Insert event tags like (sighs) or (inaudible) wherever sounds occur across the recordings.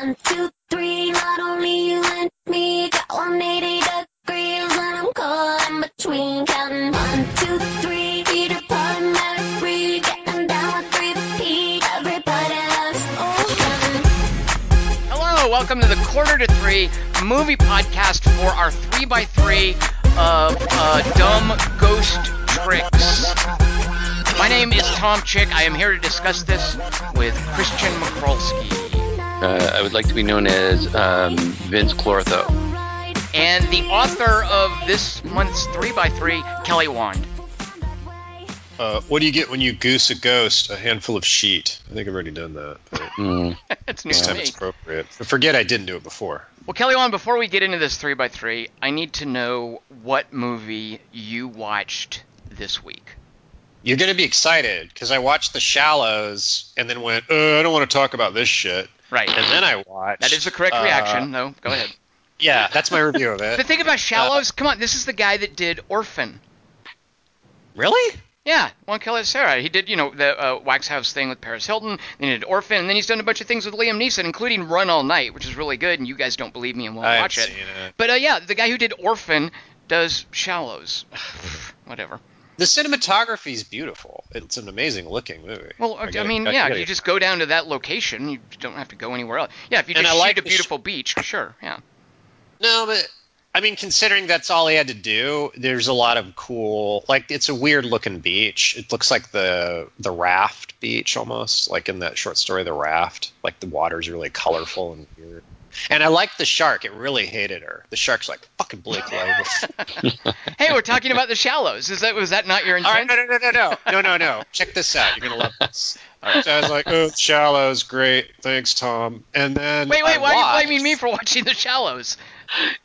One, two, three, not only you and me, got 180 degrees, and I'm caught in between. Counting one, two, three, Peter Pan, Mary, getting down with three P. Everybody loves oh, Hello, welcome to the quarter to three movie podcast for our three by three of uh, dumb ghost tricks. My name is Tom Chick. I am here to discuss this with Christian McCrolsky Uh, I would like to be known as um, Vince Clortho. and the author of this month's three by three, Kelly Wand. Uh, what do you get when you goose a ghost? A handful of sheet. I think I've already done that. But Mm. That's new this to time me. it's appropriate. I forget I didn't do it before. Well, Kelly Wand, before we get into this three by three, I need to know what movie you watched this week. You're gonna be excited because I watched The Shallows and then went, uh, I don't want to talk about this shit. Right. And then I watched. That is the correct uh, reaction, though. Go ahead. Yeah, that's my review of it. The thing about Shallows, come on, this is the guy that did Orphan. really? Yeah, Jaume Collet-Serra. He did, you know, the uh, Wax House thing with Paris Hilton. Then he did Orphan. And then he's done a bunch of things with Liam Neeson, including Run All Night, which is really good. And you guys don't believe me and won't I watch it. seen it. But uh, yeah, the guy who did Orphan does Shallows. (laughs) Whatever. The cinematography is beautiful. It's an amazing looking movie. Well, I, gotta- mean, I yeah, gotta- you just go down to that location. You don't have to go anywhere else. Yeah, if you And just I shoot like a the sh- beautiful beach, sure, yeah. No, but I mean, considering that's all he had to do, there's a lot of cool. Like, it's a weird looking beach. It looks like the the raft beach almost, like in that short story, The Raft. Like the water's really colorful and weird. And I like the shark. It really hated her. The shark's like fucking Blake Lively. (laughs) Hey, we're talking about the Shallows. Is that was that not your all right, intent? no, no, no, no, no, no, no, no. Check this out. You're gonna love this. (laughs) So I was like, oh, Shallows, great, thanks, Tom. And then Wait, wait, I why watched- are you blaming me for watching the Shallows? (laughs)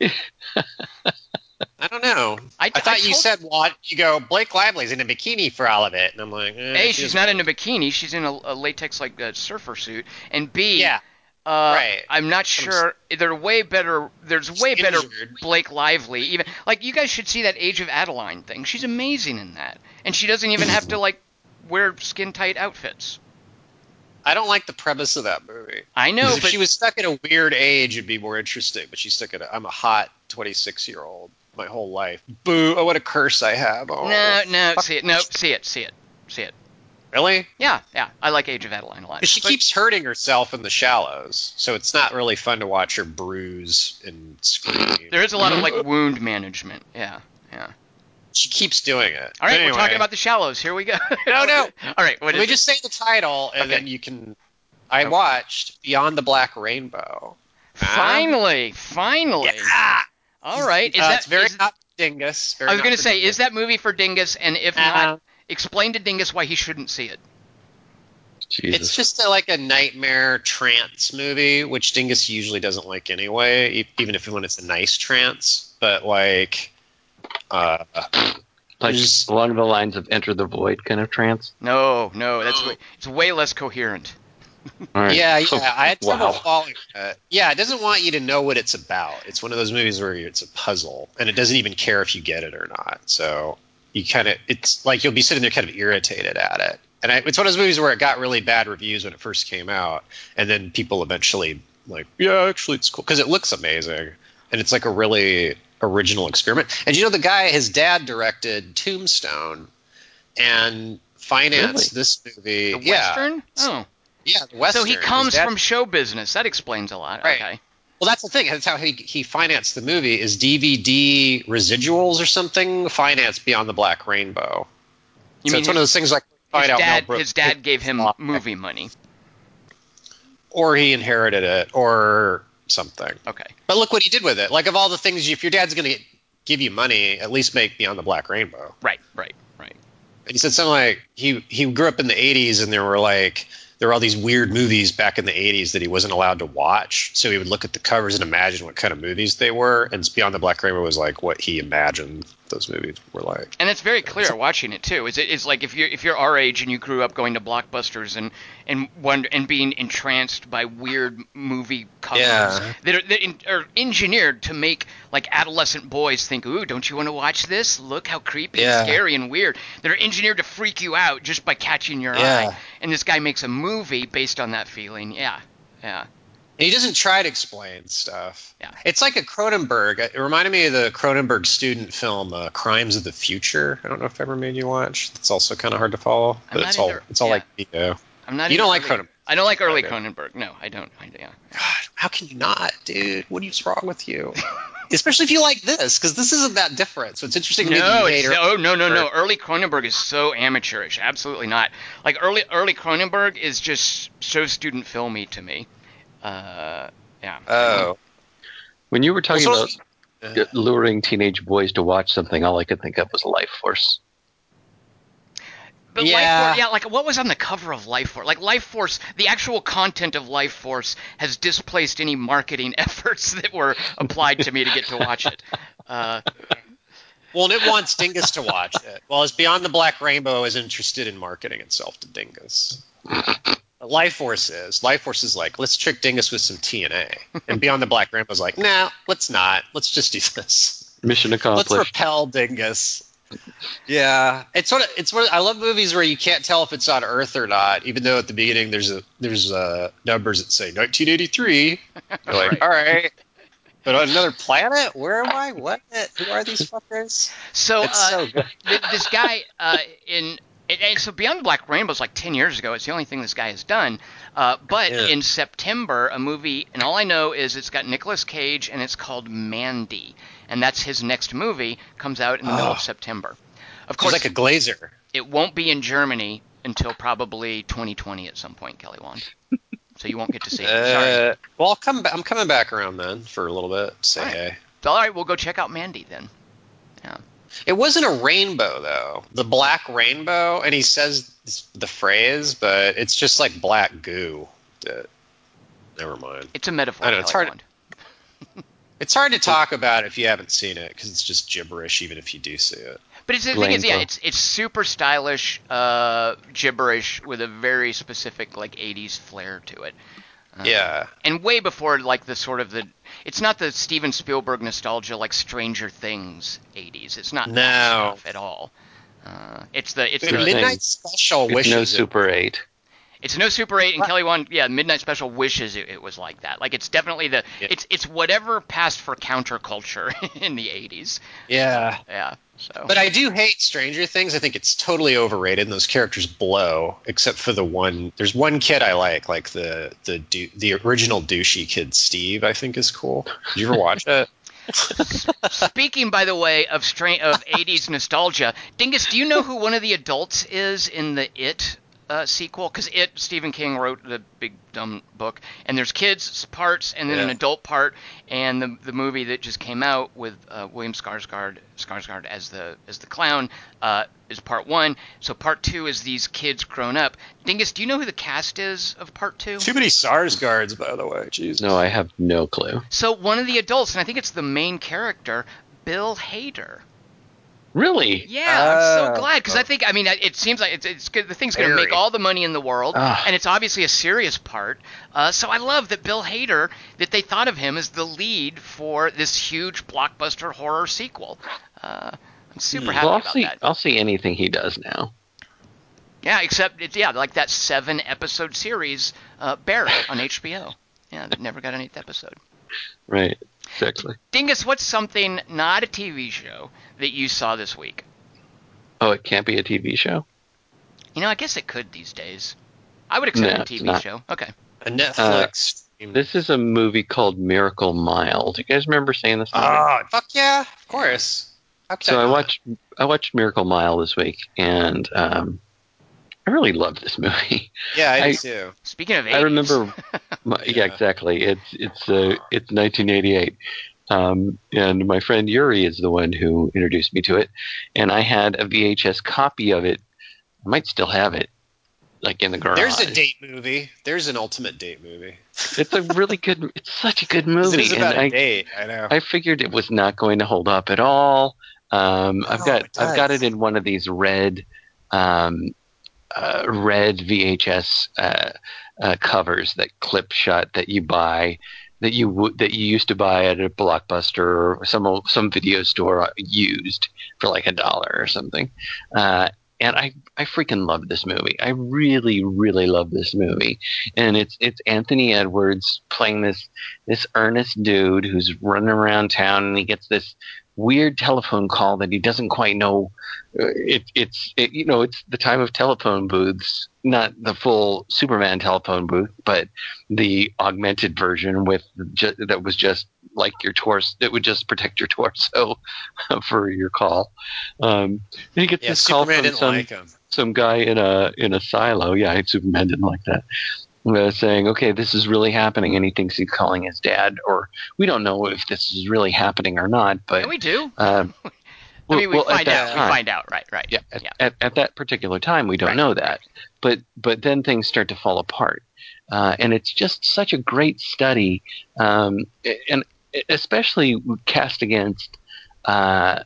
I don't know. I- I, I thought you said what? You go, Blake Lively's in a bikini for all of it, and I'm like, eh, A, she she's doesn't in a bikini. She's in a, a latex like surfer suit. And B, Yeah, uh, right. I'm not sure. They're way better. There's way better. Blake Lively. Even like you guys should see that Age of Adaline thing. She's amazing in that, and she doesn't even have to like wear skin tight outfits. I don't like the premise of that movie. I know, if but she was stuck at a weird age, it'd be more interesting. But she's stuck at a. I'm a hot 26 year old my whole life. Boo! Oh, what a curse I have. Oh, no, no, see it, no, see it, see it, see it. Really? Yeah, yeah, I like Age of Adaline a lot. She But- keeps hurting herself in the shallows, so it's not really fun to watch her bruise and scream. There is a lot of like wound management. Yeah, yeah. She keeps doing it. All right, we're talking about the shallows. Here we go. (laughs) No, no. All right, what Let is me it? just say the title, and Okay. then you can. I Okay. watched Beyond the Black Rainbow. Finally, finally. Yeah. All right. Is Uh, that it's very is- not Dingus. I was going to say, is that movie for Dingus? And if Uh, not, explain to Dingus why he shouldn't see it. Jesus. It's just a, like a nightmare trance movie, which Dingus usually doesn't like anyway, e- even if when it's a nice trance. But like, uh, like just- along the lines of Enter the Void kind of trance. No, no, that's way, it's way less coherent. All right. yeah, yeah, I had trouble Wow. following it. Yeah, it doesn't want you to know what it's about. It's one of those movies where it's a puzzle, and it doesn't even care if you get it or not. So you kind of, it's like you'll be sitting there kind of irritated at it. And I, it's one of those movies where it got really bad reviews when it first came out, and then people eventually like, yeah, actually it's cool because it looks amazing, and it's like a really original experiment. And you know, the guy, his dad directed Tombstone, and financed Really? this movie. The yeah, Western? Oh. yeah, the Western. So he comes dad- from show business. That explains a lot. Right. Okay. Well, that's the thing. That's how he he financed the movie. Is DVD residuals or something financed Beyond the Black Rainbow? You so mean it's one of those things like his find out dad, Brooks his dad gave him movie money. or he inherited it, or something. Okay. But look what he did with it. Like of all the things, if your dad's going to give you money, at least make Beyond the Black Rainbow. Right, right, right. And he said something like he he grew up in the '80s, and there were like there were all these weird movies back in the 80s that he wasn't allowed to watch. So he would look at the covers and imagine what kind of movies they were. And Beyond the Black Rainbow was like what he imagined those movies were like. And it's very clear watching it too. Is it is like if you're if you're our age and you grew up going to blockbusters and and wonder, and being entranced by weird movie covers Yeah. that are that in, are engineered to make like adolescent boys think, "Ooh, don't you want to watch this? Look how creepy Yeah. and scary and weird." That are engineered to freak you out just by catching your Yeah. eye. And this guy makes a movie based on that feeling. Yeah, yeah. He doesn't try to explain stuff. Yeah. It's like a Cronenberg. It reminded me of the Cronenberg student film uh, Crimes of the Future. I don't know if I ever made you watch. It's also kind of hard to follow, but not it's all into- it's all yeah. like you know. I'm not. You don't like early- Cronenberg. I don't like early I do. Cronenberg. No, I don't. I, yeah. God, how can you not, dude? What is wrong with you? (laughs) Especially if you like this, because this isn't that different. So it's interesting to No, it's, oh no, no, no. Early Cronenberg is so amateurish. Absolutely not. Like early early Cronenberg is just so student filmy to me. Uh, yeah. Oh, When you were talking Well, about uh, luring teenage boys to watch something, all I could think of was Life Force. But Yeah. Lifeforce, yeah, like what was on the cover of Lifeforce? Like Lifeforce, the actual content of Lifeforce has displaced any marketing (laughs) efforts that were applied to me to get to watch it. Uh, Well, and it wants Dingus to watch it. Well, as Beyond the Black Rainbow is interested in marketing itself to Dingus. (laughs) Lifeforce is. Lifeforce is like, let's trick Dingus with some TNA. (laughs) And Beyond the Black Rainbow is like, nah, let's not. Let's just do this. Mission accomplished. Let's repel Dingus. Yeah, it's sort of it's what I love movies where you can't tell if it's on Earth or not, even though at the beginning there's a there's uh, numbers that say 1983. (laughs) You're like, all right, but on another planet, where am I? What? Who are these (laughs) fuckers? so, It's uh, so good. this guy uh, in and- and so Beyond the Black Rainbow is like ten years ago. It's the only thing this guy has done. Uh, but Yeah. in September, a movie, and all I know is it's got Nicolas Cage, and it's called Mandy, and that's his next movie. Comes out in the middle Oh. of September. Of course, like a glazer. it won't be in Germany until probably 2020 at some point, Kelly Wand. (laughs) So you won't get to see it. Sorry. Uh, well, I'll come. I'm coming back around then for a little bit. Say All right. hey. All right, we'll go check out Mandy then. It wasn't a rainbow though. The black rainbow, and he says the phrase, but it's just like black goo. That- Never mind. It's a metaphor. I know, it's hard- (laughs) It's hard to talk about if you haven't seen it because it's just gibberish, even if you do see it. But it's, the thing is, yeah, it's it's super stylish, uh, gibberish with a very specific like '80s flair to it. Uh, Yeah. and way before like the sort of the it's not the Steven Spielberg nostalgia like Stranger Things '80s. It's not that stuff at all. Uh, it's the it's The Good the thing. Midnight Special It's wishes. no it- Super 8. It's no Super 8 and Kelly Wand, yeah, Midnight Special wishes it, it was like that. Like it's definitely the Yeah. it's it's whatever passed for counterculture (laughs) in the 80s. Yeah. Yeah. So But I do hate Stranger Things. I think it's totally overrated, and those characters blow. Except for the one. There's one kid I like, like the the du- the original douchey kid, Steve. I think is cool. Did you ever watch (laughs) it? speaking by the way of stra- of 80s nostalgia, Dingus, do you know who one of the adults is in the It uh, sequel? Cuz It Stephen King wrote the big dumb book and there's kids parts and then an adult part and the the movie that just came out with uh, William Skarsgård Skarsgård as the as the clown uh, is part 1. So part 2 is these kids grown up. Dingus, do you know who the cast is of part 2? Too many Skarsgårds, by the way. Jeez. No, I have no clue. So one of the adults, and I think it's the main character, Bill Hader. Really? Yeah, I'm Oh. so glad because I think I mean it seems like it's, it's good. The thing's going to make all the money in the world, Ah. and it's obviously a serious part. Uh, so I love that Bill Hader that they thought of him as the lead for this huge blockbuster horror sequel. Uh, I'm super happy Well, I'll about see. that. I'll see anything he does now. Yeah, except it's yeah like that seven episode series uh, Barry on (laughs) HBO. Yeah, that never got an eighth episode. Right. Exactly. Dingus, what's something not a TV show that you saw this week? Oh, it can't be a TV show. You know, I guess it could these days. I would accept No, a TV not. show. Okay. A Netflix. stream. This is a movie called Miracle Mile. Do you guys remember seeing this movie? Oh, fuck yeah, of course. How so I not? watched I watched Miracle Mile this week, and um, I really love this movie. (laughs) Yeah, I, I- do too. Speaking of 80s, I remember. (laughs) My, yeah. Yeah. exactly. It's it's uh, it's 1988, um, and my friend Yuri is the one who introduced me to it, and I had a VHS copy of it. I might still have it, like in the garage. There's a date movie. There's an ultimate date movie. (laughs) It's a really good. It's such a good movie, It is about and a I, date. I know. I figured it was not going to hold up at all. Um, I've No, got I've got it in one of these red um, uh, red VHS uh, uh, covers that clip shut that you buy that you would that you used to buy at a blockbuster or some some video store used for like a dollar or something. Uh, and I I freaking love this movie. I really really love this movie, and it's it's Anthony Edwards playing this this earnest dude who's running around town, and he gets this weird telephone call that he doesn't quite know. uh, It, it's it, you know it's the time of telephone booths, not the full Superman telephone booth, but the augmented version with ju- that was just like your torso. It would just protect your torso (laughs) for your call. Um, and he gets Yeah, this call from some like some guy in a in a silo. Yeah, Superman didn't like that. Uh, saying, "Okay, this is really happening," and he thinks he's calling his dad, or we don't know if this is really happening or not. But And we do. um, (laughs) I mean, we well, find out. time- We find out. Right. Right. yeah, at, Yeah. At, at that particular time, we don't Right, know that. But but then things start to fall apart, uh, and it's just such a great study, um, and especially cast against uh,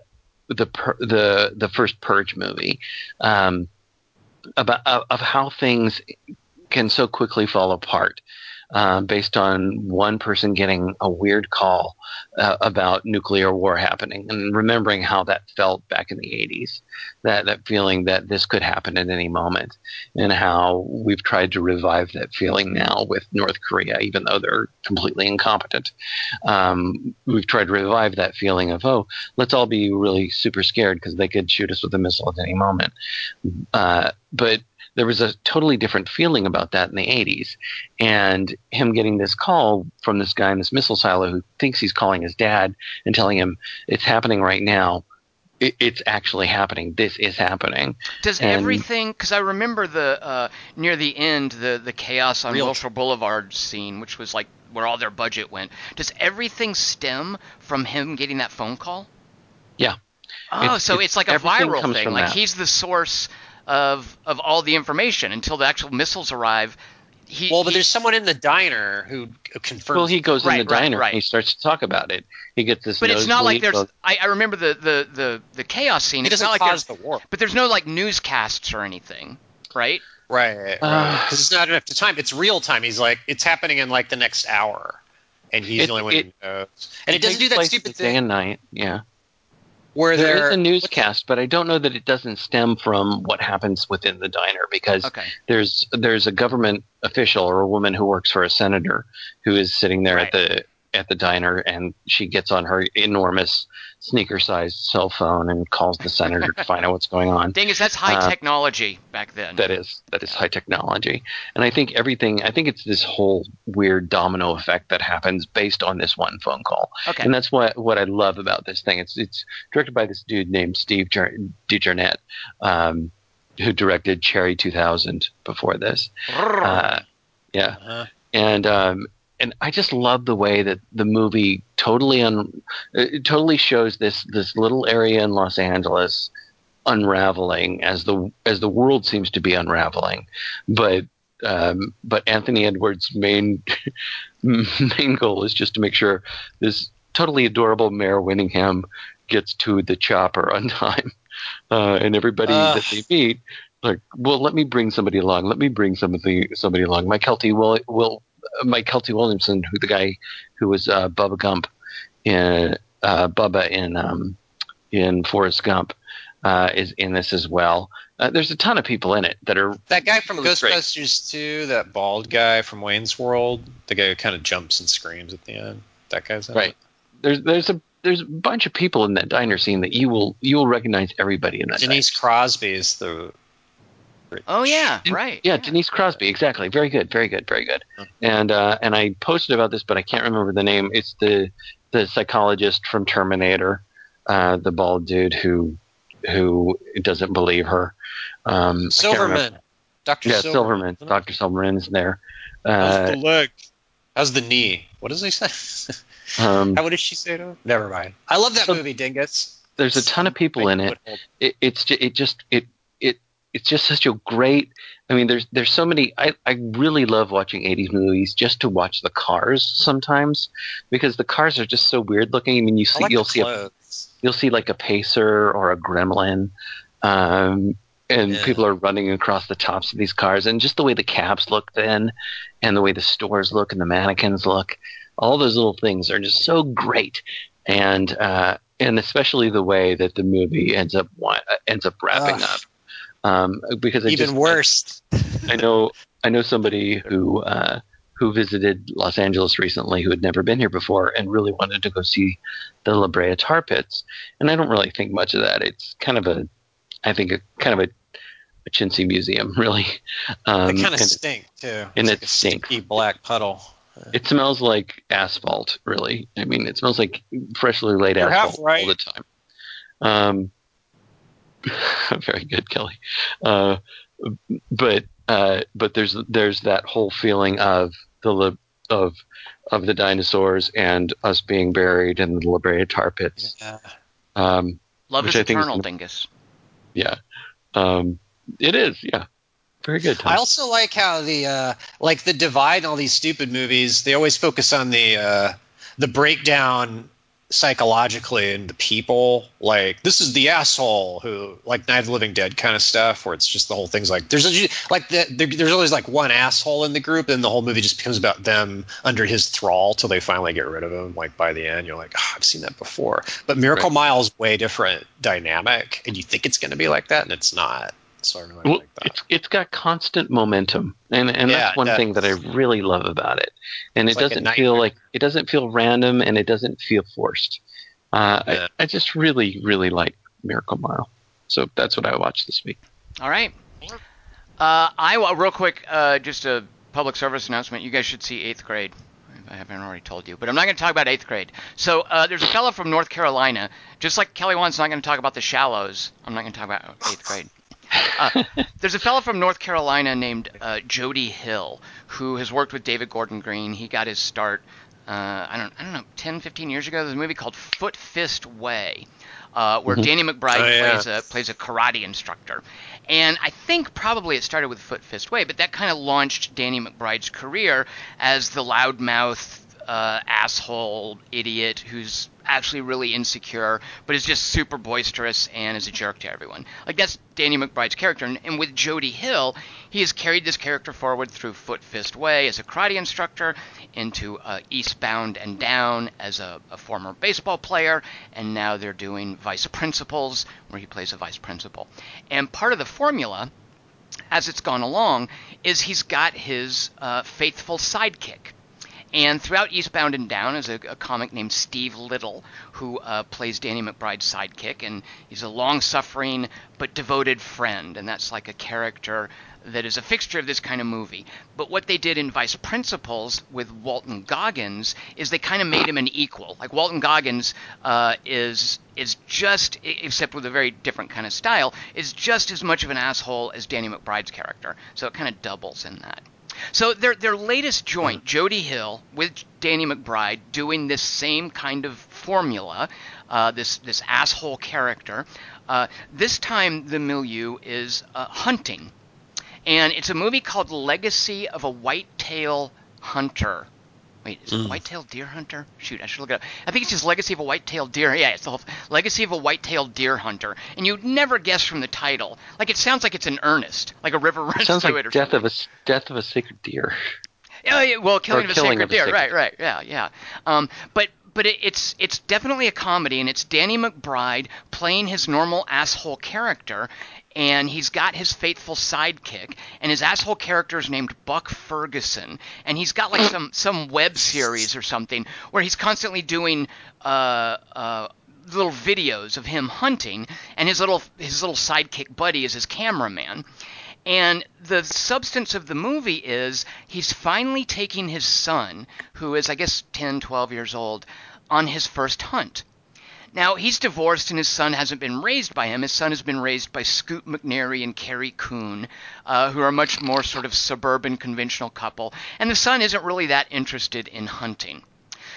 the the the first Purge movie, um, about of how things can so quickly fall apart. Um, based on one person getting a weird call uh, about nuclear war happening and remembering how that felt back in the 80s that, that feeling that this could happen at any moment and how we've tried to revive that feeling now with North Korea, even though they're completely incompetent. Um, we've tried to revive that feeling of, oh, let's all be really super scared because they could shoot us with a missile at any moment. Uh, but there was a totally different feeling about that in the 80s. And him getting this call from this guy in this missile silo who thinks he's calling his dad and telling him it's happening right now. It, it's actually happening. This is happening. Does And- everything? Because I remember the uh, near the end, the the chaos on Wilshire Boulevard scene, which was like where all their budget went. Does everything stem from him getting that phone call? Yeah. Oh, It's- so it's- it's, like a viral thing. Like that. he's the source of of all the information until the actual missiles arrive. He, Well, but he- there's someone in the diner who confirms. Well, he goes Right, in the right, diner right. and he starts to talk about it. He gets this. But it's not like there's. I, I remember the, the the the chaos scene. he it's doesn't not like cause there's. the war. But there's no like newscasts or anything, right? Right, right. Uh, Because it's not enough time. It's real time. He's like, it's happening in like the next hour, and he's It- the only one it- who knows. And it, doesn't do that place stupid day thing and night. Yeah. Where There they're a newscast, but I don't know that it doesn't stem from what happens within the diner because Okay. there's there's a government official or a woman who works for a senator who is sitting there at the at the diner and she gets on her enormous sneaker sized cell phone and calls the senator to find out what's going on. (laughs) Dang, is that's high Uh, technology back then. That is that is high technology, and I think everything. I think it's this whole weird domino effect that happens based on this one phone call, okay. and that's what what I love about this thing. It's it's directed by this dude named Steve Jar- De Jarnatt, um, who directed Cherry 2000 before this. Uh, yeah, Uh-huh. and um, and I just love the way that the movie totally un, it totally shows this this little area in Los Angeles unraveling as the as the world seems to be unraveling, but um, but Anthony Edwards' main (laughs) main goal is just to make sure this totally adorable Mare Winningham gets to the chopper on time, (laughs) uh, and everybody Ugh. that they meet. Like, well, let me bring somebody along. Let me bring somebody somebody along. Mykelti will will Mykelti Williamson, who the guy who was uh, Bubba Gump in uh, Bubba in um, in Forrest Gump uh, is in this as well. Uh, there's a ton of people in it that are That guy from Really. Ghostbusters too, that bald guy from Wayne's World, the guy who kind of jumps and screams at the end. That guy's in Right. it. there's there's a there's a bunch of people in that diner scene that you will you will recognize everybody in that. Denise diner. Crosby is the. Oh yeah, right. Yeah, Denise Crosby, exactly. Very good, very good, very good. Oh. And uh, and I posted about this, but I can't remember the name. It's the the psychologist from Terminator, uh, the bald dude who who doesn't believe her. Um, I can't remember. Silverman. Dr. Yeah, Silverman. Silverman. Doctor Silverman is there. How's Uh, the leg? How's the knee? What does he say? (laughs) um, How what does she say to him? Never mind. I love that So- movie, Dingus. there's a ton of people in it. it, it's it just it it it's just such a great. I mean, there's there's so many. I I really love watching '80s movies just to watch the cars sometimes because the cars are just so weird looking. I mean, you see like you'll see a, you'll see like a pacer or a gremlin. Um, and Yeah. people are running across the tops of these cars, and just the way the cabs look then, and the way the stores look, and the mannequins look, all those little things are just so great, and uh, and especially the way that the movie ends up ends up wrapping Ugh. up. Um, because I Even just, worse. I know I know somebody who uh, who visited Los Angeles recently who had never been here before and really wanted to go see the La Brea Tar Pits. And I don't really think much of that. It's kind of a, I think a kind of a, a chintzy museum, (laughs) really. Um, they kind of stink too. and It's it like a stinks. sticky black puddle. it smells like asphalt, really. I mean, it smells like freshly laid You're asphalt right. all the time. Um, (laughs) very good, Kelly. Uh, but uh, but there's there's that whole feeling of the La- of of the dinosaurs and us being buried in the La Brea tar pits. Yeah. Um, Love Which is I think is eternal, the- Dingus. yeah, um, it is. Yeah, very good. Tom. I also like how the uh, like the divide in all these stupid movies. They always focus on the uh, the breakdown psychologically and the people. Like this is the asshole who like Night of the Living Dead kind of stuff, where it's just the whole thing's like there's a, like the, there, there's always like one asshole in the group, and the whole movie just becomes about them under his thrall till they finally get rid of him. Like by the end, you're like, oh, I've seen that before. But Miracle Right. Miles way different dynamic, and you think it's going to be like that, and it's not. So I really Well, like that. it's it's got constant momentum, and and Yeah, that's one it thing that I really love about it. And it like doesn't nightmare. feel like it doesn't feel random, and it doesn't feel forced. Uh, Yeah. I, I just really really like Miracle Mile, so that's what I watched this week. All right. Uh, I real quick, uh, just a public service announcement. You guys should see Eighth Grade. I haven't already told you, but I'm not going to talk about Eighth Grade. So uh, there's a fellow from North Carolina, just like Kelly Wand's not going to talk about The Shallows. I'm not going to talk about Eighth Grade. Uh, there's a fellow from North Carolina named uh, Jody Hill who has worked with David Gordon Green. He got his start, uh, I don't, I don't know, 10, 15 years ago. There's a movie called Foot Fist Way, uh, where Danny McBride Oh, yeah. plays a plays a karate instructor. And I think probably it started with Foot Fist Way, but that kind of launched Danny McBride's career as the loudmouth uh, asshole idiot who's actually really insecure, but is just super boisterous and is a jerk to everyone. Like that's Danny McBride's character, and, with Jody Hill, he has carried this character forward through Foot Fist Way as a karate instructor, into uh, Eastbound and Down as a, a former baseball player, and now they're doing Vice Principals, where he plays a vice principal. And part of the formula as it's gone along is he's got his uh, faithful sidekick. And throughout Eastbound and Down is a, a comic named Steve Little, who uh, plays Danny McBride's sidekick, and he's a long-suffering but devoted friend, and that's like a character that is a fixture of this kind of movie. But what they did in Vice Principals with Walton Goggins is they kind of made him an equal. Like Walton Goggins uh, is is just, except with a very different kind of style, is just as much of an asshole as Danny McBride's character. So it kind of doubles in that. So their their latest joint, Jody Hill with Danny McBride, doing this same kind of formula, uh, this this asshole character. Uh, this time the milieu is uh, hunting, and it's a movie called Legacy of a Whitetail Hunter. Wait, is it Whitetail Deer Hunter? Shoot, I should look it up. I think it's just Legacy of a Whitetail Deer. Yeah, it's the whole Legacy of a Whitetail Deer Hunter. And you'd never guess from the title. Like it sounds like it's an earnest, like a river (laughs) runs It sounds through like it or death something. of a death of a sacred deer. Oh, yeah, well, killing of a killing sacred of a deer, sacred right, right, yeah, yeah. Um, but but it, it's it's definitely a comedy, and it's Danny McBride playing his normal asshole character, and he's got his faithful sidekick, and his asshole character is named Buck Ferguson, and he's got like some some web series or something where he's constantly doing uh uh little videos of him hunting, and his little his little sidekick buddy is his cameraman. And the substance of the movie is he's finally taking his son, who is, I guess, 10, 12 years old, on his first hunt. Now, he's divorced and his son hasn't been raised by him. His son has been raised by Scoot McNairy and Carrie Coon, uh, who are a much more sort of suburban, conventional couple. And the son isn't really that interested in hunting.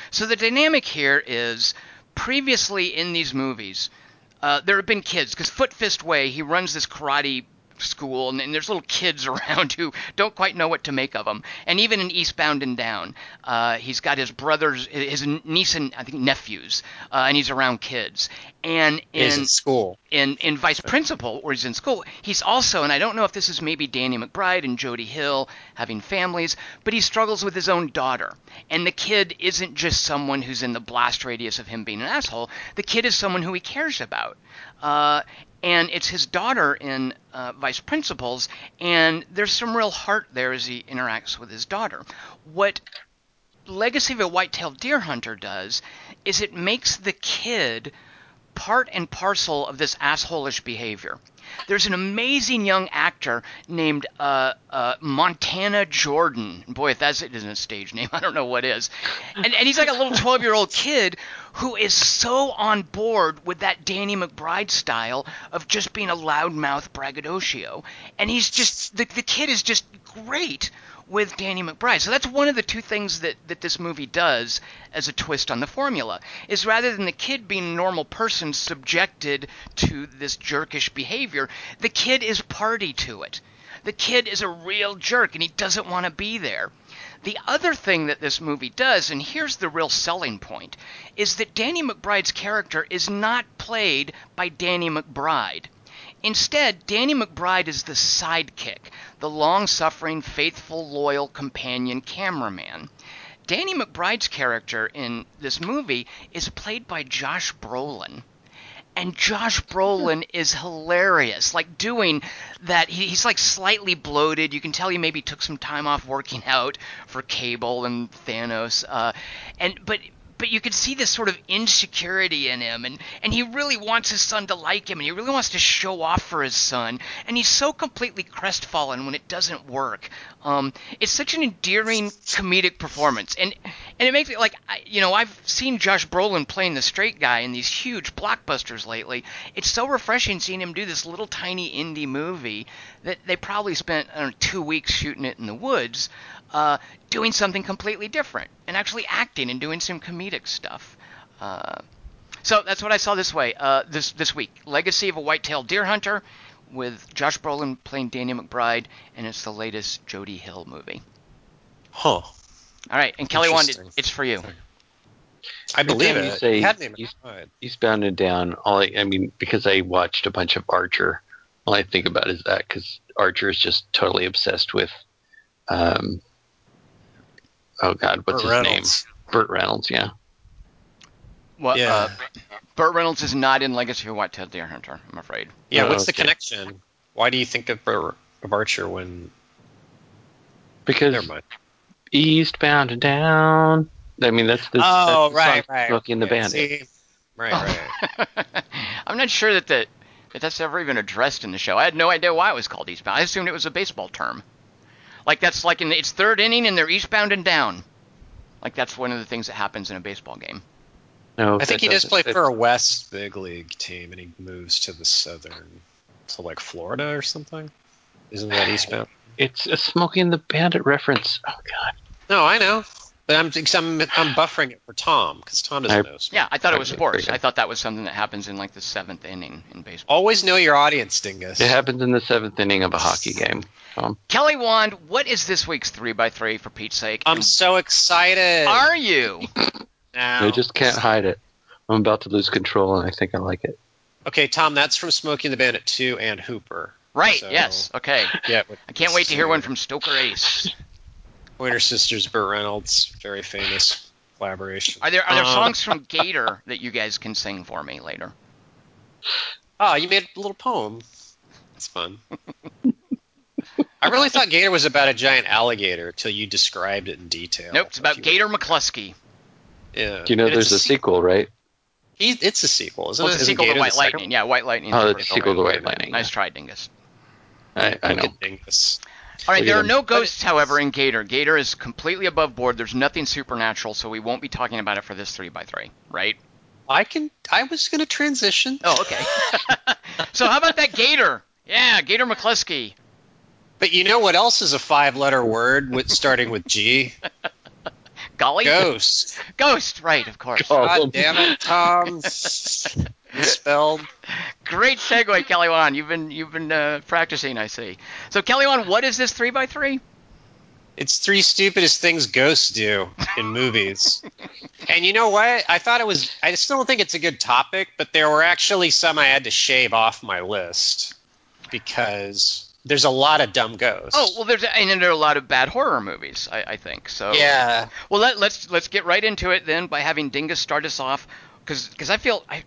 So the dynamic here is previously in these movies, uh, there have been kids because Foot Fist Way he runs this karate school and, and there's little kids (laughs) around who don't quite know what to make of him. And even in Eastbound and Down, uh, he's got his brothers, his niece and I think nephews, uh, and he's around kids. And in in school. in in Vice Principal, where he's in school, he's also, and I don't know if this is maybe Danny McBride and Jody Hill having families, but he struggles with his own daughter. And the kid isn't just someone who's in the blast radius of him being an asshole. The kid is someone who he cares about. Uh, and it's his daughter in uh, Vice Principals, and there's some real heart there as he interacts with his daughter. What Legacy of a White-tailed Deer Hunter does is it makes the kid part and parcel of this assholeish behavior. There's an amazing young actor named uh, uh, Montana Jordan. Boy, if that isn't a stage name, (laughs) I don't know what is. And, and he's like a little 12 year old kid who is so on board with that Danny McBride style of just being a loudmouth braggadocio. And he's just, the, the kid is just great with Danny McBride. So that's one of the two things that, that this movie does as a twist on the formula is rather than the kid being a normal person subjected to this jerkish behavior, the kid is party to it. The kid is a real jerk and he doesn't want to be there. The other thing that this movie does, and here's the real selling point, is that Danny McBride's character is not played by Danny McBride. Instead, Danny McBride is the sidekick, the long suffering, faithful, loyal companion cameraman. Danny McBride's character in this movie is played by Josh Brolin. And Josh Brolin is hilarious. Like doing that, he, he's like slightly bloated. You can tell he maybe took some time off working out for Cable and Thanos. Uh, and but but you can see this sort of insecurity in him and and he really wants his son to like him and he really wants to show off for his son and he's so completely crestfallen when it doesn't work. Um, it's such an endearing comedic performance and and it makes me like I, you know I've seen Josh Brolin playing the straight guy in these huge blockbusters lately it's so refreshing seeing him do this little tiny indie movie that they probably spent know, two weeks shooting it in the woods uh, doing something completely different and actually acting and doing some comedic stuff. Uh, so that's what I saw this way uh, this this week. Legacy of a White-tailed Deer Hunter with Josh Brolin playing Danny McBride, and it's the latest Jody Hill movie. Huh. All right, and Kelly Wand, it's for you. I believe you it. say He had me in he's- my mind. Eastbound and Down. All I, I mean, because I watched a bunch of Archer, all I think about is that because Archer is just totally obsessed with, um, oh God, what's Burt his Reynolds. name? Burt Reynolds. Yeah. Well, Yeah. uh, Burt Reynolds is not in Legacy of White-tailed Deer Hunter, I'm afraid. Yeah, Oh, what's the connection? Why do you think of, Bur- of Archer when? Because Never mind. Eastbound and Down. I mean, that's the oh, that's the right, song right. Smokey and the okay, Bandit. see? Right, right. (laughs) I'm not sure that the that that's ever even addressed in the show. I had no idea why it was called Eastbound. I assumed it was a baseball term. Like that's like in the, it's third inning and they're eastbound and down. Like that's one of the things that happens in a baseball game. No, I think he does doesn't- play for a West big league team, and he moves to the Southern, to like Florida or something. Isn't that (sighs) Eastbound? It's a Smokey and the Bandit reference. Oh God. No, I know. But I'm I'm, I'm buffering it for Tom because Tom doesn't I- know. Yeah, I thought it was Okay, sports. I thought that was something that happens in like the seventh inning in baseball. Always know your audience, Dingus. It happens in the seventh inning of a hockey game. Um, Kelly Wand, what is this week's three by three for Pete's sake? I'm And so excited. Are you? (clears throat) now. I just can't hide it. I'm about to lose control, and I think I like it. Okay, Tom, that's from Smokey and the Bandit 2 and Hooper. Right. So- Yes. Okay. Yeah, I can't wait to hear one from Stroker Ace. Pointer Sisters, Burt Reynolds, very famous collaboration. Are there are there Um, songs from Gator that you guys can sing for me later? Oh, you made a little poem. It's fun. (laughs) I really thought Gator was about a giant alligator until you described it in detail. Nope. It's about You- Gator McCluskey. Yeah. Do you know And there's a sequel, right? He, it's a sequel, isn't Well, it? it's a sequel to Gator the White second Lightning. Yeah, White Lightning. Oh, it's a sequel to. White Lightning. Nice yeah. try, Dingus. I, I know. one? Dingus. All right, Look there are no ghosts, however, in Gator. Gator is completely above board. There's nothing supernatural, so we won't be talking about it for this three by three, right? I can. I was going to transition. Oh, okay. (laughs) so how about that Gator? Yeah, Gator McCluskey. But you know what else is a five-letter word with starting with G? Golly. Ghost. Ghost, right, of course. Oh. God damn it, Tom. (laughs) (laughs) Spelled. Great segue, Kelly Wand. You've been you've been uh, practicing, I see. So Kelly Wand, what is this three by three? It's three stupidest things ghosts do in movies. (laughs) and you know what? I thought it was. I still don't think it's a good topic, but there were actually some I had to shave off my list because there's a lot of dumb ghosts. Oh well, there's and there are a lot of bad horror movies, I, I think. So yeah. Well, let, let's let's get right into it then by having Dingus start us off, because I feel I,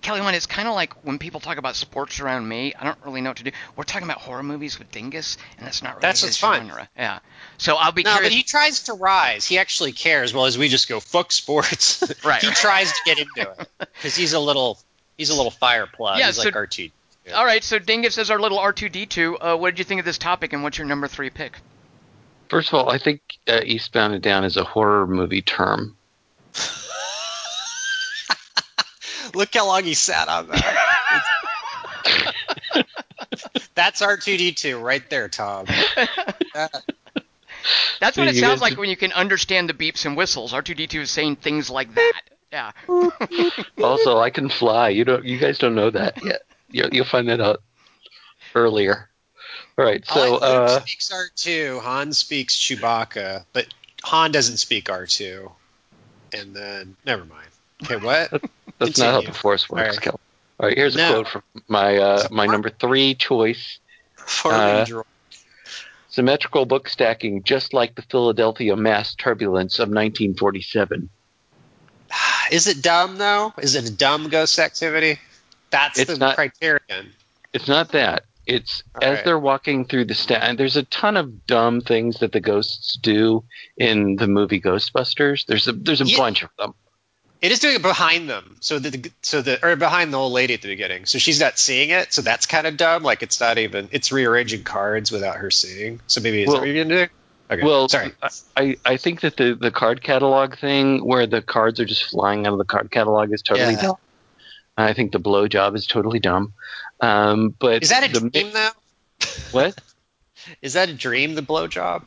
Kelly Wand, it's kind of like when people talk about sports around me. I don't really know what to do. We're talking about horror movies with Dingus, and that's not really That's his what's fun. genre. Yeah. So I'll be No, curious. but he tries to rise. He actually cares. Well, as we just go fuck sports, (laughs) Right. he tries to get into it because he's a little he's a little fire plug. Yeah, he's so- like RT. All right. So Dingus is our little R2D2. Uh, what did you think of this topic, and what's your number three pick? First of all, I think uh, Eastbound and Down is a horror movie term. (laughs) Look how long he sat on that. (laughs) That's R2D2 right there, Tom. (laughs) That's what it sounds like when you can understand the beeps and whistles. R2D2 is saying things like that. Yeah. (laughs) Also, I can fly. You don't. You guys don't know that yet. You'll, you'll find that out earlier. All right. So, like Luke uh, speaks R2, Han speaks Chewbacca, but Han doesn't speak R2. And then, never mind. Okay, what? that's not how the Force works, All Kel. All right. Here's a No. quote from my uh, my number three choice. Farming Uh. Symmetrical book stacking, just like the Philadelphia mass turbulence of 1947. Is it dumb though? Is it a dumb ghost activity? That's It's the not- criterion. It's not that. It's All as right. they're walking through the sta and there's a ton of dumb things that the ghosts do in the movie Ghostbusters. There's a there's a Yeah. bunch of them. It is doing it behind them, so the so the or behind the old lady at the beginning. So she's not seeing it, so that's kind of dumb. Like it's not even it's rearranging cards without her seeing. So maybe is Well- that what you're gonna do? Okay, Well, sorry. I, I think that the, the card catalog thing, where the cards are just flying out of the card catalog, is totally Yeah. dumb. I think the blowjob is totally dumb. Um, but Is that a the, dream though? What? (laughs) Is that a dream? The blowjob?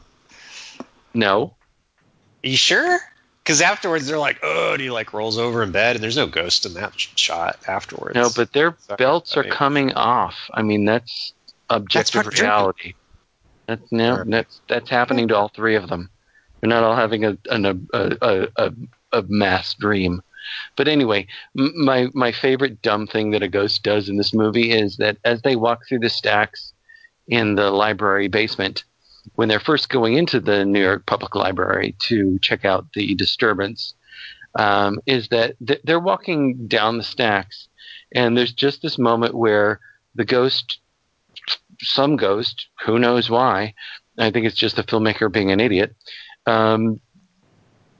No. Are you sure? Because afterwards they're like, oh, and he like rolls over in bed, and there's no ghost in that sh- shot afterwards. No, but their Sorry, belts are coming off. I mean, that's objective dreaming. reality. That's no, that's that's happening to all three of them. They're not all having a an, a, a, a, a mass dream. But anyway, m- my my favorite dumb thing that a ghost does in this movie is that as they walk through the stacks in the library basement, when they're first going into the New York Public Library to check out the disturbance, um, is that th- they're walking down the stacks, and there's just this moment where the ghost, some ghost, who knows why, I think it's just the filmmaker being an idiot, um,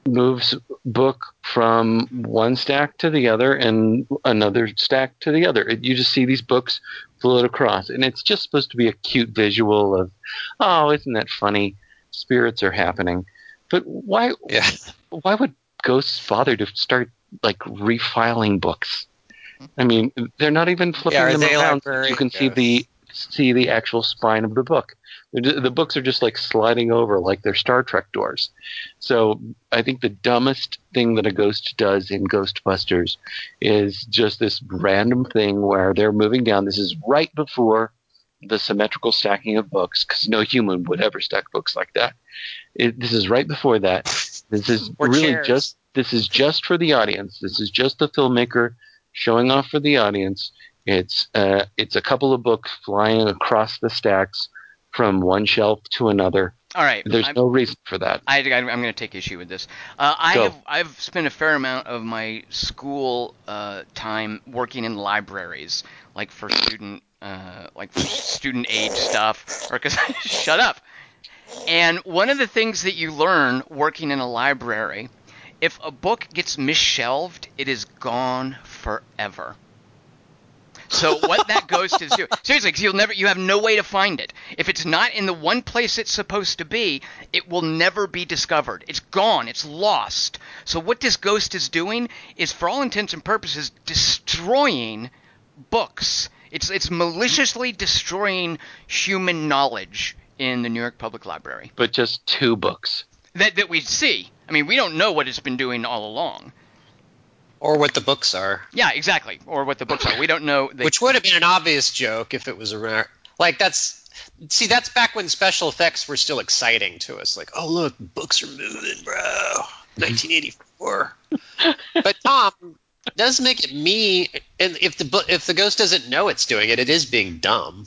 moves book from one stack to the other and another stack to the other. It, you just see these books float across, and it's just supposed to be a cute visual of, oh, isn't that funny? Spirits are happening. But why? Yeah. Why would ghosts bother to start like refiling books? I mean, they're not even flipping Yeah, them around. librarian You can see the see the actual spine of the book. The books are just like sliding over like they're Star Trek doors. So I think the dumbest thing that a ghost does in Ghostbusters is just this random thing where they're moving down. This is right before the symmetrical stacking of books because no human would ever stack books like that. It, this is right before that. This is Or really chairs. just this is just for the audience. This is just the filmmaker showing off for the audience. It's uh, it's a couple of books flying across the stacks from one shelf to another. All right. There's I'm- no reason for that. I, am going to take issue with this. Uh, I Go. have I've spent a fair amount of my school uh, time working in libraries, like for student uh, like for student aid stuff, or because (laughs) shut up. And one of the things that you learn working in a library, if a book gets misshelved, it is gone forever. So what that ghost is doing, seriously, 'cause you'll never, you have no way to find it. If it's not in the one place it's supposed to be, it will never be discovered. It's gone. It's lost. So what this ghost is doing is, for all intents and purposes, destroying books. It's it's maliciously destroying human knowledge in the New York Public Library But just two books. that that we see. I mean, we don't know what it's been doing all along. Or what the books are, Yeah, exactly. Or what the books are. We don't know. They, which would have been an obvious joke if it was a rare. Like that's see, that's back when special effects were still exciting to us. Like, oh look, books are moving, bro. Mm-hmm. 1984. (laughs) but Tom does make it me. And if the if the ghost doesn't know it's doing it, it is being dumb.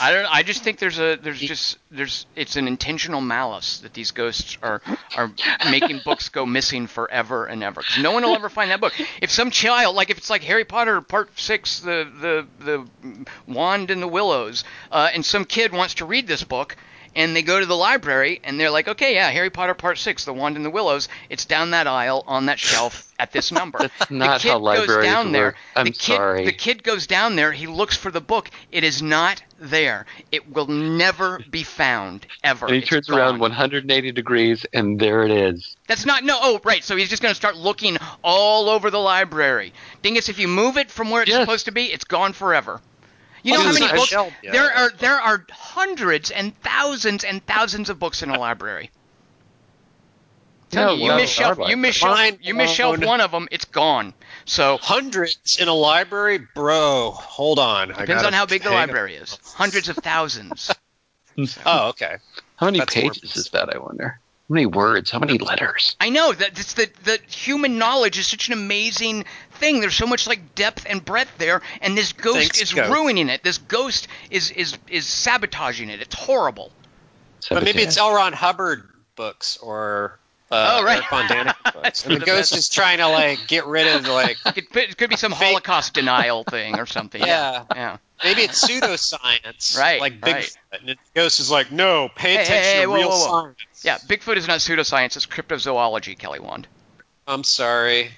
I don't. I just think there's a there's just there's it's an intentional malice that these ghosts are are making books go missing forever and ever because no one will ever find that book. If some child like if it's like Harry Potter Part Six, the the the wand and the willows, uh, and some kid wants to read this book. And they go to the library and they're like, okay, yeah, Harry Potter Part Six, The Wand and the Willows. It's down that aisle on that shelf at this number. (laughs) That's not the kid how libraries goes down there. I'm the kid, sorry. The kid goes down there. He looks for the book. It is not there. It will never be found ever. And he It's turns gone. around 180 degrees, and there it is. That's not no. Oh, right. So he's just going to start looking all over the library. Dingus, if you move it from where it's Yes. supposed to be, it's gone forever. You know how many books? shelved yet. There are there are hundreds and thousands and thousands of books in a library. Tell No, you, uh, you miss shelf, you miss library. shelf, you miss shelf oh, one of them, it's gone. So Hundreds in a library, bro. Hold on. I depends gotta on how big the hang library is. Hundreds of thousands. (laughs) (laughs) Oh, okay. How many That's more pages is that, I wonder? How many words? How many letters? I know that it's the the human knowledge is such an amazing thing. There's so much like depth and breadth there, and this ghost Thanks, is ghost. ruining it. This ghost is is is sabotaging it. It's horrible. But maybe it's Sabotage. L. Ron Hubbard books or uh, Oh, right. Erich von Däniken. And the the ghost is trying to like get rid of like It, could- it could be some Fake- Holocaust denial thing or something. yeah. Yeah. Maybe it's pseudoscience, Right, Like Bigfoot, right. and the ghost is like, no, pay Hey, attention hey, hey, to whoa, real whoa, whoa. science. Yeah. Bigfoot is not pseudoscience. It's cryptozoology. Kelly Wand. I'm sorry.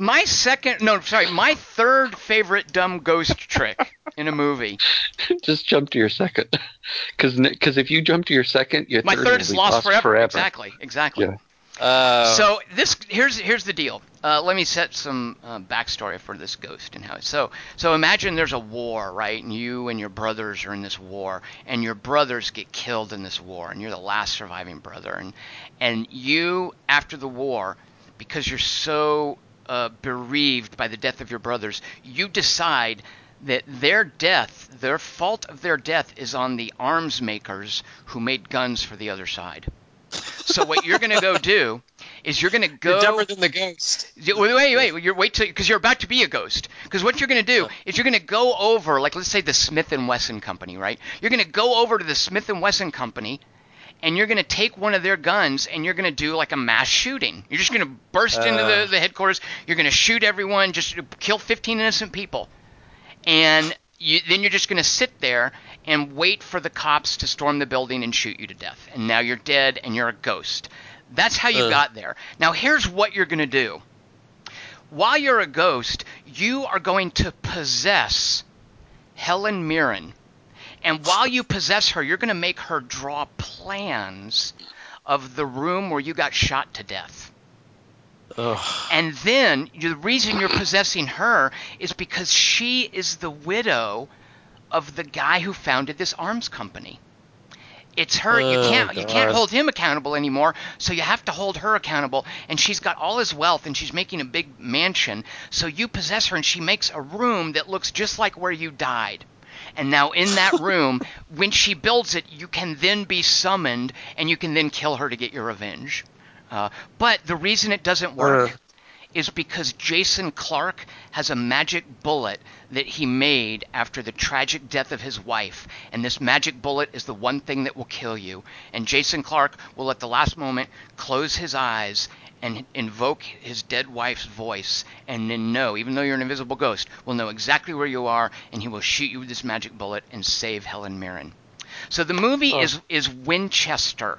My second, no, sorry, my third favorite dumb ghost (laughs) trick in a movie. Just jump to your second. (laughs) Because if you jump to your second, your My third, third will is be lost, forever. forever. Exactly. Exactly. Yeah. Uh, So this here's here's the deal. Uh, let me set some uh, backstory for this ghost and how. It, so so imagine there's a war, right? And you and your brothers are in this war, and your brothers get killed in this war, and you're the last surviving brother, and and you after the war, because you're so uh, bereaved by the death of your brothers, you decide that their death, their fault of their death, is on the arms makers who made guns for the other side. So what you're gonna go do is you're gonna go. you're dumber than the ghost. Wait, wait, wait. You're wait till because you're about to be a ghost. Because what you're going to do is you're going to go over, like let's say the Smith and Wesson company, right? You're going to go over to the Smith and Wesson company, and you're going to take one of their guns and you're going to do like a mass shooting. You're just going to burst into the, Uh. the headquarters. You're going to shoot everyone, just kill 15 innocent people, and you, then you're just going to sit there and wait for the cops to storm the building and shoot you to death. And now you're dead and you're a ghost. That's how you Ugh. got there. Now here's what you're going to do while you're a ghost, you are going to possess Helen Mirren. And while you possess her, you're going to make her draw plans of the room where you got shot to death. Ugh. And then the reason you're possessing her is because she is the widow of the guy who founded this arms company. It's her. you Oh, can't you can't hold him accountable anymore, so you have to hold her accountable. And she's got all his wealth, and she's making a big mansion. So you possess her, and she makes a room that looks just like where you died. And now in that room, (laughs) when she builds it, you can then be summoned, and you can then kill her to get your revenge. Uh, but the reason it doesn't work Ugh. Is because Jason Clarke has a magic bullet that he made after the tragic death of his wife. And this magic bullet is the one thing that will kill you. And Jason Clarke will, at the last moment, close his eyes and invoke his dead wife's voice and then know, even though you're an invisible ghost, will know exactly where you are and he will shoot you with this magic bullet and save Helen Mirren. So the movie Ugh. is is Winchester,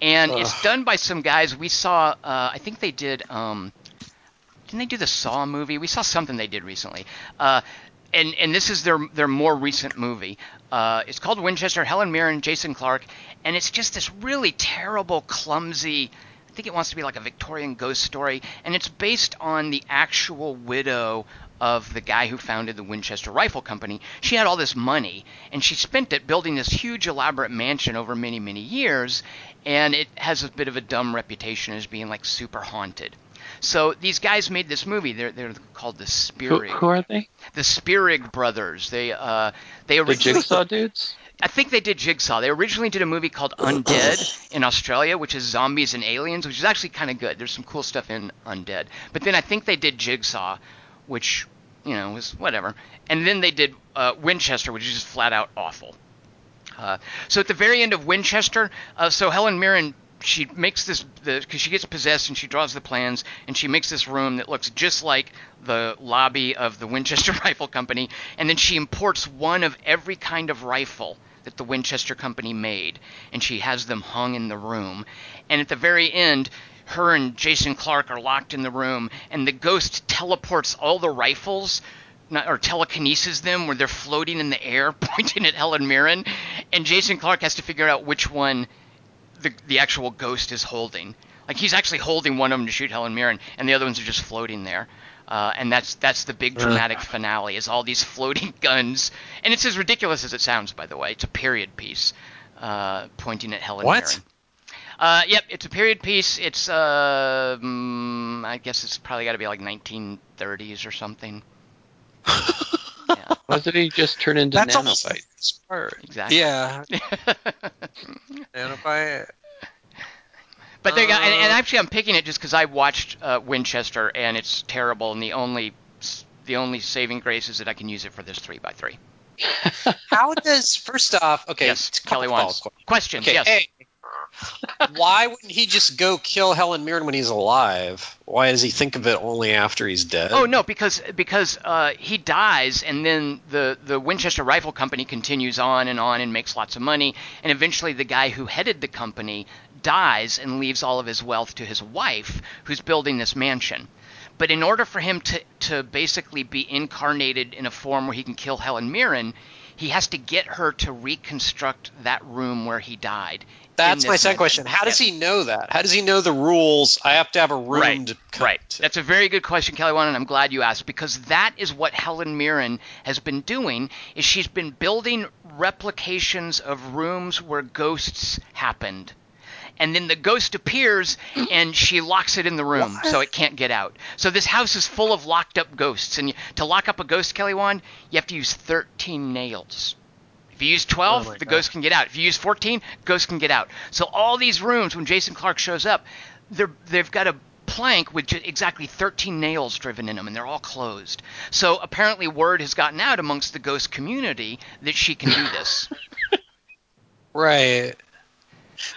and it's done by some guys. We saw, uh, I think they did. Um, didn't they do the Saw movie? We saw something they did recently. Uh, and and this is their their more recent movie. Uh, it's called Winchester. Helen Mirren, Jason Clarke, and it's just this really terrible, clumsy. I think it wants to be like a Victorian ghost story, and it's based on the actual widow of the guy who founded the Winchester Rifle Company. She had all this money, and she spent it building this huge, elaborate mansion over many, many years, and it has a bit of a dumb reputation as being like super haunted. So these guys made this movie. They're they're called the Who, Spierig, who are they? the Spierig brothers. They uh they The originally Jigsaw dudes? I think they did Jigsaw. They originally did a movie called Undead in Australia, which is zombies and aliens, which is actually kind of good. There's some cool stuff in Undead. But then I think they did Jigsaw, which you know was whatever. And then they did uh, Winchester, which is just flat out awful. Uh, so at the very end of Winchester, uh, so Helen Mirren she makes this because she gets possessed and she draws the plans and she makes this room that looks just like the lobby of the (laughs) Winchester Rifle Company and then she imports one of every kind of rifle that the Winchester Company made and she has them hung in the room. And at the very end her and Jason Clarke are locked in the room and the ghost teleports all the rifles or telekinesis them where they're floating in the air (laughs) pointing at Helen Mirren and Jason Clarke has to figure out which one the the actual ghost is holding. Like he's actually holding one of them to shoot Helen Mirren, and the other ones are just floating there. Uh, and that's that's the big dramatic finale is all these (laughs) floating guns, and it's as ridiculous as it sounds. By the way, it's a period piece uh, pointing at Helen What? Mirren. Uh, yep, it's a period piece. It's uh, mm, I guess it's probably got to be like 1930s or something. (laughs) yeah, Wasn't he just turned into That's almost nanobite? (laughs) smart. Exactly. Yeah. Nanobite. But they got, and, and Uh, actually, I'm picking it just because I watched uh, Winchester, and it's terrible. And the only, the only saving grace is that I can use it for this three by three. (laughs) How does first off? Okay, yes, Kelly wants questions. Okay, yes. A, why wouldn't he just go kill Helen Mirren when he's alive? Why does he think of it only after he's dead? Oh no, because because uh, he dies, and then the the Winchester Rifle Company continues on and on and makes lots of money, and eventually the guy who headed the company dies and leaves all of his wealth to his wife, who's building this mansion. But in order for him to to basically be incarnated in a form where he can kill Helen Mirren, he has to get her to reconstruct that room where he died. In That's my second question. How does Yes. he know that? How does he know the rules? I have to have a room right, to come right. That's a very good question, Kelly Wand, and I'm glad you asked because that is what Helen Mirren has been doing. Is she's been building replications of rooms where ghosts happened. And then the ghost appears and she locks it in the room so it can't get out. So this house is full of locked up ghosts. And to lock up a ghost, Kelly Wand, you have to use 13 nails. If you use 12, Oh the God. ghost can get out. If you use 14, ghost can get out. So all these rooms, when Jason Clarke shows up, they're, they've got a plank with ju- exactly 13 nails driven in them, and they're all closed. So apparently, word has gotten out amongst the ghost community that she can do this. (laughs) Right.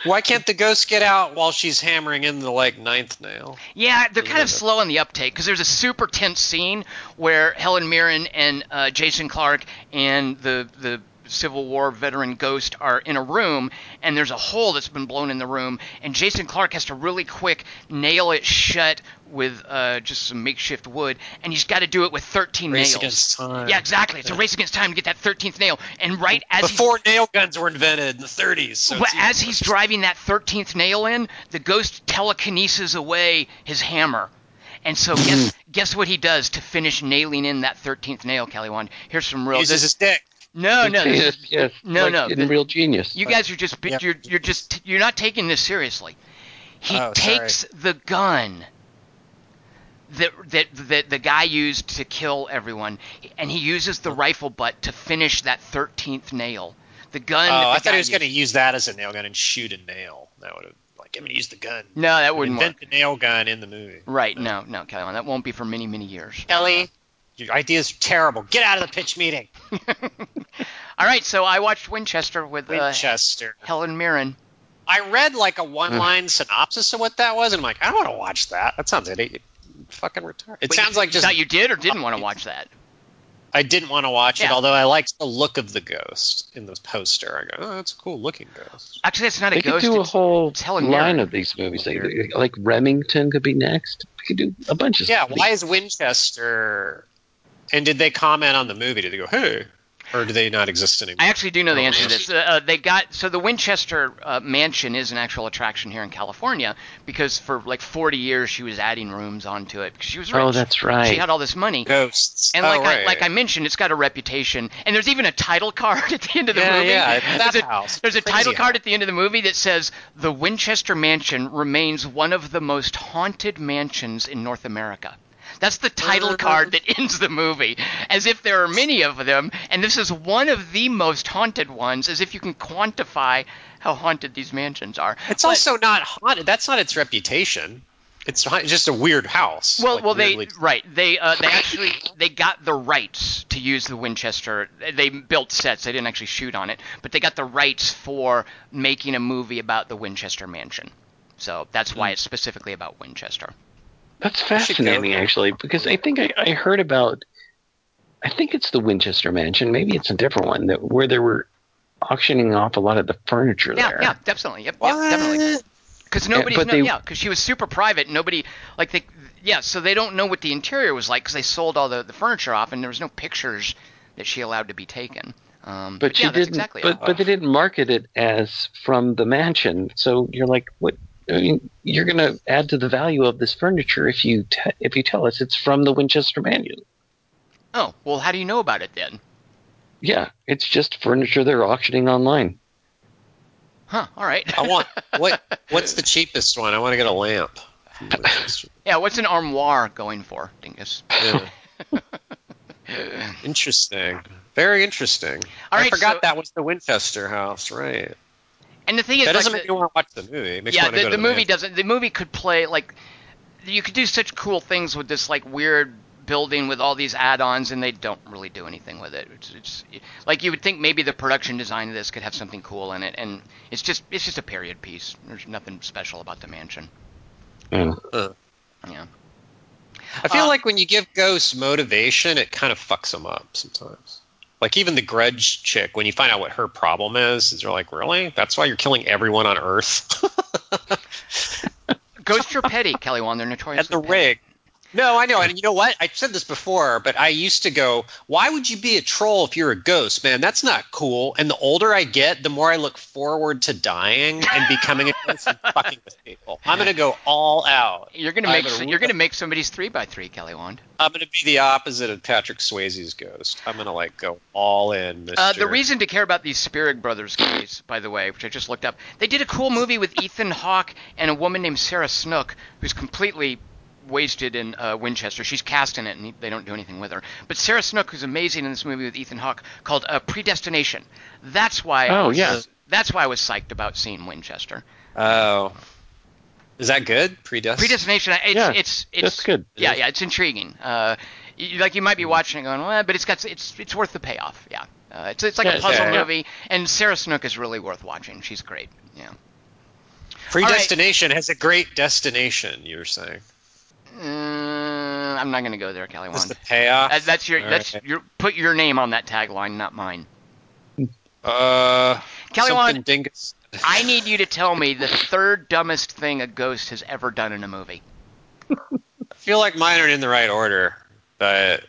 Why can't the ghost get out while she's hammering in the like ninth nail? Yeah, they're kind of slow on the uptake because there's a super tense scene where Helen Mirren and uh, Jason Clarke and the the Civil War veteran Ghost are in a room, and there's a hole that's been blown in the room, and Jason Clarke has to really quick nail it shut with uh, just some makeshift wood, and he's got to do it with 13 Race nails. against time. Yeah, exactly. It's a race against time to get that 13th nail, and right as Before nail guns were invented in the 30s. So well, as he's driving that 13th nail in, the ghost telekinesis away his hammer. And so guess guess what he does to finish nailing in that 13th nail, Kelly Wand? Here's some real uses this- his dick. No, no. this yes, is- yes. no, like no, In the- Real Genius. you guys are just Yep. you're you're just you're not taking this seriously. He Oh, takes the gun that that that the guy used to kill everyone, and he uses the oh. rifle butt to finish that 13th nail. The gun. Oh, the I thought he was going to use that as a nail gun and shoot a nail. That would have like I'm going to use the gun. No, that wouldn't work. Invent the nail gun in the movie. Right, no, no, Kelly, that won't be for many, many years. Kelly, your ideas are terrible. Get out of the pitch meeting. (laughs) All right, so I watched Winchester with uh, Winchester. Helen Mirren. I read like a one-line synopsis of what that was, and I'm like, I don't want to watch that. That sounds idiot. Fucking retarded. It Wait, sounds like just thought you did or didn't want to watch that. I didn't want to watch it, although I liked the look of the ghost in the poster. I go, oh, that's a cool looking ghost. Actually, that's not a ghost. They could do a whole Helen line Mirren. of these movies. Like, like Remington could be next. We could do a bunch of Yeah, stuff. why is Winchester? And did they comment on the movie? Did they go, hey, or do they not exist anymore? I actually do know the Oh, answer to this. Uh, uh, they got so the Winchester uh, Mansion is an actual attraction here in California because for like 40 years she was adding rooms onto it because she was rich. Oh, that's right. She had all this money. Ghosts. And Oh, like I, like I mentioned, it's got a reputation, and there's even a title card (laughs) at the end of the Yeah, movie. yeah, it's that there's a, house. there's a Crazy title card at the end of the movie that says the Winchester Mansion remains one of the most haunted mansions in North America. That's the title Uh. card that (laughs) ends the movie, as if there are many of them, and this is one of the most haunted ones, as if you can quantify how haunted these mansions are. It's But- also not haunted. That's not its reputation. It's just a weird house. Well, like, well, they weirdly- right. They uh, they actually they got the rights to use the Winchester. They built sets. They didn't actually shoot on it, but they got the rights for making a movie about the Winchester Mansion. So that's Hmm. why it's specifically about Winchester. That's fascinating, actually, because I think I, I heard about. I think it's the Winchester Mansion. Maybe it's a different one that where they were auctioning off a lot of the furniture Yeah, there. yeah, definitely. Yep, What? yep, definitely. Because nobody's but know, they- yeah, because she was super private. Nobody like they yeah, so they don't know what the interior was like because they sold all the, the furniture off and there was no pictures that she allowed to be taken. Um, But she yeah, didn't. exactly but but they didn't market it as from the mansion. So you're like, what? I mean, you're going to add to the value of this furniture if you te- if you tell us it's from the Winchester Mansion. Oh, well, how do you know about it then? Yeah, it's just furniture they're auctioning online. Huh? All right. I want (laughs) what? What's the cheapest one? I want to get a lamp. (laughs) yeah, what's an armoire going for, Dingus? Yeah. (laughs) interesting. Very interesting. All I right, forgot so- that was the Winchester house, right? And the thing is, That doesn't like, make me want to watch the movie. It makes yeah, to the, the movie doesn't. The movie could play like you could do such cool things with this like weird building with all these add-ons, and they don't really do anything with it. It's, it's like you would think maybe the production design of this could have something cool in it, and it's just it's just a period piece. There's nothing special about the mansion. Yeah. Yeah. I feel Uh, like when you give ghosts motivation, it kind of fucks them up sometimes. Like even the grudge chick, when you find out what her problem is, is they're like, really? That's why you're killing everyone on Earth? (laughs) Ghosts are petty, Kelly Wand. They're and notoriously the petty. rig. No, I know, and you know what? I said this before, but I used to go, "Why would you be a troll if you're a ghost, man? That's not cool." And the older I get, the more I look forward to dying and becoming a ghost and (laughs) fucking with people. I'm gonna go all out. You're gonna make gonna you're gonna make somebody's three by three, Kelly Wand. I'm gonna be the opposite of Patrick Swayze's ghost. I'm gonna like go all in. Uh, the reason to care about these Spierig brothers case, by the way, which I just looked up, they did a cool movie with Ethan Hawke and a woman named Sarah Snook, who's completely wasted in uh, Winchester. She's cast in it, and he- they don't do anything with her. But Sarah Snook, who's amazing in this movie with Ethan Hawke, called uh, Predestination. That's why. I Oh, was, yeah. That's why I was psyched about seeing Winchester. Oh, is that good? Predestined. Predestination. It's Yeah, it's it's that's good. Yeah, yeah, it's intriguing. Uh, you, like you might be watching it going, well, but it's got it's it's worth the payoff. Yeah, uh, it's it's like Yeah, a puzzle yeah, yeah. movie, and Sarah Snook is really worth watching. She's great. Yeah. Predestination has a great destination. You were saying. Uh, I'm not gonna go there, Kelly What's Wand. the payoff? Uh, that's your All that's right. your put your name on that tagline, not mine. Uh, Kelly something Wand, dingus. I need you to tell me the third dumbest thing a ghost has ever done in a movie. I feel like mine are in the right order, but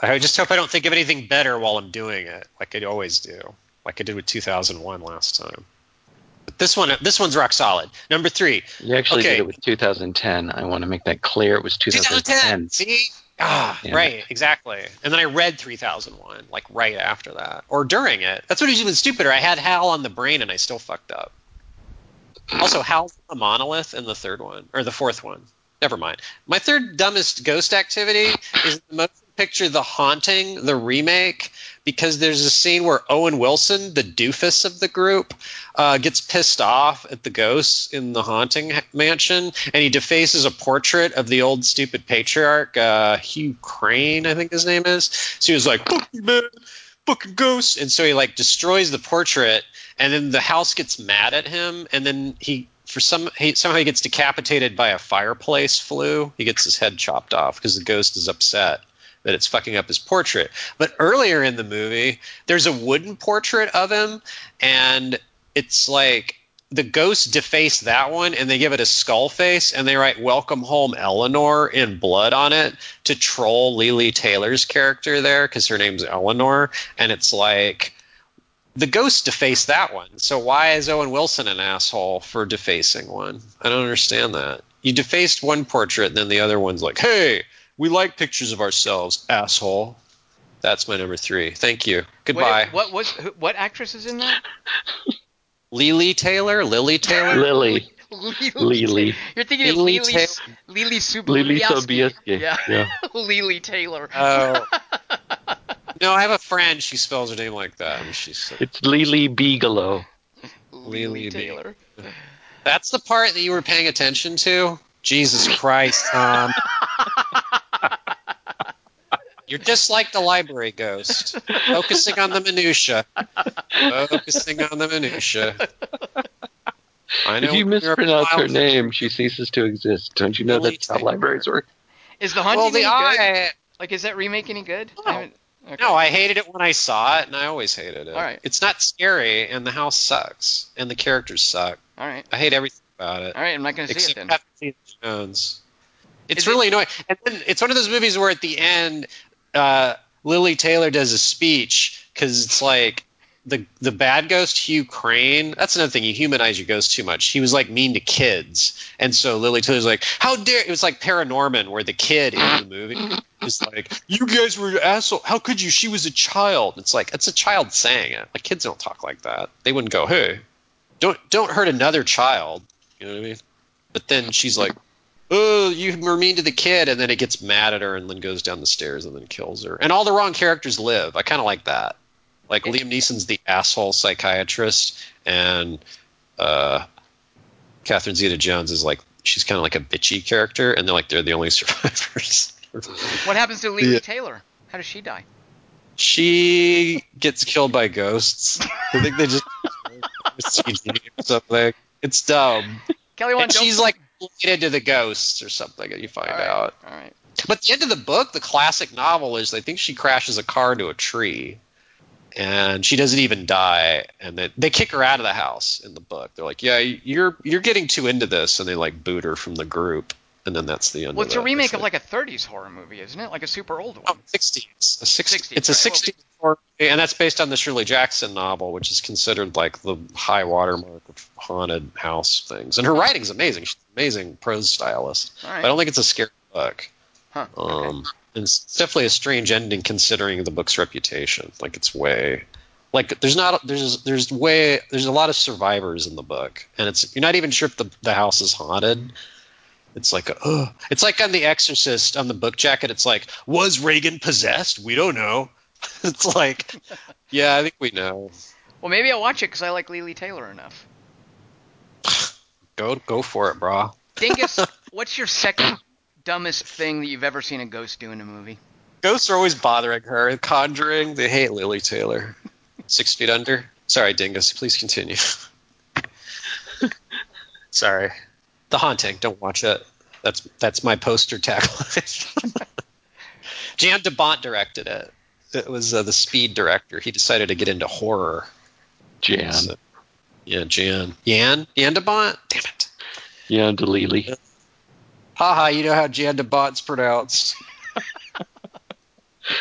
I just hope I don't think of anything better while I'm doing it, like I always do, like I did with 2001 last time. This one, this one's rock solid. Number three, You actually Okay. did it with 2010. I want to make that clear. It was 2010. 2010. See, ah, Yeah. right, exactly. And then I read 3001, like right after that, or during it. That's what was even stupider. I had Hal on the brain, and I still fucked up. Also, Hal's the monolith in the third one, or the fourth one. Never mind. My third dumbest ghost activity is the motion picture The Haunting, the remake, because there's a scene where Owen Wilson, the doofus of the group, uh, gets pissed off at the ghosts in the Haunting mansion, and he defaces a portrait of the old stupid patriarch, uh, Hugh Crane, I think his name is. So he was like, "Fuck man." Fucking ghosts, and so he like destroys the portrait, and then the house gets mad at him, and then he for some he somehow he gets decapitated by a fireplace flue. He gets his head chopped off because the ghost is upset that it's fucking up his portrait. But earlier in the movie, there's a wooden portrait of him, and it's like the ghosts deface that one and they give it a skull face and they write welcome home eleanor in blood on it to troll lili taylor's character there because her name's eleanor and it's like the ghost deface that one. So why is owen wilson an asshole for defacing one? I don't understand that. You defaced one portrait and then the other one's like hey we like pictures of ourselves asshole that's my number three thank you goodbye What what was what actress is in that? lili taylor lili taylor Lily. Lily. Lily. You're thinking of Lily Lily Lily Sub- Lily Sobieski. Sobieski. Yeah. Yeah. (laughs) Lili Taylor. Oh. no, I have a friend. She spells her name like that. And she's It's Lily Bigelow. Lily Lili Taylor. that's the part that you were paying attention to. Jesus Christ, Tom. (laughs) You're just like the library ghost, focusing on the minutia. Focusing on the minutia. I know If you mispronounce her name, she ceases to exist. Don't you know Really that's how libraries work? Is the haunting Well, the any good? eye. Like, is that remake any good? No. I okay. No, I hated it when I saw it, and I always hated it. All right. It's not scary, and the house sucks, and the characters suck. All right. I hate everything about it. All right. I'm not going to see it except then. Captain Jones. It's Is it- really annoying. And then it's one of those movies where at the end, uh, Lili Taylor does a speech because it's like the the bad ghost Hugh Crane. That's another thing. You humanize your ghost too much. He was like mean to kids, and so Lili Taylor's like, "How dare!" It was like Paranorman, where the kid in the movie is like, "You guys were asshole. How could you? She was a child." It's like it's a child saying it. Like kids don't talk like that. They wouldn't go, "Hey, don't don't hurt another child." You know what I mean? But then she's like, "Oh, you were mean to the kid," and then it gets mad at her and then goes down the stairs and then kills her. And all the wrong characters live. I kind of like that. Like Liam Neeson's the asshole psychiatrist, and uh, Catherine Zeta-Jones is like she's kind of like a bitchy character, and they're like they're the only (laughs) survivors. What happens to Lily Yeah. Taylor? How does she die? she gets killed by ghosts. (laughs) I think they just (laughs) or something. It's dumb. Kelly, one. And she's like related to the ghosts or something. And you find All right. out. All right. But the end of the book, the classic novel, is I think she crashes a car into a tree, and she doesn't even die. And they, they kick her out of the house in the book. They're like, "Yeah, you're you're getting too into this," and they like boot her from the group. And then that's the end. Well, it's a remake of like a 30s horror movie, isn't it? Like a super old Oh, one. 60s. A 60, 60s, it's a 60s horror movie, and that's based on the Shirley Jackson novel, which is considered like the high watermark of haunted house things. And her writing's amazing. She's an amazing prose stylist. All I don't think it's a scary book. Huh. okay. Um, and it's definitely a strange ending considering the book's reputation. Like it's way, like there's not there's there's way there's a lot of survivors in the book, and it's you're not even sure if the the house is haunted. It's like oh, it's like on The Exorcist on the book jacket. It's like was Regan possessed? We don't know. (laughs) it's like yeah, I think we know. Well, maybe I'll watch it because I like Lili Taylor enough. (sighs) Go go for it, brah. Dingus, (laughs) what's your second dumbest thing that you've ever seen a ghost do in a movie? Ghosts are always bothering her. Conjuring, they hate Lili Taylor. (laughs) Six Feet Under. Sorry, Dingus. Please continue. Sorry. The Haunting. Don't watch it. That's that's my poster tagline. Jan de Bont directed it. It was uh, the Speed director. He decided to get into horror. Jan. So- yeah, Jan. Jan? Jan de Bont? Damn it. Jan DeLily. Haha, you know how Jan de Bont's pronounced. (laughs)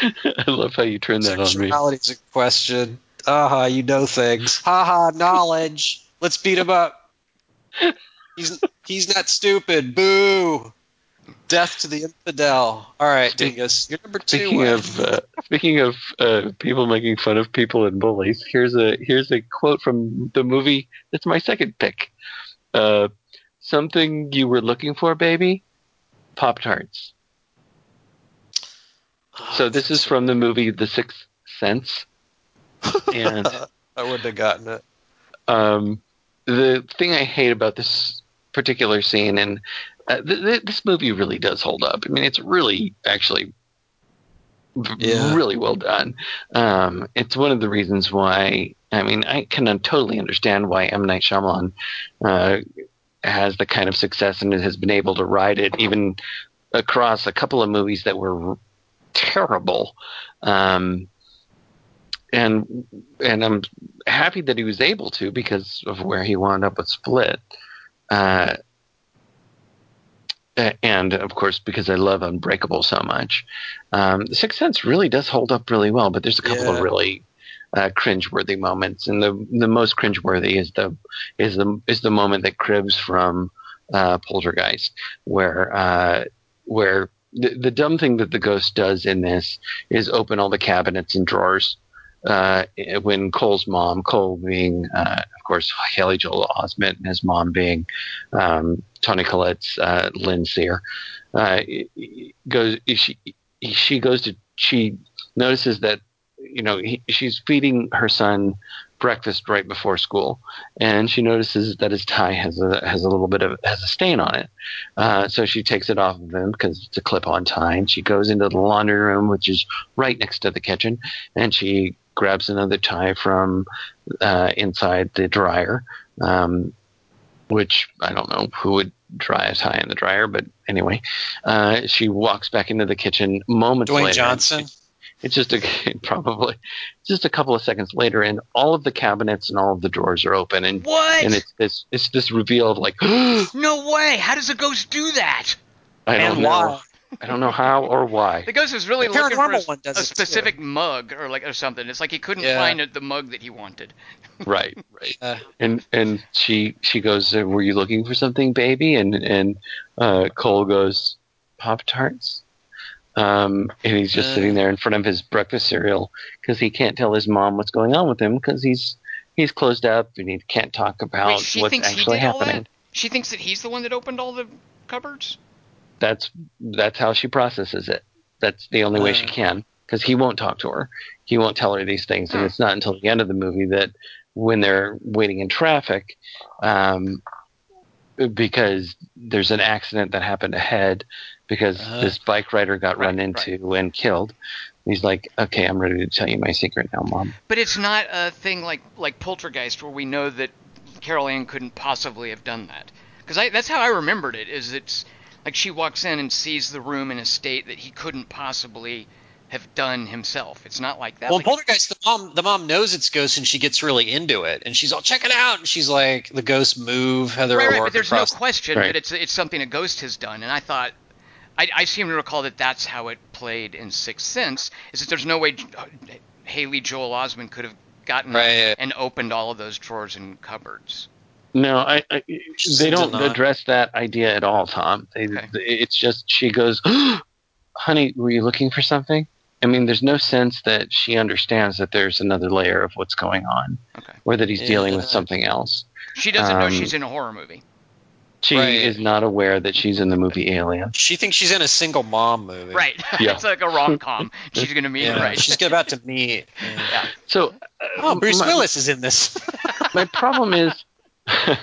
I love how you turn that on me. Sexuality's a question. Aha, you know things. Haha, knowledge. Let's beat him up. He's he's not stupid. Boo. Death to the infidel. All right, Dingus. You're number two. Speaking of uh, speaking of uh, people making fun of people and bullies, here's a here's a quote from the movie. That's my second pick. Uh, something you were looking for, baby. Pop tarts. So this is from the movie The Sixth Sense, (laughs) and I wouldn't have gotten it. um, the thing I hate about this particular scene, and uh, th- th- this movie really does hold up. I mean, it's really actually Yeah. really well done. Um, it's one of the reasons why. I mean, I can un- totally understand why M Night Shyamalan uh, has the kind of success and has been able to ride it even across a couple of movies that were r- terrible. Um, and and I'm happy that he was able to because of where he wound up with Split. Uh, and of course, because I love Unbreakable so much, um, The Sixth Sense really does hold up really well. But there's a couple Yeah. of really uh, cringeworthy moments, and the the most cringeworthy is the is the is the moment that cribs from uh, Poltergeist, where uh, where the, the dumb thing that the ghost does in this is open all the cabinets and drawers uh, when Cole's mom, Cole being, uh, of course, Haley Joel Osment, and his mom being um, Toni Collette's uh, Lynn Sear, uh, goes she she goes to she notices that you know he, she's feeding her son breakfast right before school, and she notices that his tie has a has a little bit of has a stain on it. Uh, so she takes it off of him because it's a clip-on tie, and she goes into the laundry room, which is right next to the kitchen, and she grabs another tie from uh, inside the dryer. Um, which I don't know who would dry a tie in the dryer, but anyway, uh, she walks back into the kitchen moments Dwayne later. Johnson. It's just a (laughs) probably just a couple of seconds later, and all of the cabinets and all of the drawers are open, and What? and it's this it's this reveal of like (gasps) no way. How does a ghost do that? I don't And know why? I don't know how or why. The ghost was really The looking for a, one does a it, too. specific mug or like or something. It's like he couldn't Yeah. find the mug that he wanted. (laughs) right, right. Uh. and and she she goes, uh, "Were you looking for something, baby?" And and uh, Cole goes, "Pop tarts." Um, and he's just Uh. sitting there in front of his breakfast cereal because he can't tell his mom what's going on with him because he's he's closed up and he can't talk about Wait, she what's thinks he actually did all happening. that. She thinks that he's the one that opened all the cupboards. That's that's how she processes it. That's the only way she Uh. can because he won't talk to her. He won't tell her these things, and it's not until the end of the movie that when they're waiting in traffic, um, because there's an accident that happened ahead because Uh-huh. this bike rider got Right, run into and killed. He's like, "Okay, I'm ready to tell you my secret now, mom." But it's not a thing like like Poltergeist where we know that Carol Anne couldn't possibly have done that. Because that's how I remembered it. Is it's like she walks in and sees the room in a state that he couldn't possibly have done himself. It's not like that. Well, Like- Poltergeist, the mom the mom knows it's ghosts, and she gets really into it, and she's all check it out, and she's like, the ghosts move, Heather right, right, but there's no question Right. that it's it's something a ghost has done, and I thought. I, I seem to recall that that's how it played in Sixth Sense. Is that there's no way uh, Haley Joel Osment could have gotten up Right. and opened all of those drawers and cupboards. No, I, I they don't to address that idea at all, Tom. They, Okay. It's just she goes, (gasps) "Honey, were you looking for something?" I mean, there's no sense that she understands that there's another layer of what's going on, Okay. or that he's dealing with something else. She doesn't know Um, she's in a horror movie. She Right. is not aware that she's in the movie Alien. She thinks she's in a single mom movie. Right. (laughs) Yeah. it's like a rom com. She's gonna meet Yeah, right. she's about to meet. yeah. So, Oh, Bruce my, Willis is in this. (laughs) My problem is, (laughs)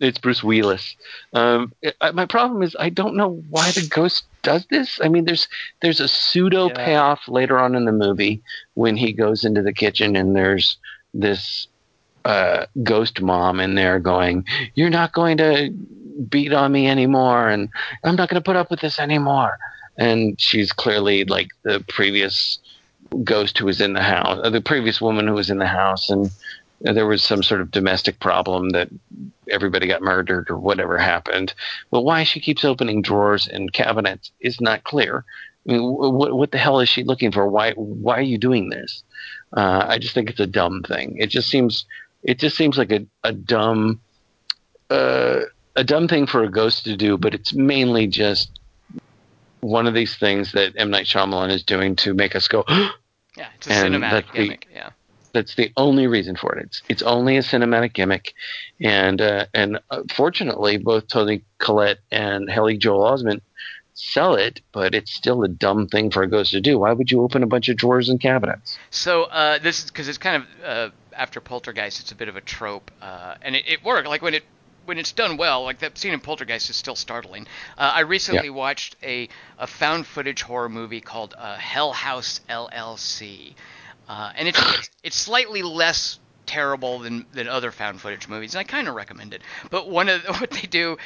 it's Bruce Willis. Um, I- my problem is I don't know why the ghost does this. I mean, there's there's a pseudo Yeah. payoff later on in the movie when he goes into the kitchen and there's this uh, ghost mom in there going, "You're not going to beat on me anymore, and I'm not going to put up with this anymore." And she's clearly like the previous ghost who was in the house, uh, the previous woman who was in the house, and there was some sort of domestic problem that everybody got murdered or whatever happened. But why she keeps opening drawers and cabinets is not clear. I mean, what what the hell is she looking for? Why why are you doing this? Uh, I just think it's a dumb thing. It just seems it just seems like a a dumb uh, a dumb thing for a ghost to do. But it's mainly just one of these things that M Night Shyamalan is doing to make us go. (gasps) Yeah. It's a And cinematic that's the- gimmick. Yeah. That's the only reason for it. It's it's only a cinematic gimmick, and uh, and uh, fortunately, both Toni Collette and Haley Joel Osment sell it, but it's still a dumb thing for a ghost to do. Why would you open a bunch of drawers and cabinets? So uh, this is because it's kind of uh, after Poltergeist, it's a bit of a trope, uh, and it, it worked. Like when it when it's done well, like that scene in Poltergeist is still startling. Uh, I recently watched a, a found footage horror movie called uh, Hell House LLC, uh, and it's, it's it's slightly less terrible than than other found footage movies, and I kind of recommend it. But one of (laughs) what they do,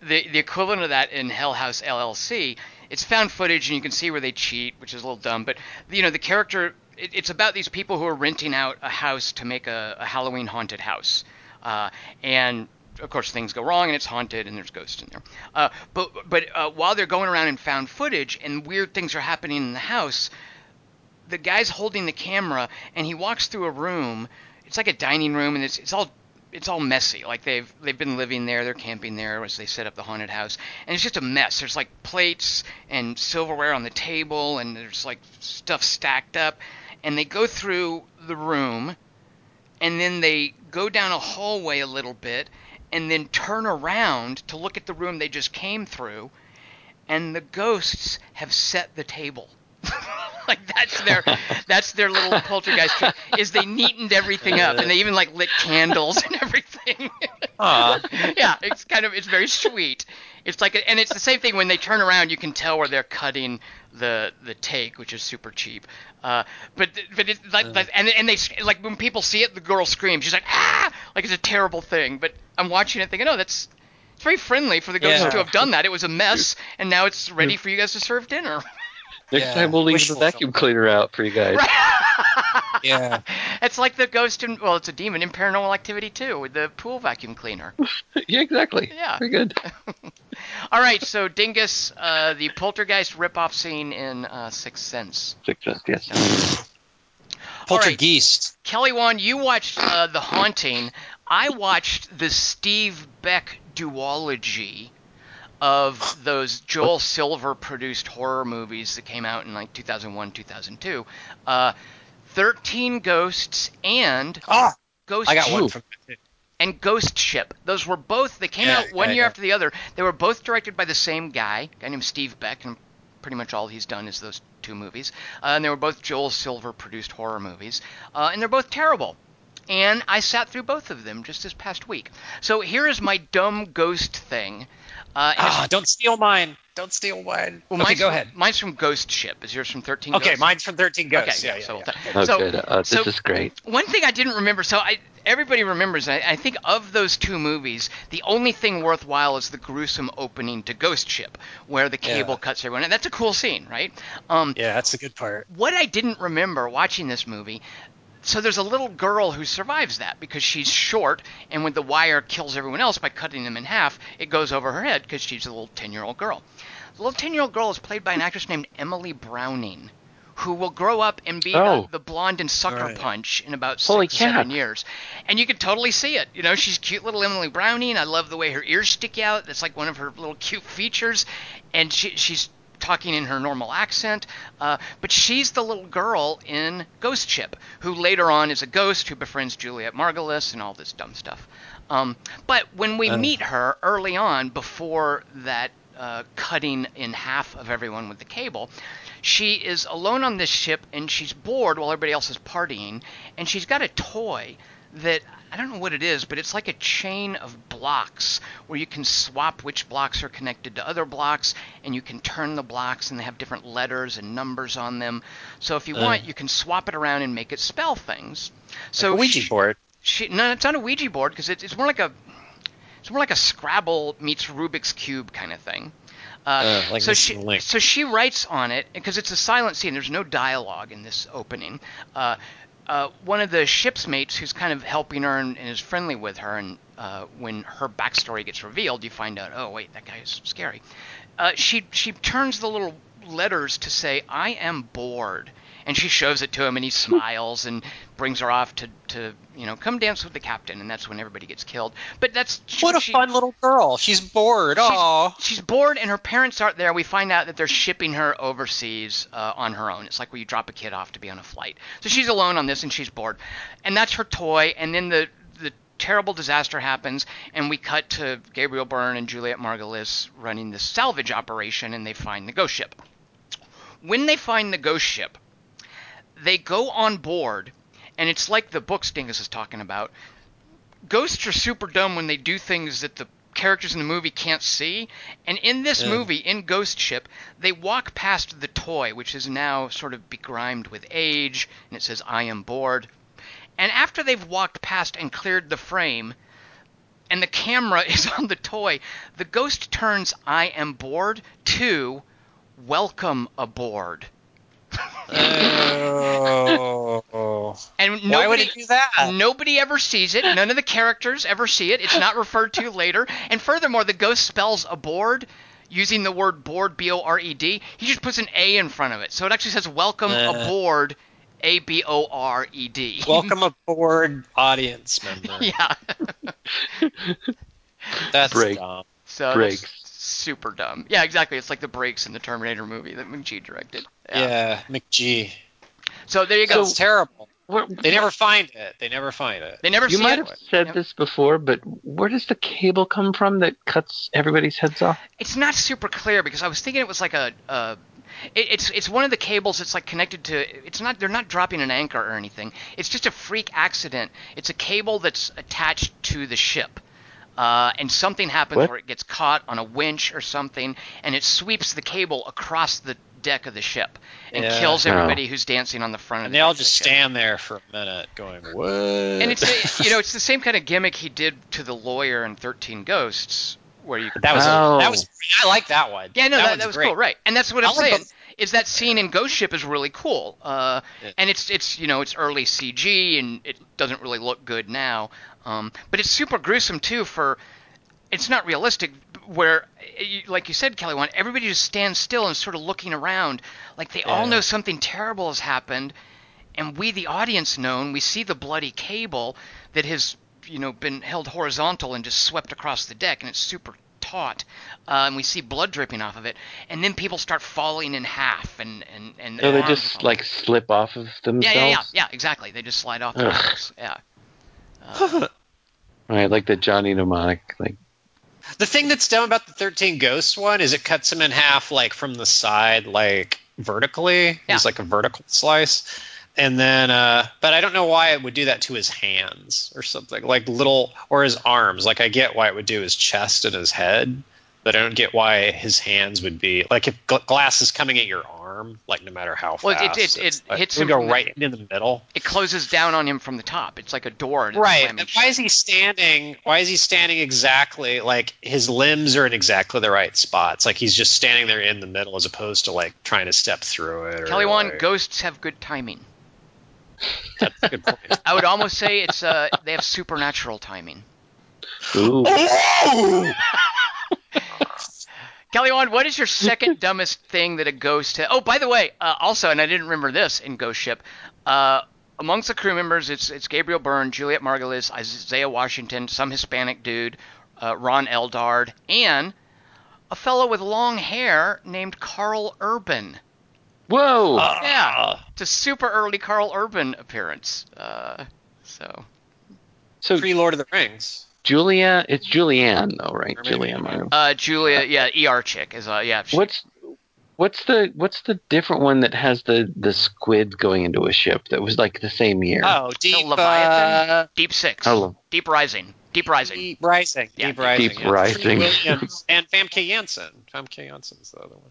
the the equivalent of that in Hell House LLC, it's found footage, and you can see where they cheat, which is a little dumb. But you know the character, it, it's about these people who are renting out a house to make a, a Halloween haunted house, uh, and of course things go wrong and it's haunted and there's ghosts in there. Uh, but but uh, while they're going around and found footage and weird things are happening in the house, the guy's holding the camera and he walks through a room. It's like a dining room and it's it's all it's all messy. Like they've they've been living there, they're camping there as they set up the haunted house, and it's just a mess. There's like plates and silverware on the table, and there's like stuff stacked up. And they go through the room, and then they go down a hallway a little bit, and then turn around to look at the room they just came through, and the ghosts have set the table. (laughs) like that's their that's their little poltergeist trick is they neatened everything up and they even like lit candles and everything. (laughs) Yeah, it's kind of it's very sweet. It's like a, and it's the same thing when they turn around, you can tell where they're cutting the the take, which is super cheap. Uh, but but it's like, like and and they like when people see it, the girl screams. She's like ah, like it's a terrible thing. But I'm watching it thinking, oh, that's it's very friendly for the ghost Yeah. to have done that. It was a mess, (laughs) and now it's ready for you guys to serve dinner. Next Yeah, time we'll leave the vacuum fulfillment. cleaner out for you guys. (laughs) Yeah. It's like the ghost in well, it's a demon in Paranormal Activity too, with the pool vacuum cleaner. (laughs) yeah, exactly. Yeah. Very good. (laughs) All right, so Dingus, uh, the poltergeist ripoff scene in uh, Sixth Sense. Six cents, yes. Poltergeist. Kelly Wand, you watched uh, The Haunting. I watched the Steve Beck duology of those Joel Silver produced horror movies that came out in like 2001, 2002. Uh, 13 Ghosts and Ah, Ghost I got one Ooh. from. and Ghost Ship. Those were both. They came Yeah, out one yeah, year yeah. after the other. They were both directed by the same guy, a guy named Steve Beck, and pretty much all he's done is those two movies. Uh, and they were both Joel Silver produced horror movies, uh, and they're both terrible. And I sat through both of them just this past week. So here is my dumb ghost thing. Uh, and Ah, don't steal mine. Don't steal mine. well, okay, mine's go from, ahead. Mine's from Ghost Ship. Is yours from Thirteen? Okay, Ghosts? mine's from 13 Ghosts. Okay, yeah, yeah, so, yeah. Oh, so, good. Uh, this so is great. one thing I didn't remember. So I everybody remembers. I, I think of those two movies, the only thing worthwhile is the gruesome opening to Ghost Ship, where the cable Yeah. cuts everyone, and that's a cool scene, right? Um, Yeah, that's the good part. what I didn't remember watching this movie. So there's a little girl who survives that because she's short, and when the wire kills everyone else by cutting them in half, it goes over her head because she's a little 10-year-old girl. The little 10-year-old girl is played by an actress named Emily Browning, who will grow up and be Oh. the, the blonde in Sucker Right. Punch in about Holy six, seven years. And you can totally see it. You know, she's cute little Emily Browning. I love the way her ears stick out. That's like one of her little cute features. And she, she's talking in her normal accent. Uh, but she's the little girl in Ghost Ship, who later on is a ghost who befriends Juliet Margulies and all this dumb stuff. Um, but when we meet her early on, before that uh, cutting in half of everyone with the cable, she is alone on this ship and she's bored while everybody else is partying, and she's got a toy that I don't know what it is, but it's like a chain of blocks where you can swap which blocks are connected to other blocks, and you can turn the blocks, and they have different letters and numbers on them. So if you Uh. want, you can swap it around and make it spell things. So Like a Ouija she- board. she no, it's not a Ouija board because it's, it's more like a it's more like a Scrabble meets Rubik's cube kind of thing. Uh, Uh, like so she Link. so she writes on it because it's a silent scene. There's no dialogue in this opening. Uh, uh, one of the ship's mates who's kind of helping her and, and is friendly with her, and uh, when her backstory gets revealed, you find out, oh wait, that guy is scary. Uh, she she turns the little letters to say, "I am bored," and she shows it to him, and he smiles and brings her off to to you know come dance with the captain, and that's when everybody gets killed. But that's What a she- fun little girl. She's bored. Oh. She's, she's bored, and her parents aren't there. We find out that they're shipping her overseas uh, on her own. It's like where you drop a kid off to be on a flight. So she's alone on this, and she's bored, and that's her toy. And then the the terrible disaster happens, and we cut to Gabriel Byrne and Juliet Margulies running this salvage operation, and they find the ghost ship. When they find the ghost ship, they go on board, and it's like the book Stingus is talking about ghosts are super dumb when they do things that the characters in the movie can't see. And in this Yeah. movie, in Ghost Ship, they walk past the toy, which is now sort of begrimed with age, and it says, I am bored. And after they've walked past and cleared the frame, and the camera (laughs) is on the toy, the ghost turns I am bored to welcome aboard. Oh. And Why would nobody, it do that? Nobody ever sees it. None of the characters ever see it. It's not referred to later. And furthermore, the ghost spells aboard using the word board, B O R E D. He just puts an A in front of it. So it actually says welcome Uh. aboard, A B O R E D. Welcome aboard, audience member. (laughs) yeah. That's Break. dumb. So that's Brakes. Super dumb. Yeah, exactly. It's like the brakes in the Terminator movie that McG directed. Yeah, McG. So there you go. That's terrible. Where, They never find it. They never find it. they never you see might it. have said Yep. this before, but where does the cable come from that cuts everybody's heads off? it's not super clear because I was thinking it was like a, a It, it's it's one of the cables that's like connected to. It's not. They're not dropping an anchor or anything. It's just a freak accident. It's a cable that's attached to the ship. Uh, and something happens What? where it gets caught on a winch or something, and it sweeps the cable across the deck of the ship and Yeah. kills Oh. everybody who's dancing on the front of And the they all deck of the just ship. stand there for a minute going, what? And it's a, you know it's the same kind of gimmick he did to the lawyer in Thirteen Ghosts, where you that was Oh. that was I like that one. yeah no that, one's that was great. cool right and that's what I I'm like saying those- is that scene in Ghost Ship is really cool uh, Yeah. and it's it's you know it's early CG and it doesn't really look good now um, but it's super gruesome too for it's not realistic where like you said Kelly Wand everybody just stands still and sort of looking around. Like they all know something terrible has happened and we the audience know and we see the bloody cable that has you know been held horizontal and just swept across the deck and it's super taut uh, and we see blood dripping off of it. And then people start falling in half and and and So they just fall- like slip off of themselves. yeah yeah. yeah exactly. They just slide off yeah Uh, (laughs) Right, like the Johnny Mnemonic. Like The thing that's dumb about the 13 Ghosts one is it cuts him in half like from the side, like vertically. Yeah. It's like a vertical slice. And then, uh, but I don't know why it would do that to his hands or something like little, or his arms. Like I get why it would do his chest and his head, but I don't get why his hands would be like if gl- glass is coming at your arm, like no matter how Well, it- fast, it- it it's like- hits would him go from the- right in the middle. it closes down on him from the top it's like a door and Right. And why is he standing? Why is he standing exactly like his limbs are in exactly the right spots? Like he's just standing there in the middle as opposed to like trying to step through it. Or, Kelly one like- ghosts have good timing That's a good point. (laughs) I would almost say it's uh they have supernatural timing ooh, (laughs) Kelly Wand, what is your (laughs) second dumbest thing that a ghost? Ha- oh, by the way, uh, also, and I didn't remember this in Ghost Ship. Uh, amongst the crew members, it's it's Gabriel Byrne, Juliet Margulies, Isaiah Washington, some Hispanic dude, uh, Ron Eldard, and a fellow with long hair named Karl Urban. whoa! Yeah, it's a super early Karl Urban appearance. Uh, so so Pre Lord of the Rings. Julia, it's Julianne though, right? Julianne. Uh, Julia, yeah, ER chick is uh, yeah. she- What's what's the what's the different one that has the the squid going into a ship that was like the same year? Oh, deep Leviathan? uh, Deep Six, Oh. Deep Rising, Deep Rising. Deep Rising. Yeah, Deep Rising. Deep yeah. Rising. Williams (laughs) and Famke Janssen. Famke Janssen's the other one.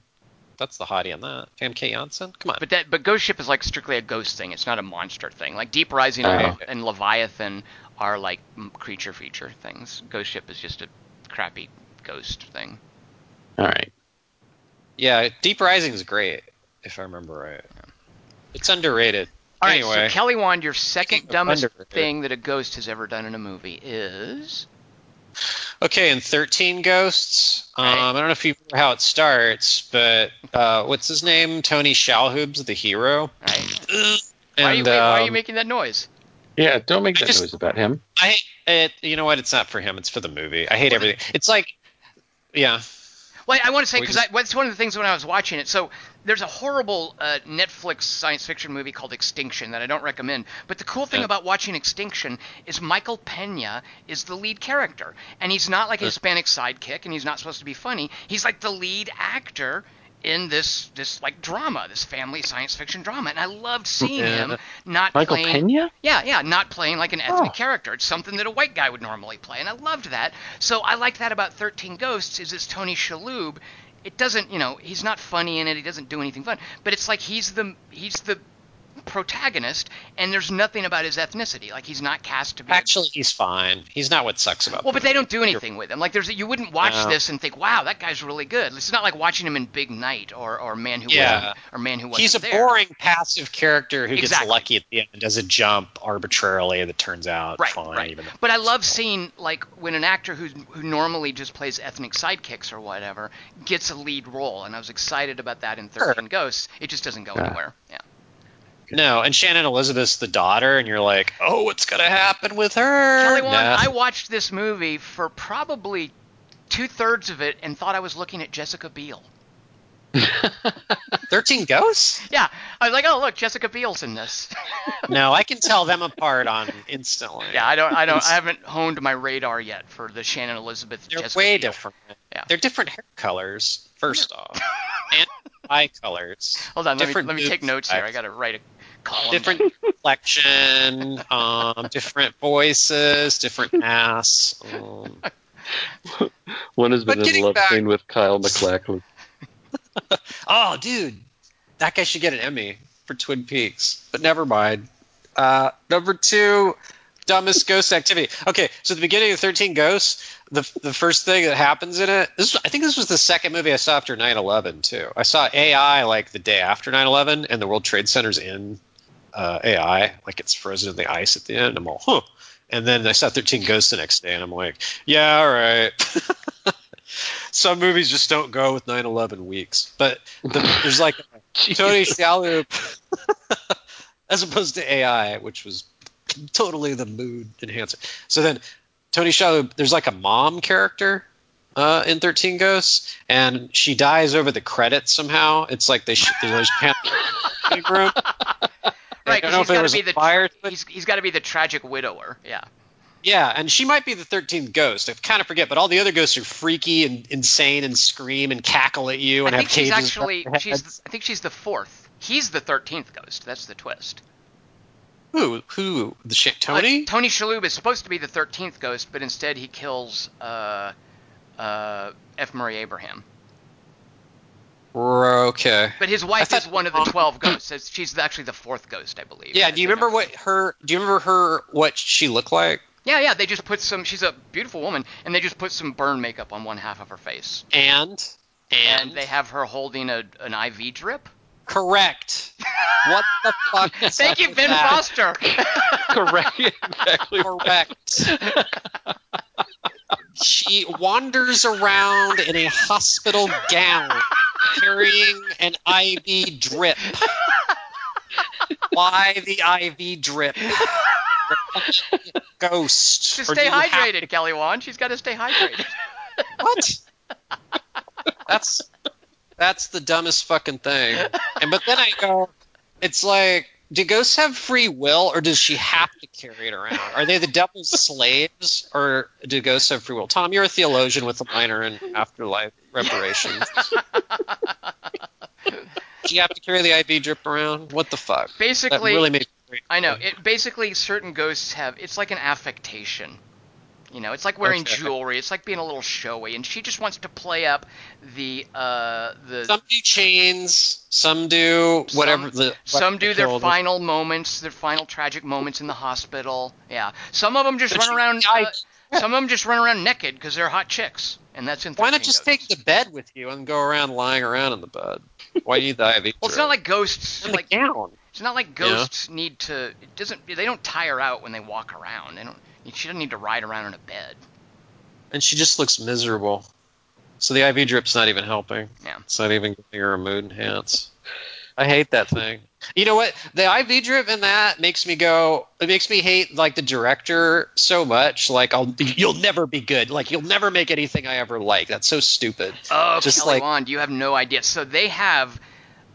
That's the hottie on that. Famke Janssen. Come on. But that, but Ghost Ship is like strictly a ghost thing. It's not a monster thing. Like Deep Rising Oh. and, and Leviathan are like creature feature things. Ghost Ship is just a crappy ghost thing. All right. yeah, Deep Rising is great if I remember right. It's underrated. All right, anyway, so Kelly Wand, your second dumbest underrated. thing that a ghost has ever done in a movie is Okay, in 13 Ghosts, um, Right. I don't know if you remember how it starts, but uh, what's his name? Tony Shalhoub's the hero. right. And, why, are you, wait, why are you um, making that noise? Yeah, don't make I that just- noise about him. I hate it. You know what? It's not for him. It's for the movie. I hate everything. It's like, yeah. Well, I want to say because just- that's one of the things when I was watching it. So there's a horrible uh, Netflix science fiction movie called Extinction that I don't recommend. But the cool thing Yeah. about watching Extinction is Michael Pena is the lead character, and he's not like a Hispanic sidekick, and he's not supposed to be funny. He's like the lead actor in this this like drama, this family science fiction drama, and I loved uh, seeing Yeah. him uh, not Michael playing. Pena? Yeah, yeah, not playing like an ethnic Oh. character. It's something that a white guy would normally play, and I loved that. So I liked that about 13 Ghosts is it's Tony Shalhoub. It doesn't, you know, he's not funny in it. He doesn't do anything fun, but it's like he's the he's the protagonist, and there's nothing about his ethnicity. Like he's not cast to be. a- Actually, he's fine. He's not what sucks about. well, but they don't do anything with him. Like there's you wouldn't watch No. this and think, wow, that guy's really good. It's not like watching him in Big Night or or Man Who Yeah. Wasn't or Man Who Wasn't He's a There. boring, passive character who Exactly. gets lucky at the end and does a jump arbitrarily that turns out right, fine. right. Even But I love seeing like when an actor who who normally just plays ethnic sidekicks or whatever gets a lead role, and I was excited about that in Thirteen Ghosts. It just doesn't go Yeah. anywhere. Yeah. No, and Shannon Elizabeth's the daughter, and you're like, oh, what's gonna happen with her? Kelly Wand, Nah. I watched this movie for probably two thirds of it and thought I was looking at Jessica Biel. (laughs) Thirteen Ghosts? Yeah, I was like, oh look, Jessica Biel's in this. (laughs) No, I can tell them apart on instantly. yeah, I don't, I don't, I haven't honed my radar yet for the Shannon Elizabeth. They're Jessica way Biel. different. Yeah. They're different hair colors. First off, and eye colors. (laughs) Hold on, let me let me take notes here. I got to write. Different complexion, um, different voices, different ass. Um, (laughs) One has But been in a love back- scene with Kyle MacLachlan. (laughs) oh, dude, that guy should get an Emmy for Twin Peaks. But never mind. Uh, number two, dumbest ghost (laughs) activity. Okay, so the beginning of Thirteen Ghosts, the the first thing that happens in it. This I think this was the second movie I saw after 9/11 too. I saw AI like the day after 9/11, and the World Trade Center's in uh, AI, like it's frozen in the ice at the end. I'm all, huh. And then I saw 13 Ghosts the next day, and I'm like, yeah, all right. (laughs) Some movies just don't go with 9/11 weeks, but the, there's like (laughs) Tony Shalhoub, (laughs) as opposed to AI, which was totally the mood enhancer. So then Tony Shalhoub, there's like a mom character uh, in 13 Ghosts, and she dies over the credits somehow. It's like they sh- there's room. Right, because he's got to be the fire. he's he's got to be the tragic widower. Yeah. Yeah, and she might be the 13th ghost. I kind of forget, but all the other ghosts are freaky and insane and scream and cackle at you and I have think she's cages. actually around she's. I think she's the fourth. He's the thirteenth ghost. That's the twist. who who the sh- Tony? Uh, Tony Shalhoub is supposed to be the thirteenth ghost, but instead he kills uh, uh, F. Murray Abraham. Okay. But his wife thought- is one of the twelve ghosts. She's actually the fourth ghost, I believe. Yeah. Do you remember what her? Do you remember her? What she looked like? Yeah, yeah. They just put some. She's a beautiful woman, and they just put some burn makeup on one half of her face, And and, they have her holding a an IV drip. correct. what the fuck? (laughs) is Thank you, Ben that? Foster. (laughs) Correct. exactly. Correct. (laughs) she wanders around in a hospital gown carrying an IV drip. Why the IV drip? Ghost. to stay have- hydrated, Kelly Wand. She's got to stay hydrated. What? That's that's the dumbest fucking thing. And but then I go, it's like, do ghosts have free will, or does she have to carry it around? Are they the devil's (laughs) slaves, or do ghosts have free will? Tom, you're a theologian with a minor in afterlife reparations. (laughs) do you have to carry the IV drip around? What the fuck? That Basically, really made I know. It basically certain ghosts have. It's like an affectation. You know, it's like wearing Okay. jewelry. It's like being a little showy, and she just wants to play up the uh the. Some do chains, some do whatever Some- the some do their final moments, their final tragic moments in the hospital. Yeah. Some of them just But run around. (laughs) Uh, some of them just run around naked because they're hot chicks, and that's in. Why not 13 just Ghosts. take the bed with you and go around lying around in the bed? Why do you need the IV? Well, it's not like ghosts. in Like it's not like ghosts need to. It doesn't. They don't tire out when they walk around. They don't. She doesn't need to ride around in a bed. And she just looks miserable. So the IV drip's not even helping. Yeah. It's not even giving her a mood enhance. I hate that thing. You know what? The IV drip in that makes me go. It makes me hate like the director so much. Like I'll, you'll never be good. Like you'll never make anything I ever like. That's so stupid. Oh, Just Kelly like- Wand, you have no idea. So they have,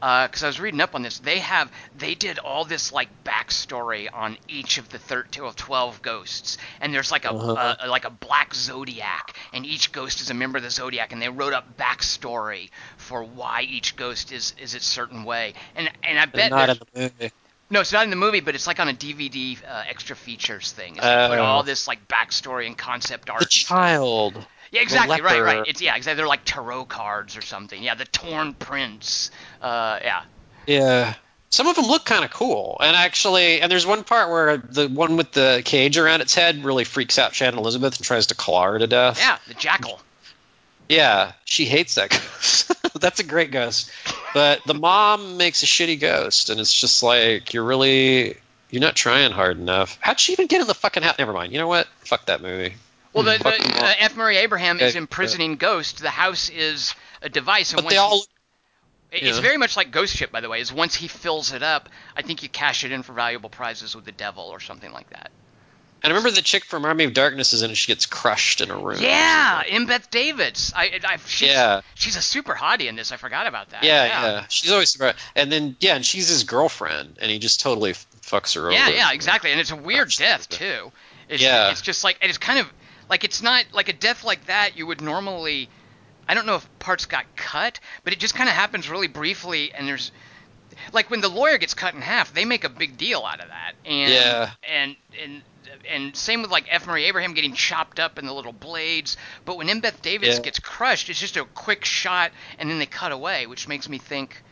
because I was reading up on this, they have, they did all this like backstory on each of the 13 or 12 ghosts, and there's like a Uh-huh. uh, like a black zodiac, and each ghost is a member of the zodiac, and they wrote up backstory for why each ghost is is a certain way, and and I bet not in the movie. no, it's not in the movie, but it's like on a DVD uh, extra features thing. It's they put Oh. all this like backstory and concept art. The child. Yeah, exactly. Right, right. It's yeah, exactly. They're like tarot cards or something. Yeah, the torn prince. Uh, yeah. Yeah. Some of them look kind of cool, and actually, and there's one part where the one with the cage around its head really freaks out Shannon Elizabeth and tries to claw her to death. Yeah, the jackal. Yeah, she hates that (laughs) ghost. That's a great ghost. But the mom makes a shitty ghost, and it's just like you're really you're not trying hard enough. How'd she even get in the fucking house? Never mind. You know what? Fuck that movie. Well, the, the, uh, F. Murray Abraham is imprisoning ghosts. The house is a device, and But they all he- it's yeah. very much like Ghost Ship, by the way. Is once he fills it up, I think you cash it in for valuable prizes with the devil or something like that. And I remember the chick from Army of Darkness is in it. She gets crushed in a room. Yeah, Embeth Davidtz. I, I she's, Yeah. she's a super hottie in this. I forgot about that. Yeah, yeah. She's always surprised. And then yeah, and she's his girlfriend, and he just totally fucks her Yeah, over. yeah, yeah, exactly. And it's a weird death too. It's, Yeah. It's just like and it's kind of like it's not like a death like that you would normally I don't know if parts got cut, but it just kind of happens really briefly, and there's like when the lawyer gets cut in half, they make a big deal out of that. And Yeah. and and and same with like F. Murray Abraham getting chopped up in the little blades. But when Embeth Davidtz Yeah. gets crushed, it's just a quick shot, and then they cut away, which makes me think.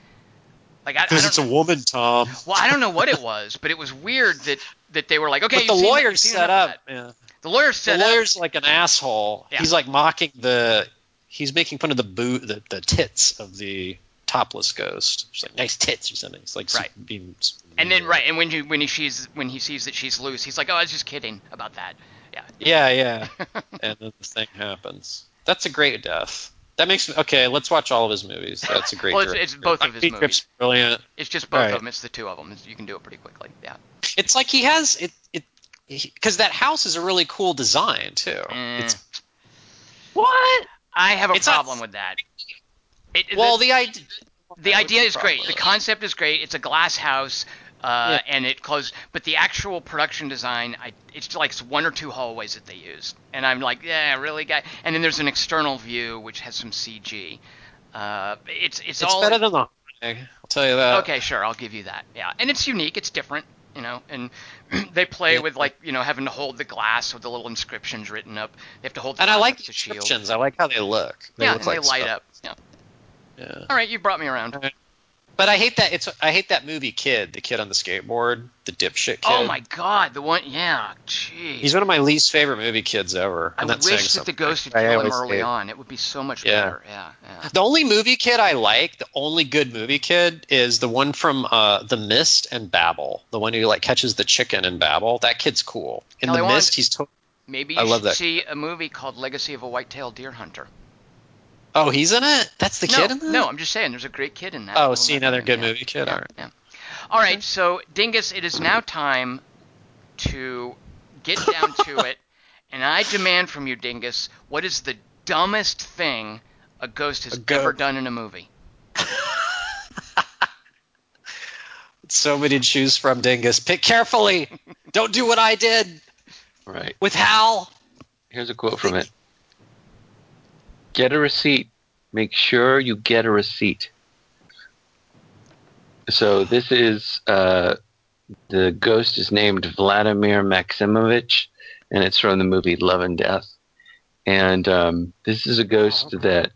Like I, I Because don't it's a woman, Tom. well, I don't know what it was, but it was weird that that they were like, okay, but the you've seen- lawyer's you've seen set up. Yeah. The lawyer's The set up. lawyer's like an asshole. Yeah. He's like mocking the. He's making fun of the boot, the, the tits of the topless ghost. She's like nice tits or something. It's like Right. being. And then right, and when you when he sees when he sees that she's loose, he's like, oh, I was just kidding about that. Yeah. Yeah, yeah. (laughs) and then the thing happens. That's a great death. That makes me okay. Let's watch all of his movies. That's a great. Well, it's- it's both of his movies. Brilliant. It's just both Right. of them. It's the two of them. You can do it pretty quickly. Yeah. It's like he has it. It because that house is a really cool design too. Mm. It's what? I have a It's not- problem with that. It, Well, the, the idea. the idea is great. The concept is great. It's a glass house, uh, and it closed. But the actual production design, I, it's like one or two hallways that they use, and I'm like, yeah, really, guy. And then there's an external view which has some CG. Uh, it's it's, It's all better than the. I'll tell you that. okay, sure, I'll give you that. Yeah, and it's unique. It's different, you know. And (clears throat) they play Yeah. with like you know having to hold the glass with the little inscriptions written up. They have to hold. The And I like up the to shield. I like how they look. They yeah, look and like they light stuff. up. Yeah. Yeah. All right, you brought me around. But I hate that. It's I hate that movie kid, the kid on the skateboard, the dipshit kid. Oh my god, the one. Yeah, jeez. He's one of my least favorite movie kids ever. I I'm not wish saying that the ghost would I kill him early hate- on. It would be so much Yeah. better. Yeah, yeah. The only movie kid I like, the only good movie kid, is the one from uh, The Mist and Babel. The one who like catches the chicken in Babel. That kid's cool. In Now, The I want- Mist, he's totally. Maybe you I love should that. see a movie called Legacy of a White-tailed Deer Hunter. Oh, he's in it. That's the no, kid in that. no, I'm just saying, there's a great kid in that. Oh, see another good yeah. movie kid. Yeah, All right. yeah. All right, so Dingus, it is now time to get down to (laughs) it, and I demand from you, Dingus, what is the dumbest thing a ghost has A ghost. ever done in a movie? (laughs) So many to choose from, Dingus. Pick carefully. Don't do what I did Right. with Hal. Here's a quote from it. Get a receipt. Make sure you get a receipt. So this is uh, the ghost is named Vladimir Maximovich, and it's from the movie Love and Death. And um, this is a ghost Oh, that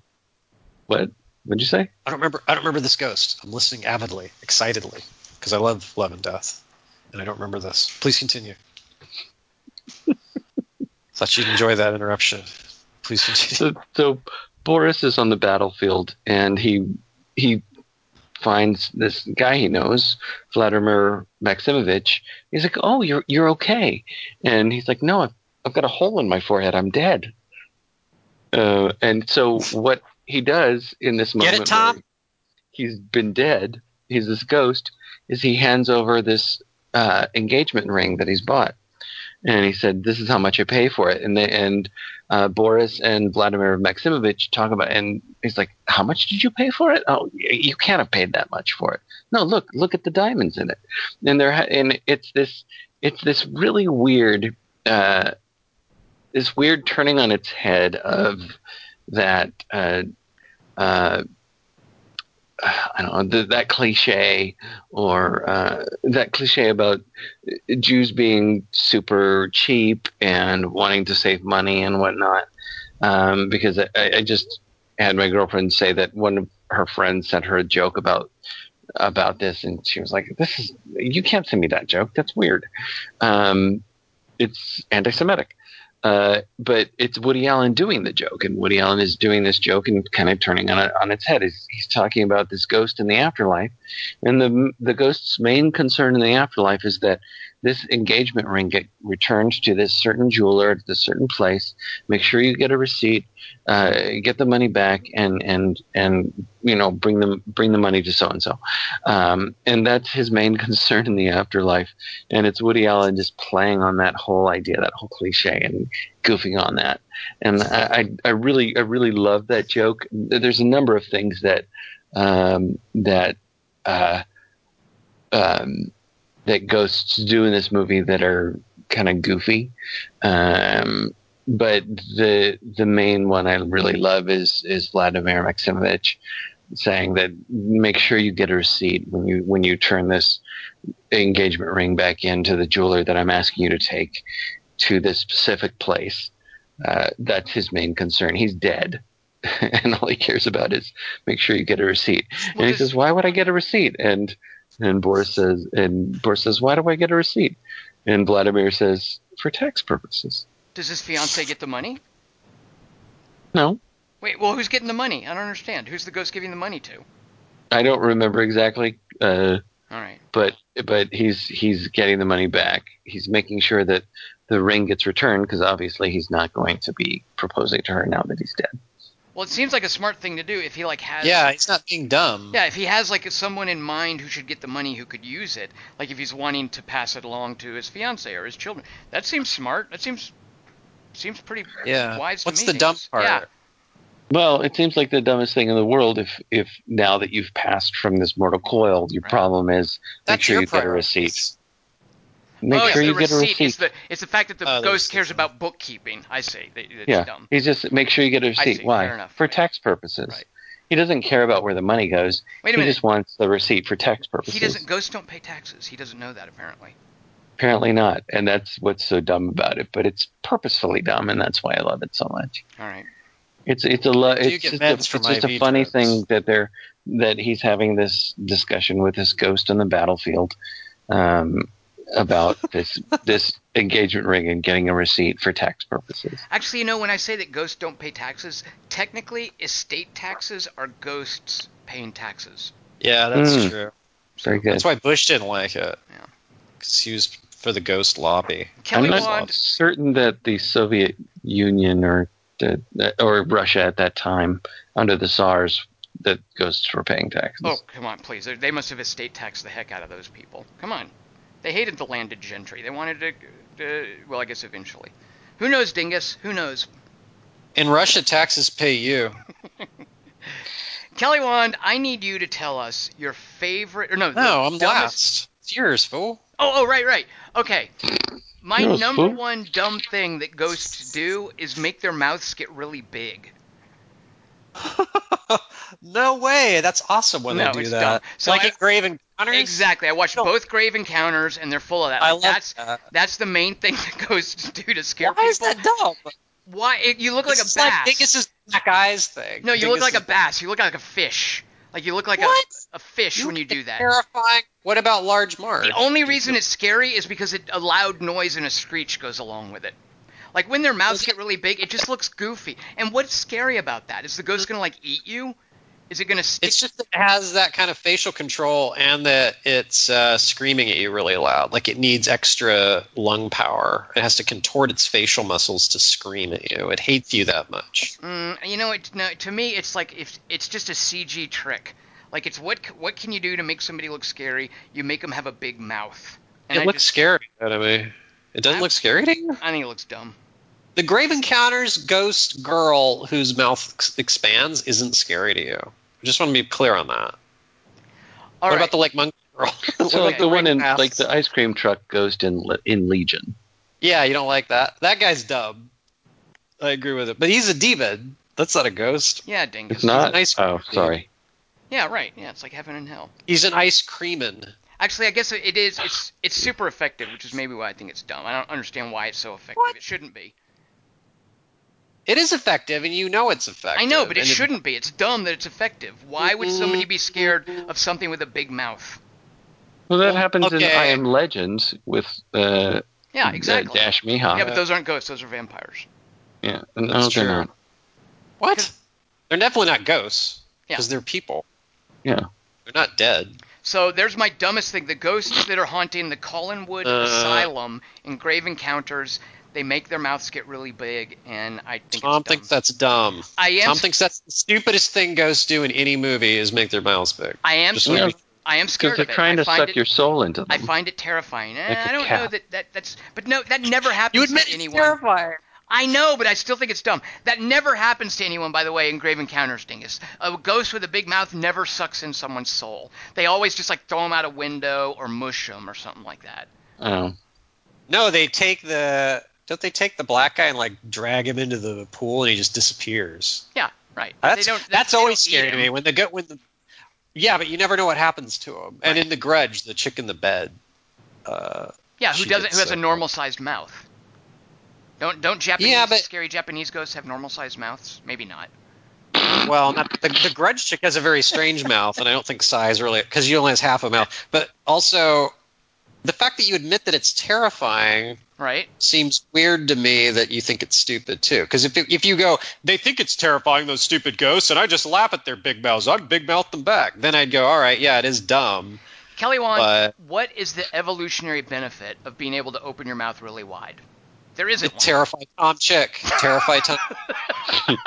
what? What'd you say? I don't remember. I don't remember this ghost. I'm listening avidly, excitedly, because I love Love and Death, and I don't remember this. Please continue. (laughs) Thought you'd enjoy that interruption. Please continue. so, so Boris is on the battlefield and he he finds this guy he knows, Vladimir Maximovich. He's like, "Oh, you're you're okay," and he's like, "No, I've, I've got a hole in my forehead. I'm dead." Uh, and so what he does in this Get it, moment, Tom? where he's been dead. He's this ghost. Is he hands over this uh, engagement ring that he's bought, and he said, "This is how much I pay for it." And they, and uh, Boris and Vladimir Maximovich talk about, and he's like, "How much did you pay for it? Oh, you can't have paid that much for it. No, look, look at the diamonds in it." And they're and it's this, it's this really weird, uh, this weird turning on its head of that. Uh, uh, I don't know that cliche or uh, that cliche about Jews being super cheap and wanting to save money and whatnot. Um, because I, I just had my girlfriend say that one of her friends sent her a joke about about this, and she was like, "This is you can't send me that joke. That's weird. Um, it's anti-Semitic." Uh, but it's Woody Allen doing the joke, and Woody Allen is doing this joke and kind of turning on it on its head. He's, he's talking about this ghost in the afterlife, and the the ghost's main concern in the afterlife is that this engagement ring get returned to this certain jeweler at this certain place. Make sure you get a receipt, uh, get the money back, and and and you know bring them bring the money to so and so, and that's his main (laughs) concern in the afterlife. And it's Woody Allen just playing on that whole idea, that whole cliche, and goofing on that. And I I, I really I really love that joke. There's a number of things that um, that. Uh, um, that ghosts do in this movie that are kind of goofy. Um, but the the main one I really love is is Vladimir Maximovich saying that make sure you get a receipt when you when you turn this engagement ring back into the jeweler that I'm asking you to take to this specific place. Uh, that's his main concern. He's dead. (laughs) and all he cares about is make sure you get a receipt. Well, and he says, "Why would I get a receipt?" And and Boris says, and Boris says, "Why do I get a receipt?" And Vladimir says, "For tax purposes." Does his fiance get the money? No, Wait, well, who's getting the money? I don't understand. Who's the ghost giving the money to? I don't remember exactly, uh, All right. but but he's he's getting the money back. He's making sure that the ring gets returned because obviously he's not going to be proposing to her now that he's dead. Well, it seems like a smart thing to do if he like has. Yeah, he's not being dumb. Yeah, if he has like someone in mind who should get the money who could use it, like if he's wanting to pass it along to his fiance or his children, that seems smart. That seems seems pretty Yeah. wise. To What's me, the dumb part? Yeah. Well, it seems like the dumbest thing in the world if if now that you've passed from this mortal coil, your Right. problem is make sure your you get a priorities. receipt. Make oh, sure it's you the get a receipt. receipt. It's the it's the fact that the Oh, ghost receipt. cares about bookkeeping. I see. That- yeah, dumb. he's just make sure you get a receipt. Why? fair enough, For right. tax purposes. Right. He doesn't care about where the money goes. Wait a he minute. just wants the receipt for tax purposes. He doesn't. Ghosts don't pay taxes. He doesn't know that apparently. Apparently not, and that's what's so dumb about it. But it's purposefully dumb, and that's why I love it so much. All right. It's it's a lo- it's just, a, it's just a funny drugs. thing that they're that he's having this discussion with this ghost on the battlefield um, about this this engagement ring and getting a receipt for tax purposes. Actually, you know, when I say that ghosts don't pay taxes, technically, estate taxes are ghosts paying taxes. Yeah, that's Mm. true. Very good. That's why Bush didn't like it. Yeah. Because he was for the ghost lobby. Kelly I'm not Wand. certain that the Soviet Union or the or Russia at that time under the Tsars that ghosts were paying taxes. Oh, come on, please. They- They must have estate taxed the heck out of those people. Come on. They hated the landed gentry. They wanted to. Uh, well, I guess eventually. Who knows, Dingus? Who knows? In Russia, taxes pay you. (laughs) Kelly Wand, I need you to tell us your favorite. Or no, No, I'm dumbest- last. It's yours, fool. Oh, oh, right, right. Okay. My No, number fool. one dumb thing that ghosts do is make their mouths get really big. (laughs) no way. That's awesome when No, they do it's that. dumb. So like I- in Grave Encounters? Exactly. I watched No. both Grave Encounters, and they're full of that. I Like, love that's that. that's the main thing (laughs) that ghosts do to scare Why is that dumb? Why? It, you look like This a is like bass. Dingus's black eyes thing. no, you look like a bass. You look like a fish. Like you look like a, a fish You when you do that. Terrifying. What about Large Marge? The only reason it's scary is because it, a loud noise and a screech goes along with it. Like when their mouths get really big, it just looks goofy. And what's scary about that? Is the ghost gonna like eat you? Is it gonna stick? It's just that it has that kind of facial control and that it's uh, screaming at you really loud. Like it needs extra lung power. It has to contort its facial muscles to scream at you. It hates you that much. Mm, you know, it, no, to me, it's like if it's just a CG trick. Like it's what what can you do to make somebody look scary? You make them have a big mouth. And it I looks just- scary to me. It doesn't I- look scary to you? I think it looks dumb. The Grave Encounters ghost girl whose mouth ex- expands isn't scary to you. I just want to be clear on that. All what right. about the like monkey girl? (laughs) So about like the one in ring like the ice cream truck ghost in in Legion. Yeah, you don't like that. That guy's dumb. I agree with it. But he's a demon. That's not a ghost. yeah, dingus. It's not. ice cream oh, dude. sorry. Yeah, right. Yeah, it's like heaven and hell. He's an ice creamin. Actually, I guess it is. It's it's super effective, which is maybe why I think it's dumb. I don't understand why it's so effective. What? It shouldn't be. It is effective, and you know it's effective. I know, but it and shouldn't be. It's dumb that it's effective. Why would somebody be scared of something with a big mouth? Well, that Well, happens in. I Am Legends with uh, Yeah, the exactly. Dash Mihok. Yeah, but those aren't ghosts. Those are vampires. Yeah, no, That's they're true. not. What? They're definitely not ghosts. Yeah. Because they're people. Yeah. They're not dead. So there's my dumbest thing. The ghosts that are haunting the Collingwood Uh. Asylum in Grave Encounters, they make their mouths get really big, and I think Tom it's dumb. thinks that's dumb. I am. Tom thinks that's the stupidest thing ghosts do in any movie is make their mouths big. I am. Just scared. Yeah. like- I am Because scared they're of trying I to find suck it, your soul into them. I find it terrifying. Eh, Like a I don't cat. know that, that that's. But no, that never happens You admit to it's terrifying. I know, but I still think it's dumb. That never happens to anyone, by the way, in Grave Encounters, Dingus. A ghost with a big mouth never sucks in someone's soul. They always just like throw them out a window or mush them or something like that. oh. No, they take the Don't they take the black guy and like drag him into the pool and he just disappears? Yeah, right. That's They don't- they- that's always scary to me when the go when the yeah, but you never know what happens to him. And in the Grudge, the chick in the bed. Uh, Yeah, who doesn't? Who has a normal sized mouth? Don't don't Japanese Yeah, but- scary Japanese ghosts have normal sized mouths? Maybe not. well, not, the, the Grudge chick has a very strange mouth, and I don't think size really because she only has half a mouth. But also, the fact that you admit that it's terrifying Right? seems weird to me that you think it's stupid too. Because if if you go, they think it's terrifying those stupid ghosts, and I just laugh at their big mouths. I'd big mouth them back. Then I'd go, all right, yeah, it is dumb. Kelly But- what is the evolutionary benefit of being able to open your mouth really wide? There isn't one. Terrify Tom Chick. Terrify Tom. (laughs)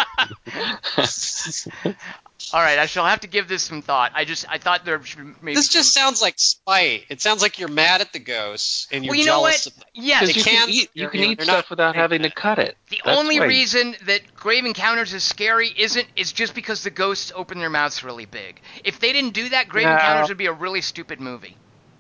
(laughs) (laughs) All right, I shall have to give this some thought. I just I thought there should maybe This just some- sounds like spite. It sounds like you're mad at the ghosts and you're Well, you know jealous. what? Of them. Yes, They you can- can eat, you can eat stuff without doing having to cut it. The That's only why- reason that Grave Encounters is scary isn't is just because the ghosts open their mouths really big. If they didn't do that, Grave No. Encounters would be a really stupid movie.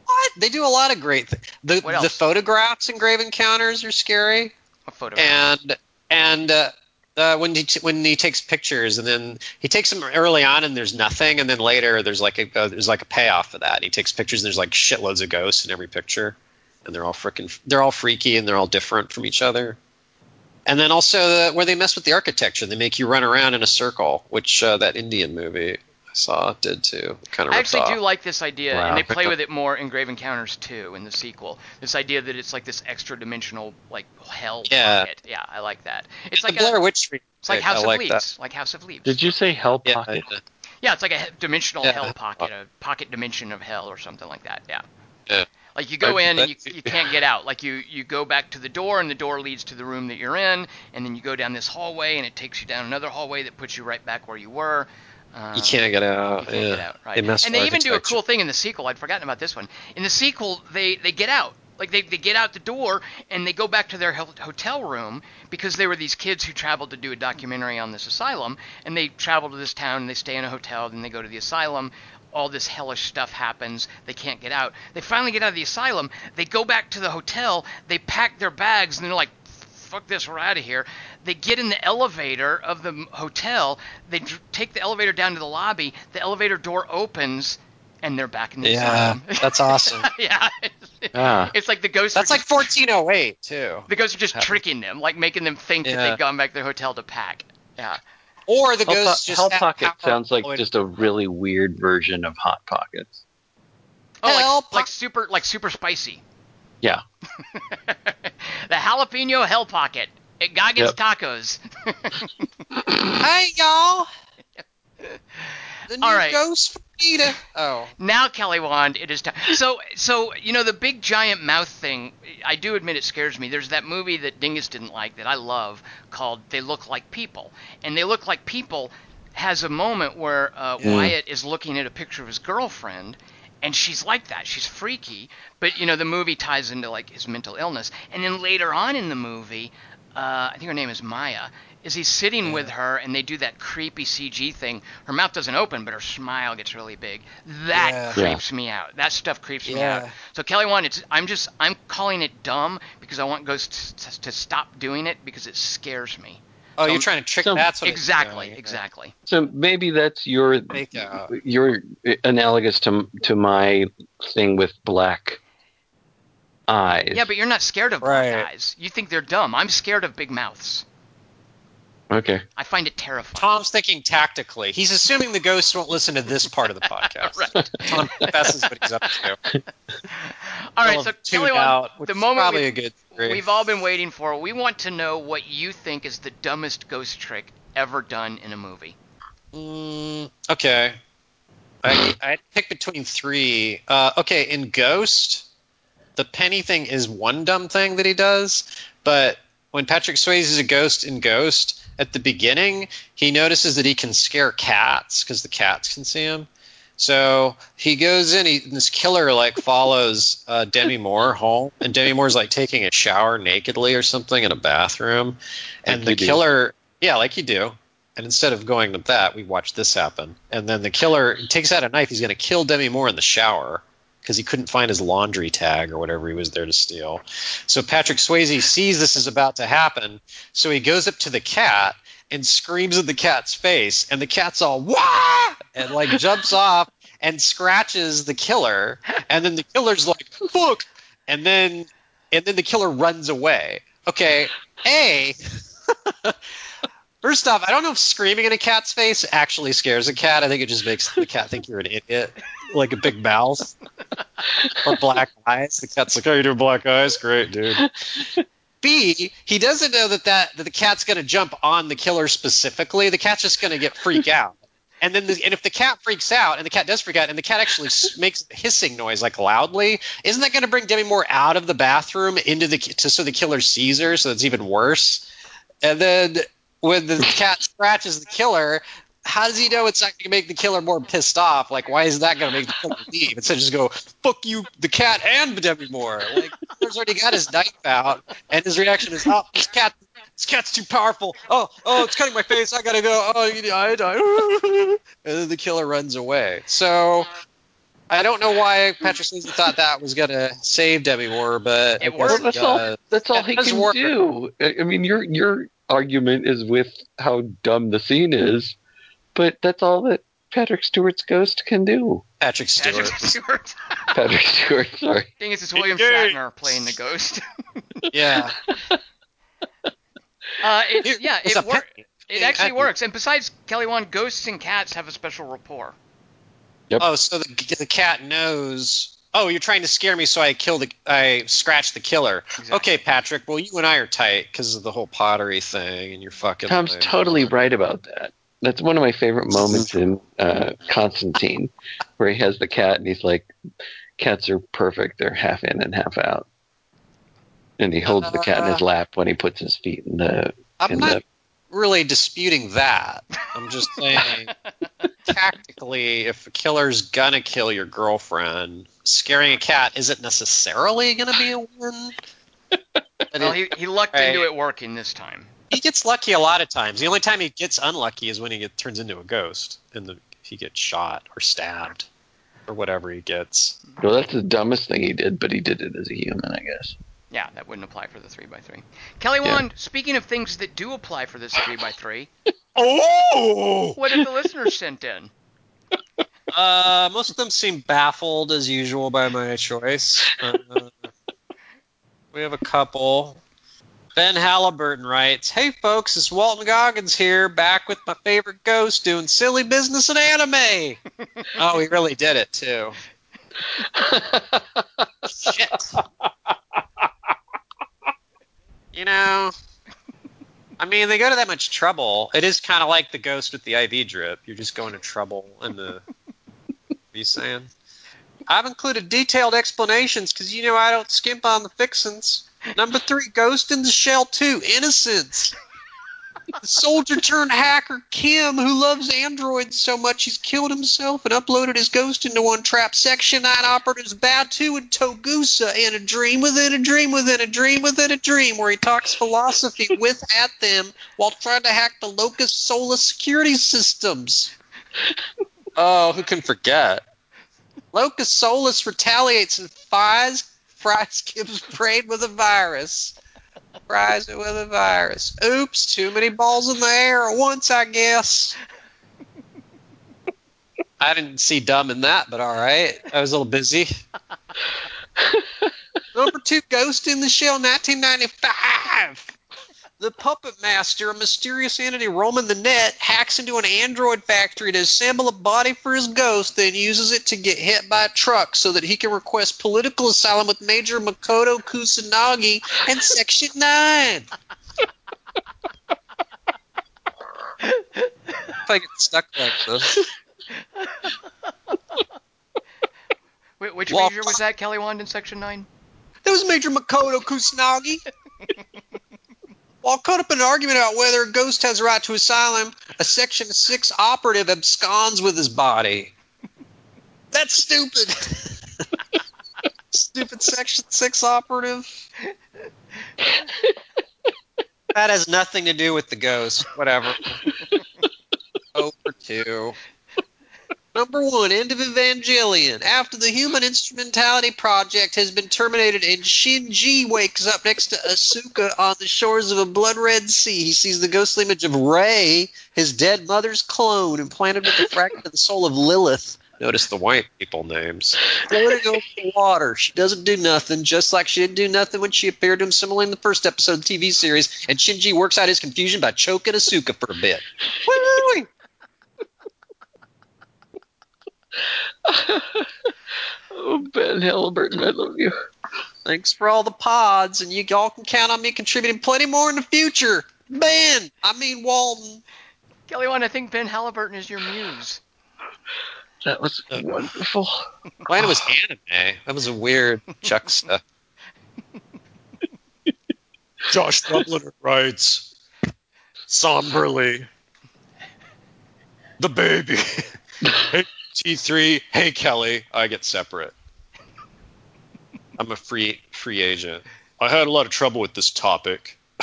What? They do a lot of great things. The What the photographs in Grave Encounters are scary, A photo. and and uh, uh, when he t- when he takes pictures and then he takes them early on and there's nothing, and then later there's like a uh, there's like a payoff for that. He takes pictures and there's like shitloads of ghosts in every picture, and they're all freaking they're all freaky and they're all different from each other. And then also the, where they mess with the architecture, they make you run around in a circle, which uh, that Indian movie saw did too. Kind of I actually do like this idea, Wow. and they play with it more in Grave Encounters 2 in the sequel. This idea that it's like this extra dimensional like hell Yeah. pocket. Yeah, I like that. It's like Blair a, Witch Tree. it's like House I of like Leaves, like House of Leaves. Did you say hell Yeah, pocket? I- Yeah, it's like a dimensional Yeah. hell pocket, a pocket dimension of hell or something like that. Yeah. Yeah. Like you go I- in and you, you can't get out. Like you you go back to the door and the door leads to the room that you're in, and then you go down this hallway and it takes you down another hallway that puts you right back where you were. Uh, You can't get out. can't yeah. get out, right? And they even do a cool thing in the sequel. I'd forgotten about this one. In the sequel, they they get out. Like they, they get out the door and they go back to their hotel room because they were these kids who traveled to do a documentary on this asylum and they travel to this town and they stay in a hotel then they go to the asylum all this hellish stuff happens they can't get out they finally get out of the asylum they go back to the hotel they pack their bags and they're like fuck this, we're out of here. They get in the elevator of the hotel. They dr- take the elevator down to the lobby. The elevator door opens, and they're back in the Yeah, asylum. (laughs) that's awesome. (laughs) yeah, Ah. it's like the ghosts. That's like just, 1408 too. The ghosts are just Happens. tricking them, like making them think that they've gone back to their hotel to pack. Yeah. Or the Hell, Po- ghosts just Hell Pocket sounds like all just a really weird version of Hot Pockets. Oh, like, po- like super, like super spicy. Yeah. (laughs) the jalapeno hell pocket. It guy gets Yep. tacos. (laughs) Hey y'all. (laughs) The new All right. ghost Fajita. Oh. Now, Kelly Wand, it is time. So, so you know the big giant mouth thing. I do admit it scares me. There's that movie that Dingus didn't like that I love called "They Look Like People," and "They Look Like People" has a moment where uh, Yeah. Wyatt is looking at a picture of his girlfriend, and she's like that. She's freaky, but you know the movie ties into like his mental illness, and then later on in the movie, uh, I think her name is Maya. Is he's sitting with her and they do that creepy CG thing? Her mouth doesn't open, but her smile gets really big. That Yeah. creeps me out. That stuff creeps me out. So Kelly Wand, it's I'm just I'm calling it dumb because I want ghosts to, to stop doing it because it scares me. Oh, So- you're trying to trick. so- that's what exactly, doing. exactly. So maybe that's your your analogous to to my thing with black eyes. Yeah, but you're not scared of black eyes. You think they're dumb. I'm scared of big mouths. okay. I find it terrifying. Tom's thinking tactically. He's assuming the ghosts won't listen to this part of the podcast. (laughs) Right. Tom confesses what he's up to. (laughs) All right, so tuned Kelly out, which the moment probably we- a good theory. We've all been waiting for. We want to know what you think is the dumbest ghost trick ever done in a movie. Mm, okay. I I pick between three. Uh, okay, in Ghost, the penny thing is one dumb thing that he does, but when Patrick Swayze is a ghost in Ghost, at the beginning, he notices that he can scare cats because the cats can see him. So he goes in. He, this killer like follows uh, Demi Moore home, and Demi Moore's like taking a shower nakedly or something in a bathroom, and Like the you do. killer, yeah, like you do. And instead of going with that, we watch this happen. And then the killer takes out a knife. He's going to kill Demi Moore in the shower. Because he couldn't find his laundry tag or whatever he was there to steal. So Patrick Swayze sees this is about to happen, so he goes up to the cat and screams in the cat's face, and the cat's all wah and like jumps off and scratches the killer, and then the killer's like fuck, and then and then the killer runs away. Okay, a. (laughs) First off, I don't know if screaming in a cat's face actually scares a cat. I think it just makes the cat think you're an idiot, like a big mouth (laughs) or black eyes. The cat's like, "Oh, you doing black eyes? Great, dude." B, he doesn't know that that, that the cat's going to jump on the killer specifically. The cat's just going to get freak out. And then, the, and if the cat freaks out, and the cat does freak out, and the cat actually makes a hissing noise like loudly, isn't that going to bring Demi Moore out of the bathroom into the to, so the killer sees her, so it's even worse? And then when the cat scratches the killer, how does he know it's not going to make the killer more pissed off? Like, why is that going to make the killer leave (laughs) instead of just go "fuck you, the cat and Demi Moore"? Like, the killer's already got his knife out, and his reaction is, "Oh, this cat, this cat's too powerful. Oh, oh, it's cutting my face. I gotta go. Oh, you I die." (laughs) And then the killer runs away. So. I don't know why Patrick Swayze thought that was gonna save Demi Moore, but It guess worked. it that's all. That's all he can work. do. I I mean, your your argument is with how dumb the scene is, but that's all that Patrick Stewart's ghost can do. Patrick Stewart. Patrick Stewart. (laughs) Patrick Stewart, sorry. (laughs) Thing is, it's William Engage. Shatner playing the ghost. (laughs) Yeah. Uh, it, yeah, It's it a works. pet- It actually pet- works. And besides Kelly Wand, ghosts and cats have a special rapport. Yep. Oh, so the, the cat knows. Oh, you're trying to scare me, so I kill the. I scratch the killer. Exactly. Okay, Patrick. Well, you and I are tight because of the whole pottery thing, and you're fucking. Tom's totally right about that. That's one of my favorite (laughs) moments in uh, Constantine, where he has the cat and he's like, "Cats are perfect. They're half in and half out." And he holds the cat in his lap when he puts his feet in the. I'm in not really disputing that. I'm just saying, (laughs) tactically, if a killer's gonna kill your girlfriend, scaring a cat isn't necessarily gonna be a win. (laughs) Well, he, he lucked Right. into it working this time. He gets lucky a lot of times. The only time he gets unlucky is when he get, turns into a ghost and the, he gets shot or stabbed or whatever he gets. Well, that's the dumbest thing he did, but he did it as a human, I guess. Yeah, that wouldn't apply for the 3x3. Kelly Yeah. Wand, speaking of things that do apply for this 3x3, (laughs) Oh! what have the listeners sent in? (laughs) Uh, most of them seem baffled as usual by my choice. Uh, we have a couple. Ben Halliburton writes, "Hey folks, it's Walton Goggins here, back with my favorite ghost doing silly business in anime." (laughs) oh, he really did it too. Shit. you know, I mean, they go to that much trouble. It is kind of like the ghost with the IV drip. You're just going to trouble in the. What are you saying? I've included detailed explanations because you know I don't skimp on the fixins. Number three, Ghost in the Shell 2, Innocence. The soldier turned hacker Kim, who loves androids so much he's killed himself and uploaded his ghost into one trap. Section 9 operatives Batou and Togusa in a dream within a dream within a dream within a dream, where he talks philosophy (laughs) with at them while trying to hack the Locus Solus security systems. Oh, who can forget? Locus Solus retaliates and fries, fries Kim's brain with a virus. Fries it with a virus. Oops, too many balls in the air at once, I guess. I didn't see dumb in that, but all right. I was a little busy. (laughs) Number two, Ghost in the Shell, 1995. The Puppet Master, a mysterious entity roaming the net, hacks into an android factory to assemble a body for his ghost, then uses it to get hit by a truck so that he can request political asylum with Major Makoto Kusanagi and Section 9. if I get stuck like this. Wh- Which Well, major was that, Kelly Wand, in Section 9? That was Major Makoto Kusanagi. (laughs) While caught up in an argument about whether a ghost has a right to asylum, a Section 6 operative absconds with his body. That's stupid. stupid Section 6 operative. that has nothing to do with the ghost. Whatever. (laughs) Over two. Number one, end of Evangelion. After the Human Instrumentality Project has been terminated and Shinji wakes up next to Asuka on the shores of a blood red sea, he sees the ghostly image of Rei, his dead mother's clone, implanted with the fragment of the soul of Lilith. Notice the white people names. Floating over the water. She doesn't do nothing, just like she didn't do nothing when she appeared to him similarly in the first episode of the TV series, and Shinji works out his confusion by choking Asuka for a bit. Woo! Oh, Ben Halliburton, I love you. Thanks for all the pods, and you all can count on me contributing plenty more in the future. Ben, I mean Walton. Kelly Wand, I think Ben Halliburton is your muse. That was wonderful. Mine was anime. That was a weird juxta. Josh Dublin writes somberly, "The baby." (laughs) hey, T3. Hey, Kelly. I get separate. I'm a free free agent. I had a lot of trouble with this topic. (laughs)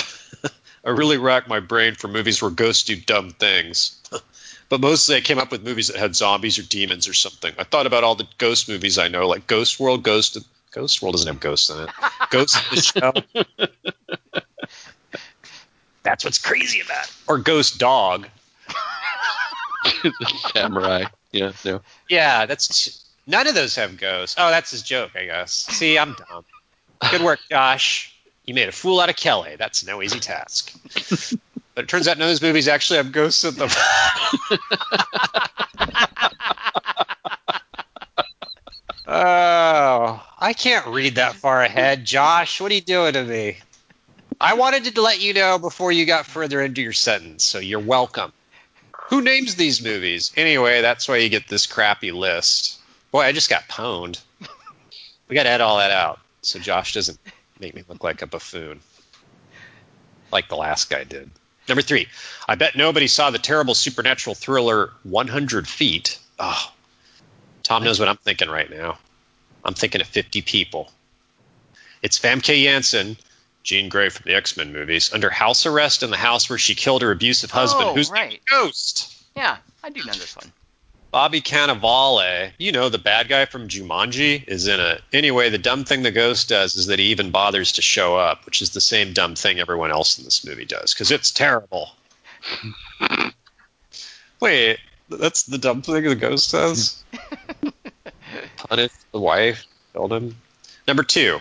I really racked my brain for movies where ghosts do dumb things. (laughs) but mostly I came up with movies that had zombies or demons or something. I thought about all the ghost movies I know, like Ghost World, Ghost. Ghost World doesn't have ghosts in it. Ghost in the Shell. (laughs) That's what's crazy about it. Or Ghost Dog. Samurai. Yeah, no. Yeah, that's none of those have ghosts. Oh, that's his joke, I guess. See, I'm dumb. Good work, (laughs) Josh. You made a fool out of Kelly. That's no easy task. But it turns out none of those movies actually have ghosts in them. (laughs) oh, I can't read that far ahead, Josh. What are you doing to me? I wanted to let you know before you got further into your sentence, so you're welcome. Who names these movies? Anyway, that's why you get this crappy list. Boy, I just got pwned. We got to edit all that out so Josh doesn't make me look like a buffoon, like the last guy did. Number three, I bet nobody saw the terrible supernatural thriller 100 Feet. Oh, Tom knows what I'm thinking right now. I'm thinking of 50 people. It's Famke Janssen, Jean Grey from the X Men movies, under house arrest in the house where she killed her abusive husband, Oh, who's right. the ghost. Yeah, I do know this one. Bobby Cannavale, you know, the bad guy from Jumanji, is in it. Anyway, the dumb thing the ghost does is that he even bothers to show up, which is the same dumb thing everyone else in this movie does, because it's terrible. (laughs) Wait, that's the dumb thing the ghost does? (laughs) Punish the wife, killed him. Number two,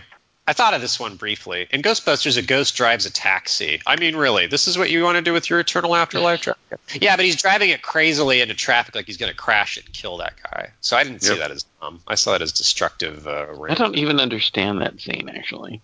I thought of this one briefly. In Ghostbusters, a ghost drives a taxi. I mean, really, this is what you want to do with your eternal afterlife traffic? Yeah, but he's driving it crazily into traffic like he's going to crash it and kill that guy. So I didn't see that as dumb. I saw that as destructive. Uh, I don't even understand that scene actually.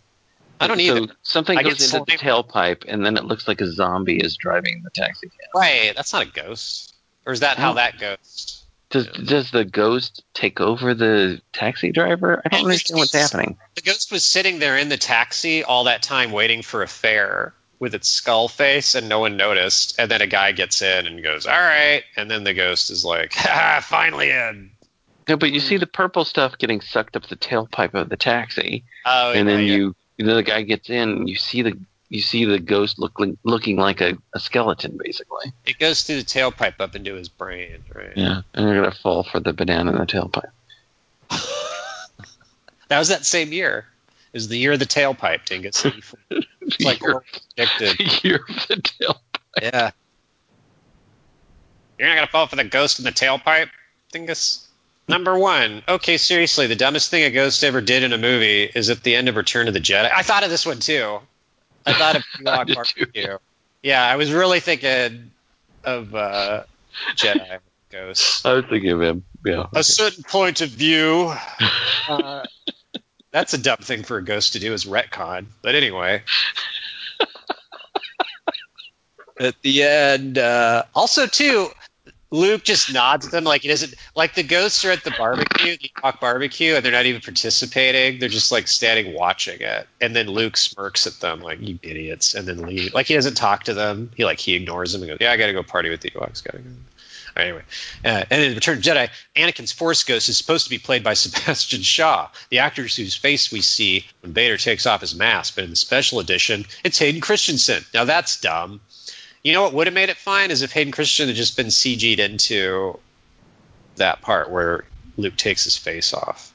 I don't So either. something I goes into the tailpipe, and then it looks like a zombie is driving the taxi cab. Right, that's not a ghost. Or is that how that ghost? Does does the ghost take over the taxi driver? I don't understand what's happening. The ghost was sitting there in the taxi all that time waiting for a fare with its skull face and no one noticed. And then a guy gets in and goes, All right. And then the ghost is like, Ha, finally in. No, but you see the purple stuff getting sucked up the tailpipe of the taxi, Oh, and then yeah, yeah. you then the guy gets in, and you see the you see the ghost looking looking like a, a skeleton basically. It goes through the tailpipe up into his brain, right? Yeah, and you're gonna fall for the banana in the tailpipe. (laughs) That was that same year. It was the year of the tailpipe, Dingus. (laughs) It's like Year- predicted. (laughs) year of the tailpipe. Yeah. You're not gonna fall for the ghost in the tailpipe, Dingus. Number one. Okay, seriously, the dumbest thing a ghost ever did in a movie is at the end of Return of the Jedi. I thought of this one too. I thought of (laughs) Ewok. Barbecue. Yeah, I was really thinking of uh, Jedi ghosts. I was thinking of him. Yeah. A certain point of view. Uh, that's a dumb thing for a ghost to do is retcon. But anyway. (laughs) At the end, uh, also too, Luke just nods at them like he doesn't like the ghosts are at the barbecue, the Ewok barbecue, and they're not even participating. They're just like standing watching it, and then Luke smirks at them like you idiots, and then leave. Like he doesn't talk to them. He like he ignores them and goes, "Yeah, I got to go party with the Ewoks. Got to go." Anyway, uh, and in Return of Jedi, Anakin's Force Ghost is supposed to be played by (laughs) Sebastian Shaw, the actor whose face we see when Vader takes off his mask. But in the special edition, it's Hayden Christensen. Now that's dumb. You know what would have made it fine is if Hayden Christensen had just been CG'd into that part where Luke takes his face off,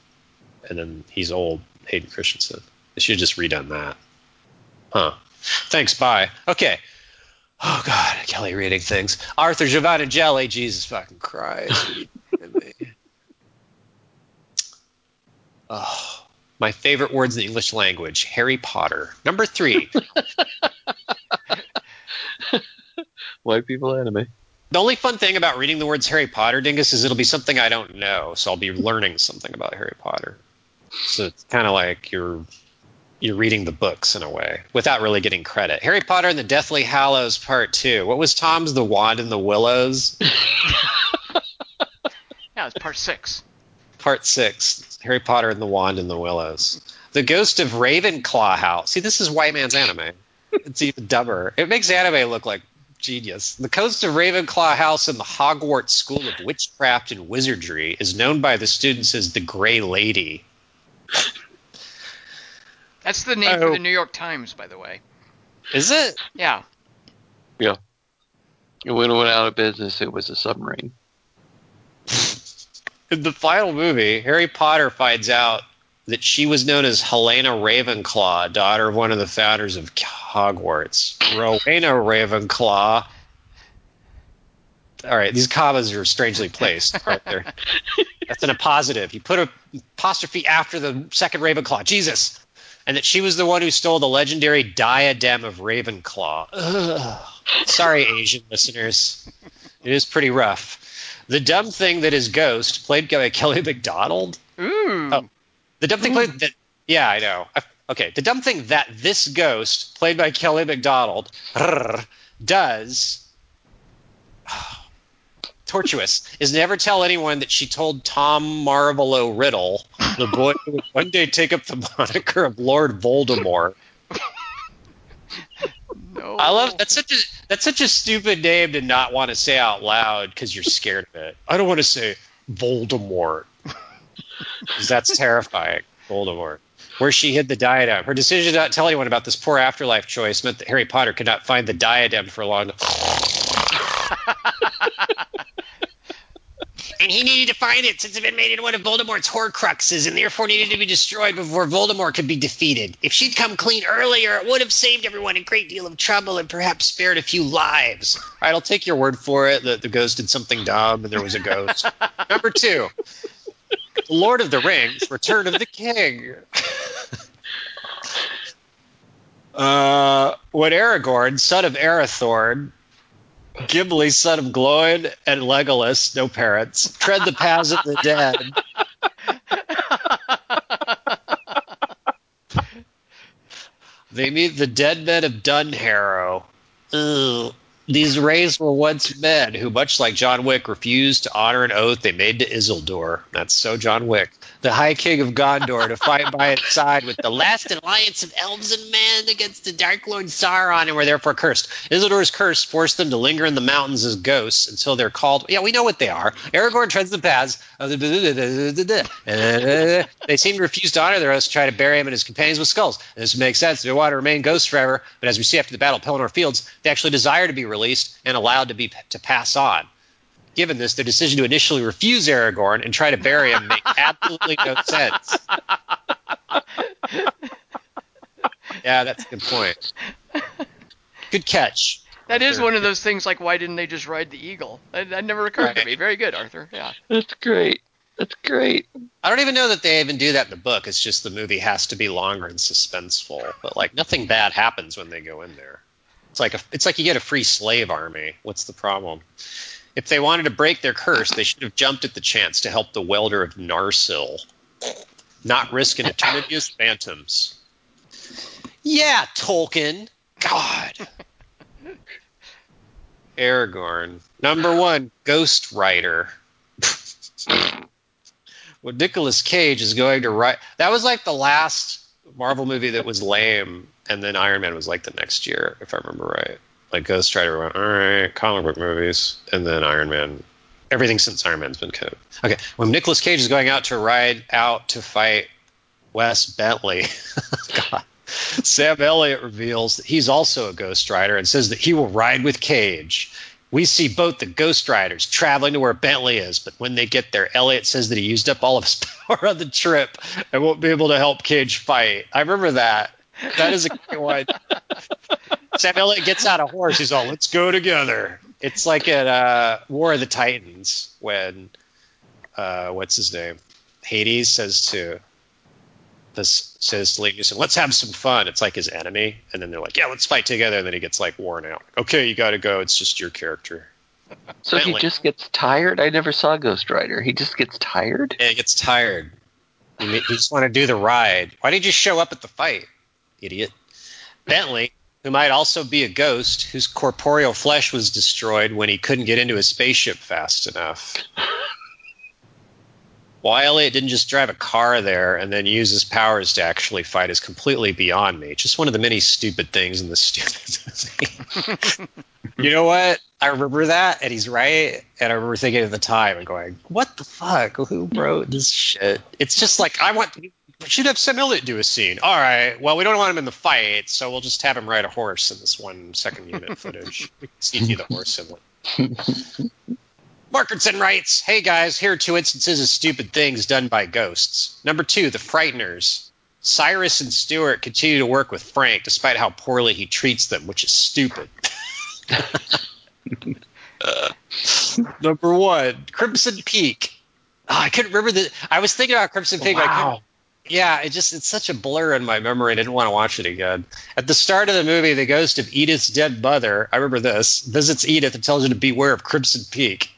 and then he's old Hayden Christensen. They should have just redone that. Huh. Thanks. Bye. Okay. Oh God, Kelly reading things. Arthur Giovanna Jelly. Jesus fucking Christ. Are you kidding me? Oh, my favorite words in the English language: Harry Potter. Number three. (laughs) White people anime. The only fun thing about reading the words Harry Potter, Dingus, is it'll be something I don't know, so I'll be learning something about Harry Potter. So it's kind of like you're you're reading the books in a way without really getting credit. Harry Potter and the Deathly Hallows Part Two. What was Tom's The Wand and the Willows? (laughs) Yeah, it's part six. Part Six. Harry Potter and the Wand and the Willows. The Ghost of Ravenclaw House. See, this is white man's anime. It's even dumber. It makes anime look like genius. The Ghost of Ravenclaw House in the Hogwarts School of Witchcraft and Wizardry is known by the students as the Grey Lady. That's the name for Oh. the New York Times, by the way. Is it? Yeah. Yeah. And when it went out of business, it was a submarine. (laughs) In the final movie, Harry Potter finds out that she was known as Helena Ravenclaw, daughter of one of the founders of Hogwarts. Rowena Ravenclaw. All right, these commas are strangely placed. Right there. (laughs) That's in a positive. You put a apostrophe after the second Ravenclaw. Jesus. And that she was the one who stole the legendary diadem of Ravenclaw. Ugh. Sorry, Asian listeners. It is pretty rough. The dumb thing that is Ghost, played by Kelly Macdonald. Ooh. Hmm. Oh. The dumb thing played hmm. that. Yeah, I know. Okay, the dumb thing that this Ghost, played by Kelly Macdonald, does. (sighs) Tortuous is never tell anyone that she told Tom Marvolo Riddle, the boy who would one day take up the moniker of Lord Voldemort. no. I love that's such a that's such a stupid name to not want to say out loud because you're scared of it. I don't want to say Voldemort because that's terrifying. Voldemort. Where she hid the diadem. Her decision to not tell anyone about this poor afterlife choice meant that Harry Potter could not find the diadem for a long (laughs) And he needed to find it since it had been made into one of Voldemort's Horcruxes and therefore needed to be destroyed before Voldemort could be defeated. If she'd come clean earlier, it would have saved everyone a great deal of trouble and perhaps spared a few lives. All right, I'll take your word for it that the ghost did something dumb and there was a ghost. (laughs) Number two, The Lord of the Rings, Return of the King. (laughs) uh, when Aragorn, son of Arathorn, Gimli, son of Gloin, and Legolas, no parents, tread the paths of the dead. (laughs) They meet the dead men of Dunharrow. Ugh. These rays were once men who, much like John Wick, refused to honor an oath they made to Isildur. That's so John Wick. The High King of Gondor to fight by its (laughs) side with the last alliance of elves and men against the Dark Lord Sauron and were therefore cursed. Isildur's curse forced them to linger in the mountains as ghosts until they're called. Yeah, we know what they are. Aragorn treads the paths of the. They seem to refuse to honor their oaths to try to bury him and his companions with skulls. And this makes sense. They want to remain ghosts forever, but as we see after the Battle of Pelennor Fields, they actually desire to be released and allowed to be to pass on. Given this, their decision to initially refuse Aragorn and try to bury him make absolutely no sense. (laughs) yeah, that's a good point. Good catch. that is Sure. one of those things like, why didn't they just ride the eagle? That, that never occurred to me. Very good, Arthur. Yeah. That's great. That's great. I don't even know that they even do that in the book. It's just the movie has to be longer and suspenseful. But like nothing bad happens when they go in there. It's like a, it's like you get a free slave army. What's the problem? If they wanted to break their curse, they should have jumped at the chance to help the welder of Narsil, not risk an eternity of phantoms. Yeah, Tolkien. God. (laughs) Aragorn. Number one, Ghost Rider. (laughs) What Nicolas Cage is going to write. That was like the last Marvel movie that was lame, and then Iron Man was like the next year, if I remember right. Like Ghost Rider went, all right, comic book movies, and then Iron Man. Everything since Iron Man's been kind of okay. When Nicolas Cage is going out to ride out to fight Wes Bentley, (laughs) God, Sam Elliott reveals that he's also a Ghost Rider and says that he will ride with Cage. We see both the Ghost Riders traveling to where Bentley is, but when they get there, Elliot says that he used up all of his (laughs) power on the trip and won't be able to help Cage fight. I remember that. That is a great one. Sam Elliott gets out a horse. He's all, "Let's go together." It's like at uh, War of the Titans when uh, what's his name? Hades says to this says to Neeson, "Let's have some fun." It's like his enemy, and then they're like, "Yeah, let's fight together." And then he gets like worn out. Okay, you got to go. It's just your character. So he just gets tired. I never saw Ghost Rider. He just gets tired. Yeah, he gets tired. Ma- you just want to do the ride. Why did you show up at the fight, idiot? Bentley, who might also be a ghost, whose corporeal flesh was destroyed when he couldn't get into his spaceship fast enough. Why Elliot didn't just drive a car there and then use his powers to actually fight is completely beyond me. Just one of the many stupid things in this stupid (laughs) you know what? I remember that, and he's right. And I remember thinking at the time and going, "What the fuck? Who wrote this shit?" It's just like I want. We should have Sam Elliott do a scene. All right. Well, we don't want him in the fight, so we'll just have him ride a horse in this one second unit (laughs) footage. we can see the horse inlet. Markinson writes, Hey guys, here are two instances of stupid things done by ghosts. Number two, the Frighteners. Cyrus and Stewart continue to work with Frank despite how poorly he treats them, which is stupid. Uh, (laughs) number one, Crimson Peak. Oh, I couldn't remember the. I was thinking about Crimson Peak. but I couldn't, yeah, it just it's such a blur in my memory. I didn't want to watch it again. At the start of the movie, the ghost of Edith's dead mother, I remember this, visits Edith and tells her to beware of Crimson Peak.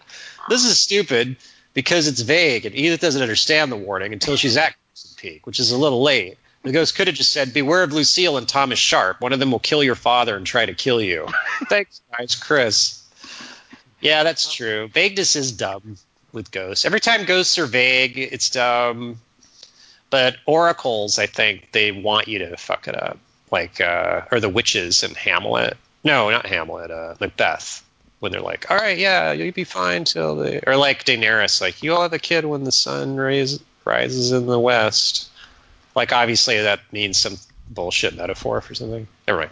This is stupid because it's vague and Edith doesn't understand the warning until she's at Crimson Peak, which is a little late. The ghost could have just said, "Beware of Lucille and Thomas Sharpe. One of them will kill your father and try to kill you." (laughs) Thanks, guys, Chris. Yeah, that's true. Vagueness is dumb with ghosts. Every time ghosts are vague, it's dumb. But oracles, I think they want you to fuck it up, like uh, or the witches in Hamlet. No, not Hamlet. Uh, Macbeth. When they're like, "All right, yeah, you'll be fine till the," or like Daenerys, like, "You'll have a kid when the sun rises in the west." Like, obviously, that means some bullshit metaphor for something. Never mind.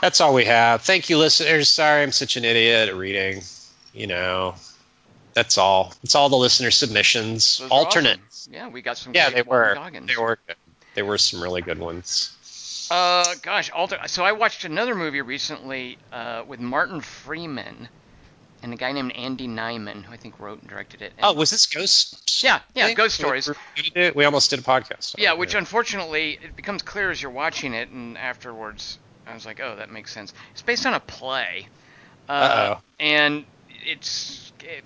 That's all we have. Thank you, listeners. Sorry, I'm such an idiot at reading. You know, that's all. It's all the listener submissions. Those Alternate. awesome. Yeah, we got some. Yeah, they were. They were. Good. There were some really good ones. Uh, gosh, alter. So I watched another movie recently uh, with Martin Freeman and a guy named Andy Nyman, who I think wrote and directed it. And- Oh, was this Ghost? yeah, yeah, thing? Ghost Stories. We, we almost did a podcast. Yeah, which unfortunately it becomes clear as you're watching it, and afterwards I was like, oh, that makes sense. It's based on a play, uh, Uh-oh. and it's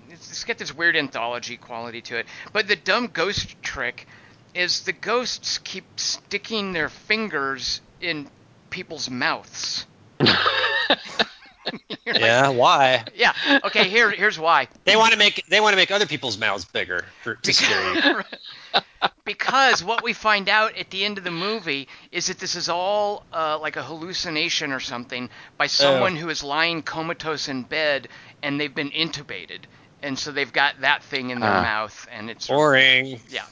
it's, it's got this weird anthology quality to it. But the dumb ghost trick is the ghosts keep sticking their fingers in people's mouths. (laughs) Like, Yeah. Why? yeah. Okay. Here, here's why. They want to make they want to make other people's mouths bigger for, to scare you. (laughs) because what we find out at the end of the movie is that this is all uh, like a hallucination or something by someone who is lying comatose in bed and they've been intubated, and so they've got that thing in their Ah. mouth, and it's Boring. yeah.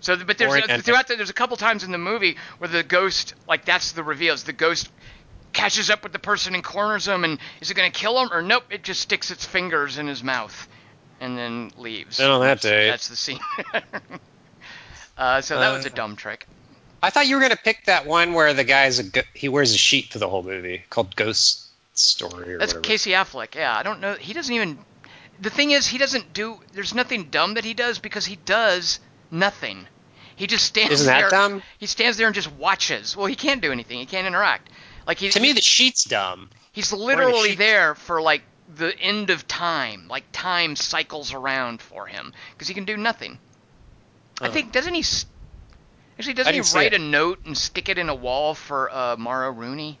So, but there's Boring throughout the, there's a couple times in the movie where the ghost, like that's the reveal, is The ghost catches up with the person and corners him, and is it going to kill him or nope? It just sticks its fingers in his mouth, and then leaves. Then on that day- that's the scene. (laughs) uh, so that was a Uh, dumb trick. I thought you were gonna pick that one where the guy's a go- he wears a sheet for the whole movie called Ghost Story or That's whatever. Casey Affleck. Yeah, I don't know. He doesn't even. The thing is, he doesn't do. There's nothing dumb that he does because he does nothing. He just stands Isn't that there. dumb? He stands there and just watches. Well, he can't do anything. He can't interact. Like he, To me, the sheet's dumb. he's literally sheet. there for like the end of time. Like time cycles around for him because he can do nothing. I Oh. think doesn't he? Actually, doesn't he write a note and stick it in a wall for uh, Mara Rooney?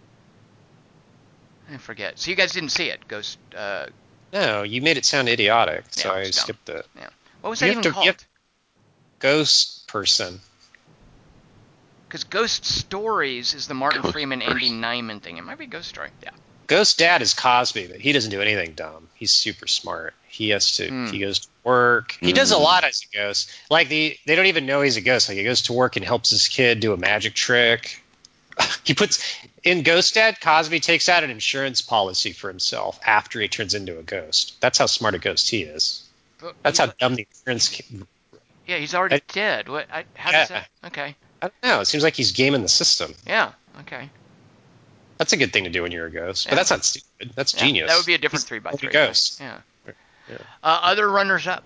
I forget. So you guys didn't see it, Ghost. Uh, No, you made it sound idiotic, so Yeah, I dumb. skipped it. Yeah. what was You that even to- called? have to- Ghost person. Because Ghost Stories is the Martin Ghost Freeman, Andy Nyman thing. It might be Ghost Story. Yeah. Ghost dad is Cosby, but he doesn't do anything dumb. He's super smart. He has to. Hmm. He goes to work. He does a Hmm. lot as a ghost. Like the they don't even know he's a ghost. Like he goes to work and helps his kid do a magic trick. (laughs) he puts In Ghost Dad, Cosby takes out an insurance policy for himself after he turns into a ghost. That's how smart a ghost he is. But That's he- how dumb the insurance. ca- Yeah, he's already I- dead. What? I, how does that? Okay. I don't know. It seems like he's gaming the system. Yeah. Okay. That's a good thing to do when you're a ghost. Yeah. But that's not stupid. That's Yeah, genius. That would be a different He's three by three. Ghost. Yeah. Yeah. Uh, other runners up.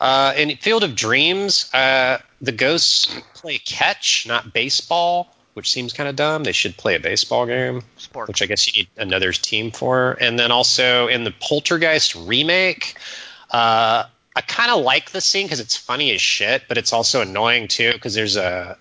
Uh, in Field of Dreams, uh, the ghosts play catch, not baseball, which seems kind of dumb. They should play a baseball game, Sport. which I guess you need another team for. And then also in the Poltergeist remake, uh, I kind of like the scene because it's funny as shit, but it's also annoying too because there's a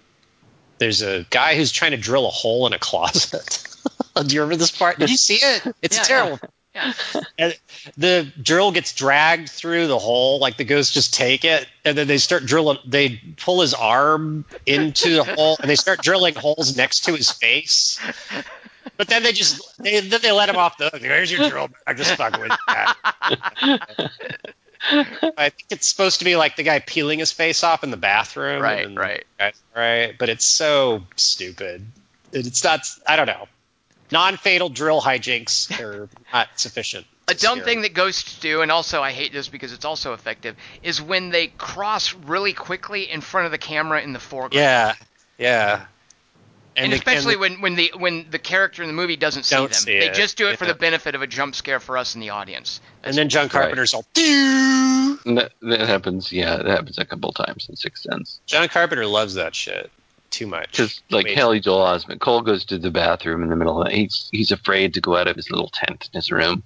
there's a guy who's trying to drill a hole in a closet. (laughs) Do you remember this part? Did you see it? It's Yeah, terrible. yeah. (laughs) And the drill gets dragged through the hole, like the ghosts just take it, and then they start drilling. They pull his arm into the (laughs) hole, and they start drilling holes next to his face. But then they just they, then they let him off the hook. There's your drill. I'm just fucking with that. (laughs) I think it's supposed to be like the guy peeling his face off in the bathroom. Right, and- right. right. But it's so stupid. It's not. I don't know. Non-fatal drill hijinks are not sufficient. A dumb scare thing that ghosts do, and also I hate this because it's also effective, is when they cross really quickly in front of the camera in the foreground. Yeah, yeah. And, the- especially the- when, when the when the character in the movie doesn't see them, see they it, just do it for the benefit of a jump scare for us in the audience. and then John Carpenter's all. "Doo." And that, that happens. Yeah, that happens a couple times in Sixth Sense. John Carpenter loves that shit too much. Because like. Haley Joel Osment, Cole goes to the bathroom in the middle of the He's he's afraid to go out of his little tent in his room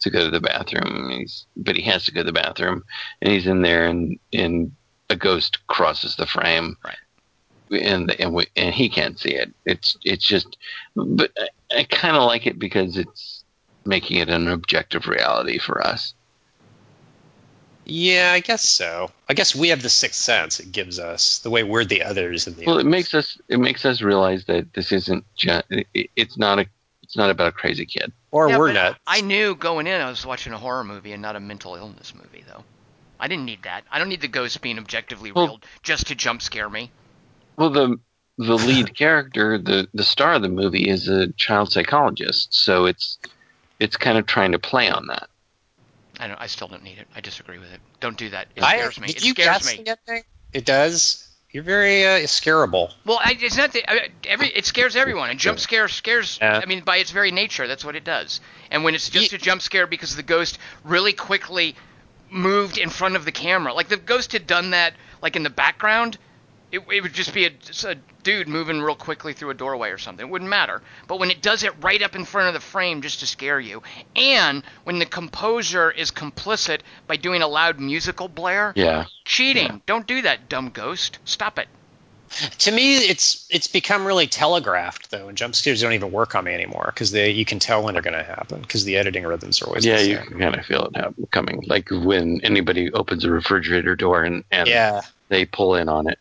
to go to the bathroom. He's but he has to go to the bathroom, and he's in there, and and a ghost crosses the frame, Right. And and we, and he can't see it. It's it's just, but I, I kind of like it because it's making it an objective reality for us. Yeah, I guess so. I guess we have the sixth sense. It gives us the way we're the others in the. Well, it makes us it makes us realize that this isn't just it's not a it's not about a crazy kid. or Yeah, we're but nuts. I knew going in I was watching a horror movie and not a mental illness movie, though. I didn't need that. I don't need the ghost being objectively Well- real just to jump scare me. Well, the the (laughs) lead character, the the star of the movie, is a child psychologist, so it's it's kind of trying to play on that. I don't. I still don't need it. I disagree with it. Don't do that. It I- scares me. did It scares me. It does. You're very uh, scareable. Well, I, it's not that I, every. It scares everyone. And jump scare scares. Yeah. I mean, by its very nature, that's what it does. And when it's just a jump scare because the ghost really quickly moved in front of the camera, like the ghost had done that, like in the background, it, it would just be a, just a dude moving real quickly through a doorway or something. It wouldn't matter. But when it does it right up in front of the frame just to scare you, and when the composer is complicit by doing a loud musical blare, Yeah, cheating. Don't do that, dumb ghost. Stop it. To me, it's it's become really telegraphed though, and jump scares don't even work on me anymore because they you can tell when they're going to happen because the editing rhythms are always yeah, the you same. can kind of feel it happen, coming. Like when anybody opens a refrigerator door and and yeah. they pull in on it,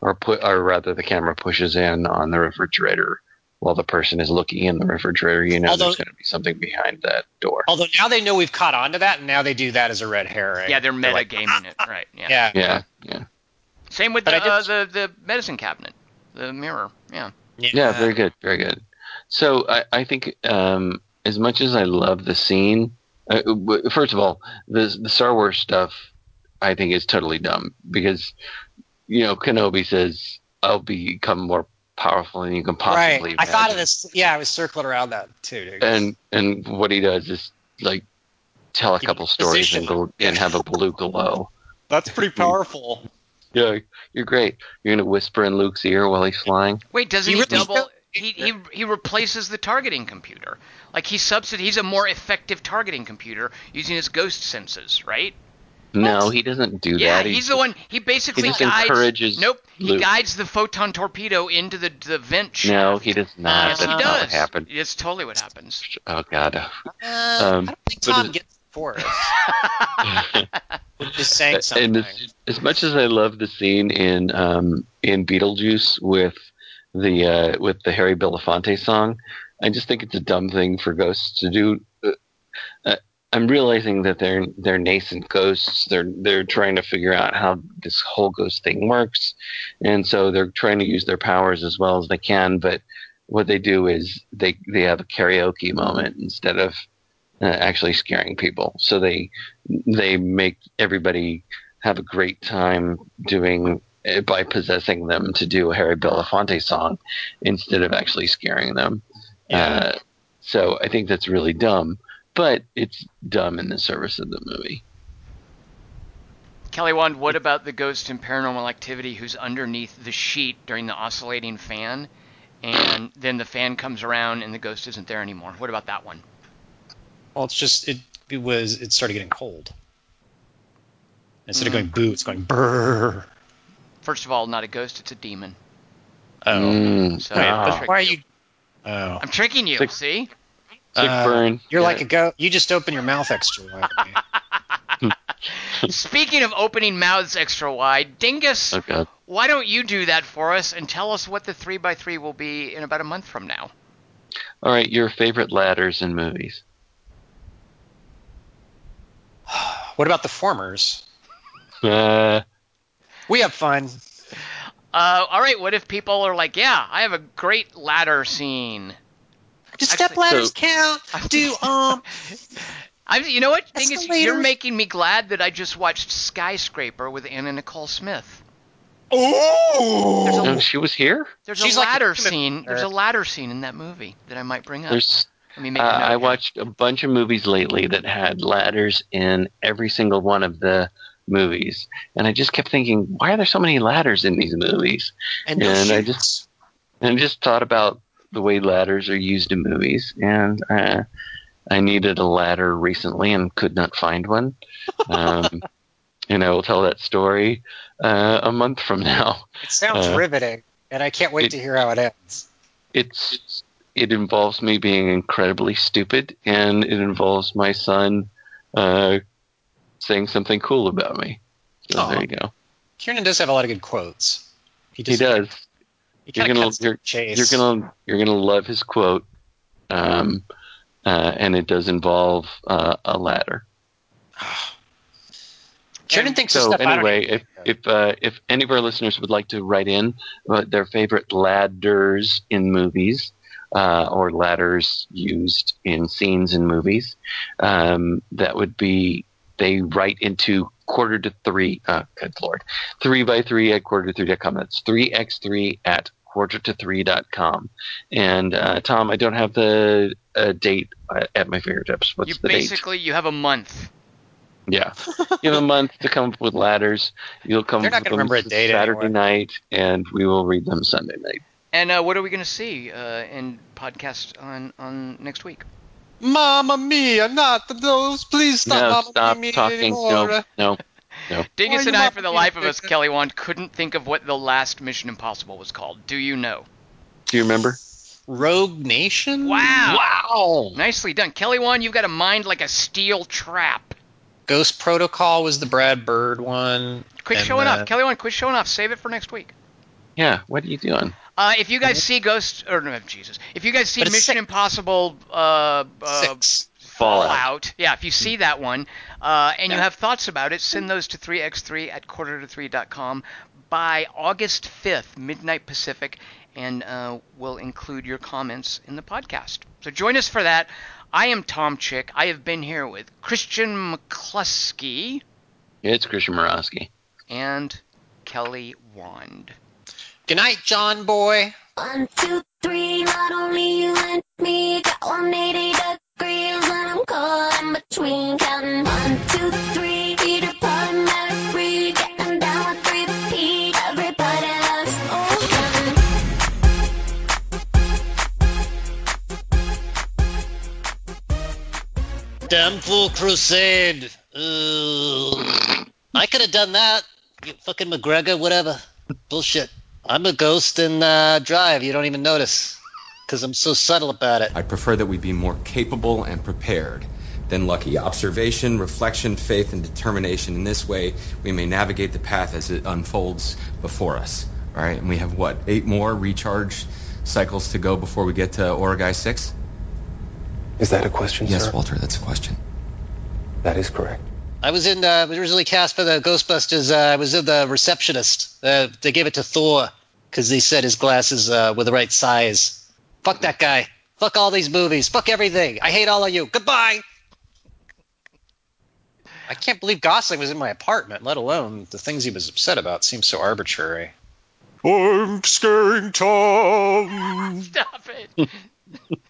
or put, or rather, the camera pushes in on the refrigerator while the person is looking in the refrigerator. You know, Although- there's going to be something behind that door. Although now they know we've caught on to that, and now they do that as a red herring. Yeah, they're meta like, gaming it, right? Yeah. Yeah. Yeah, yeah, Same with the, I uh, the the medicine cabinet, the mirror. Yeah. yeah. Very good, very good. So I, I think um, as much as I love the scene, uh, first of all, the the Star Wars stuff I think is totally dumb because you know Kenobi says oh, I'll become more powerful than you can possibly. Right. I thought of this. Yeah, I was circling around that too. Dude. and and what he does is like tell a couple you stories and go and have a blue glow. That's pretty (laughs) powerful. Yeah, you're great. You're gonna whisper in Luke's ear while he's flying. Wait, doesn't He he, really double? don't- He, he he replaces the targeting computer. Like he substitute. He's a more effective targeting computer using his ghost senses, right? No, he doesn't do Yeah, that. he's the one. He basically he just guides. encourages nope. He Luke. guides the photon torpedo into the the vent shaft. No, he does not. Yes, That's he not does. what happened. It's totally what happens. Oh God. Uh, (laughs) Um, I don't think Tom it- gets for it. (laughs) We're just saying something. and as, as much as I love the scene in um, in Beetlejuice with the uh, with the Harry Belafonte song, I just think it's a dumb thing for ghosts to do. I'm realizing that they're they're nascent ghosts. They're they're trying to figure out how this whole ghost thing works, and so they're trying to use their powers as well as they can. But what they do is they they have a karaoke moment instead of uh, actually scaring people. So they they make everybody have a great time doing it by possessing them to do a Harry Belafonte song instead of actually scaring them. Yeah. Uh, so I think that's really dumb, but it's dumb in the service of the movie. Kelly Wand, what about the ghost in Paranormal Activity who's underneath the sheet during the oscillating fan, and then the fan comes around and the ghost isn't there anymore? What about that one? Well, it's just it, it was it started getting cold. Instead of Mm. going boo, it's going brrr. First of all, not a ghost; it's a demon. Oh, Mm, So Wait, ah, I'm, why are you? Oh, I'm tricking you. Six- See? Sick Uh, burn. you're Yeah. like a go. You just open your mouth extra wide. (laughs) (laughs) Speaking of opening mouths extra wide, Dingus, Oh, God. why don't you do that for us and tell us what the three by three will be in about a month from now? All right, your favorite ladders in movies. (sighs) what about the formers? Uh, We have fun. Uh, all right. What if people are like, "Yeah, I have a great ladder scene." Do Actually- step ladders So- count? Do um? (laughs) I'm, you know what, Dingus, you're making me glad that I just watched Skyscraper with Anna Nicole Smith. Oh, no, she was here. There's She's a like a ladder human scene. There's a ladder scene in that movie that I might bring up. There's. Let me make Uh, I watched a bunch of movies lately that had ladders in every single one of the movies, and I just kept thinking, why are there so many ladders in these movies? and no and I just- And I just thought about the way ladders are used in movies, and uh, I needed a ladder recently and could not find one. Um, (laughs) and I will tell that story uh, a month from now. It sounds uh, riveting, and I can't wait it- to hear how it ends. It's it involves me being incredibly stupid, and it involves my son uh, saying something cool about me. So Aw. there you go. Kieran does have a lot of good quotes. He just, does. He You're gonna- you're- chase. You're gonna you're gonna love his quote, um, uh, and it does involve uh, a ladder. (sighs) Kieran thinks of So stuff I don't anyway, if if uh, if any of our listeners would like to write in their favorite ladders in movies uh, or ladders used in scenes in movies, um, that would be they write into quarter to three. Uh, good lord, three by three at quarter to three dot com. That's three x three at quarter to three dot com. And uh, Tom, I don't have the uh, date uh, at my fingertips. What's you the date? basically you have a month. Yeah, you have a month to come up with ladders. You'll come. They're not up gonna with them remember a date Saturday anyway. night, and we will read them Sunday night. And uh, what are we going to see uh, in podcast on on next week? Mamma mia, not the those. Please stop, no, Mamma stop mia talking. anymore. No, no. Dingus Why and I, for the life of us. Kelly Wand, couldn't think of what the last Mission Impossible was called. Do you know? Do you remember? Rogue Nation. Wow. Wow. Nicely done, Kelly Wand. You've got a mind like a steel trap. Ghost Protocol was the Brad Bird one. Quit showing then- off, Kelly Wand. Quit showing off. Save it for next week. Yeah. What are you doing? Uh, if you guys see Ghost, or no, Jesus, if you guys see Mission six. Impossible uh, uh, Six. Fallout. Fallout, yeah, if you see that one, uh, and you have thoughts about it, send those to 3x3 at quarter to 3.com by August 5th, midnight Pacific, and uh, we'll include your comments in the podcast. So join us for that. I am Tom Chick. I have been here with Christian McCluskey It's Christian Morosky. and Kelly Wand. Good night, John Boy. One, two, three, not only you and me got 180 degrees and in between counting one, two, three, Peter Pan, Mary, free, getting down with three. Everybody loves crusade. I could have done that. You fucking McGregor, whatever. Bullshit. I'm a ghost in uh, Drive. You don't even notice. Because I'm so subtle about it. I prefer that we be more capable and prepared than lucky. Observation, reflection, faith, and determination. In this way, we may navigate the path as it unfolds before us. All right, and we have what? Eight more recharge cycles to go before we get to Oragai 6? Is that a question, sir? Yes, sir? Walter, that's a question. That is correct. I was in, uh, was originally cast for the Ghostbusters. Uh, I was the receptionist. Uh, they gave it to Thor because they said his glasses uh, were the right size. Fuck that guy. Fuck all these movies. Fuck everything. I hate all of you. Goodbye. I can't believe Gosling was in my apartment, let alone the things he was upset about. Seems so arbitrary. I'm scaring Tom. (laughs) Stop it. (laughs)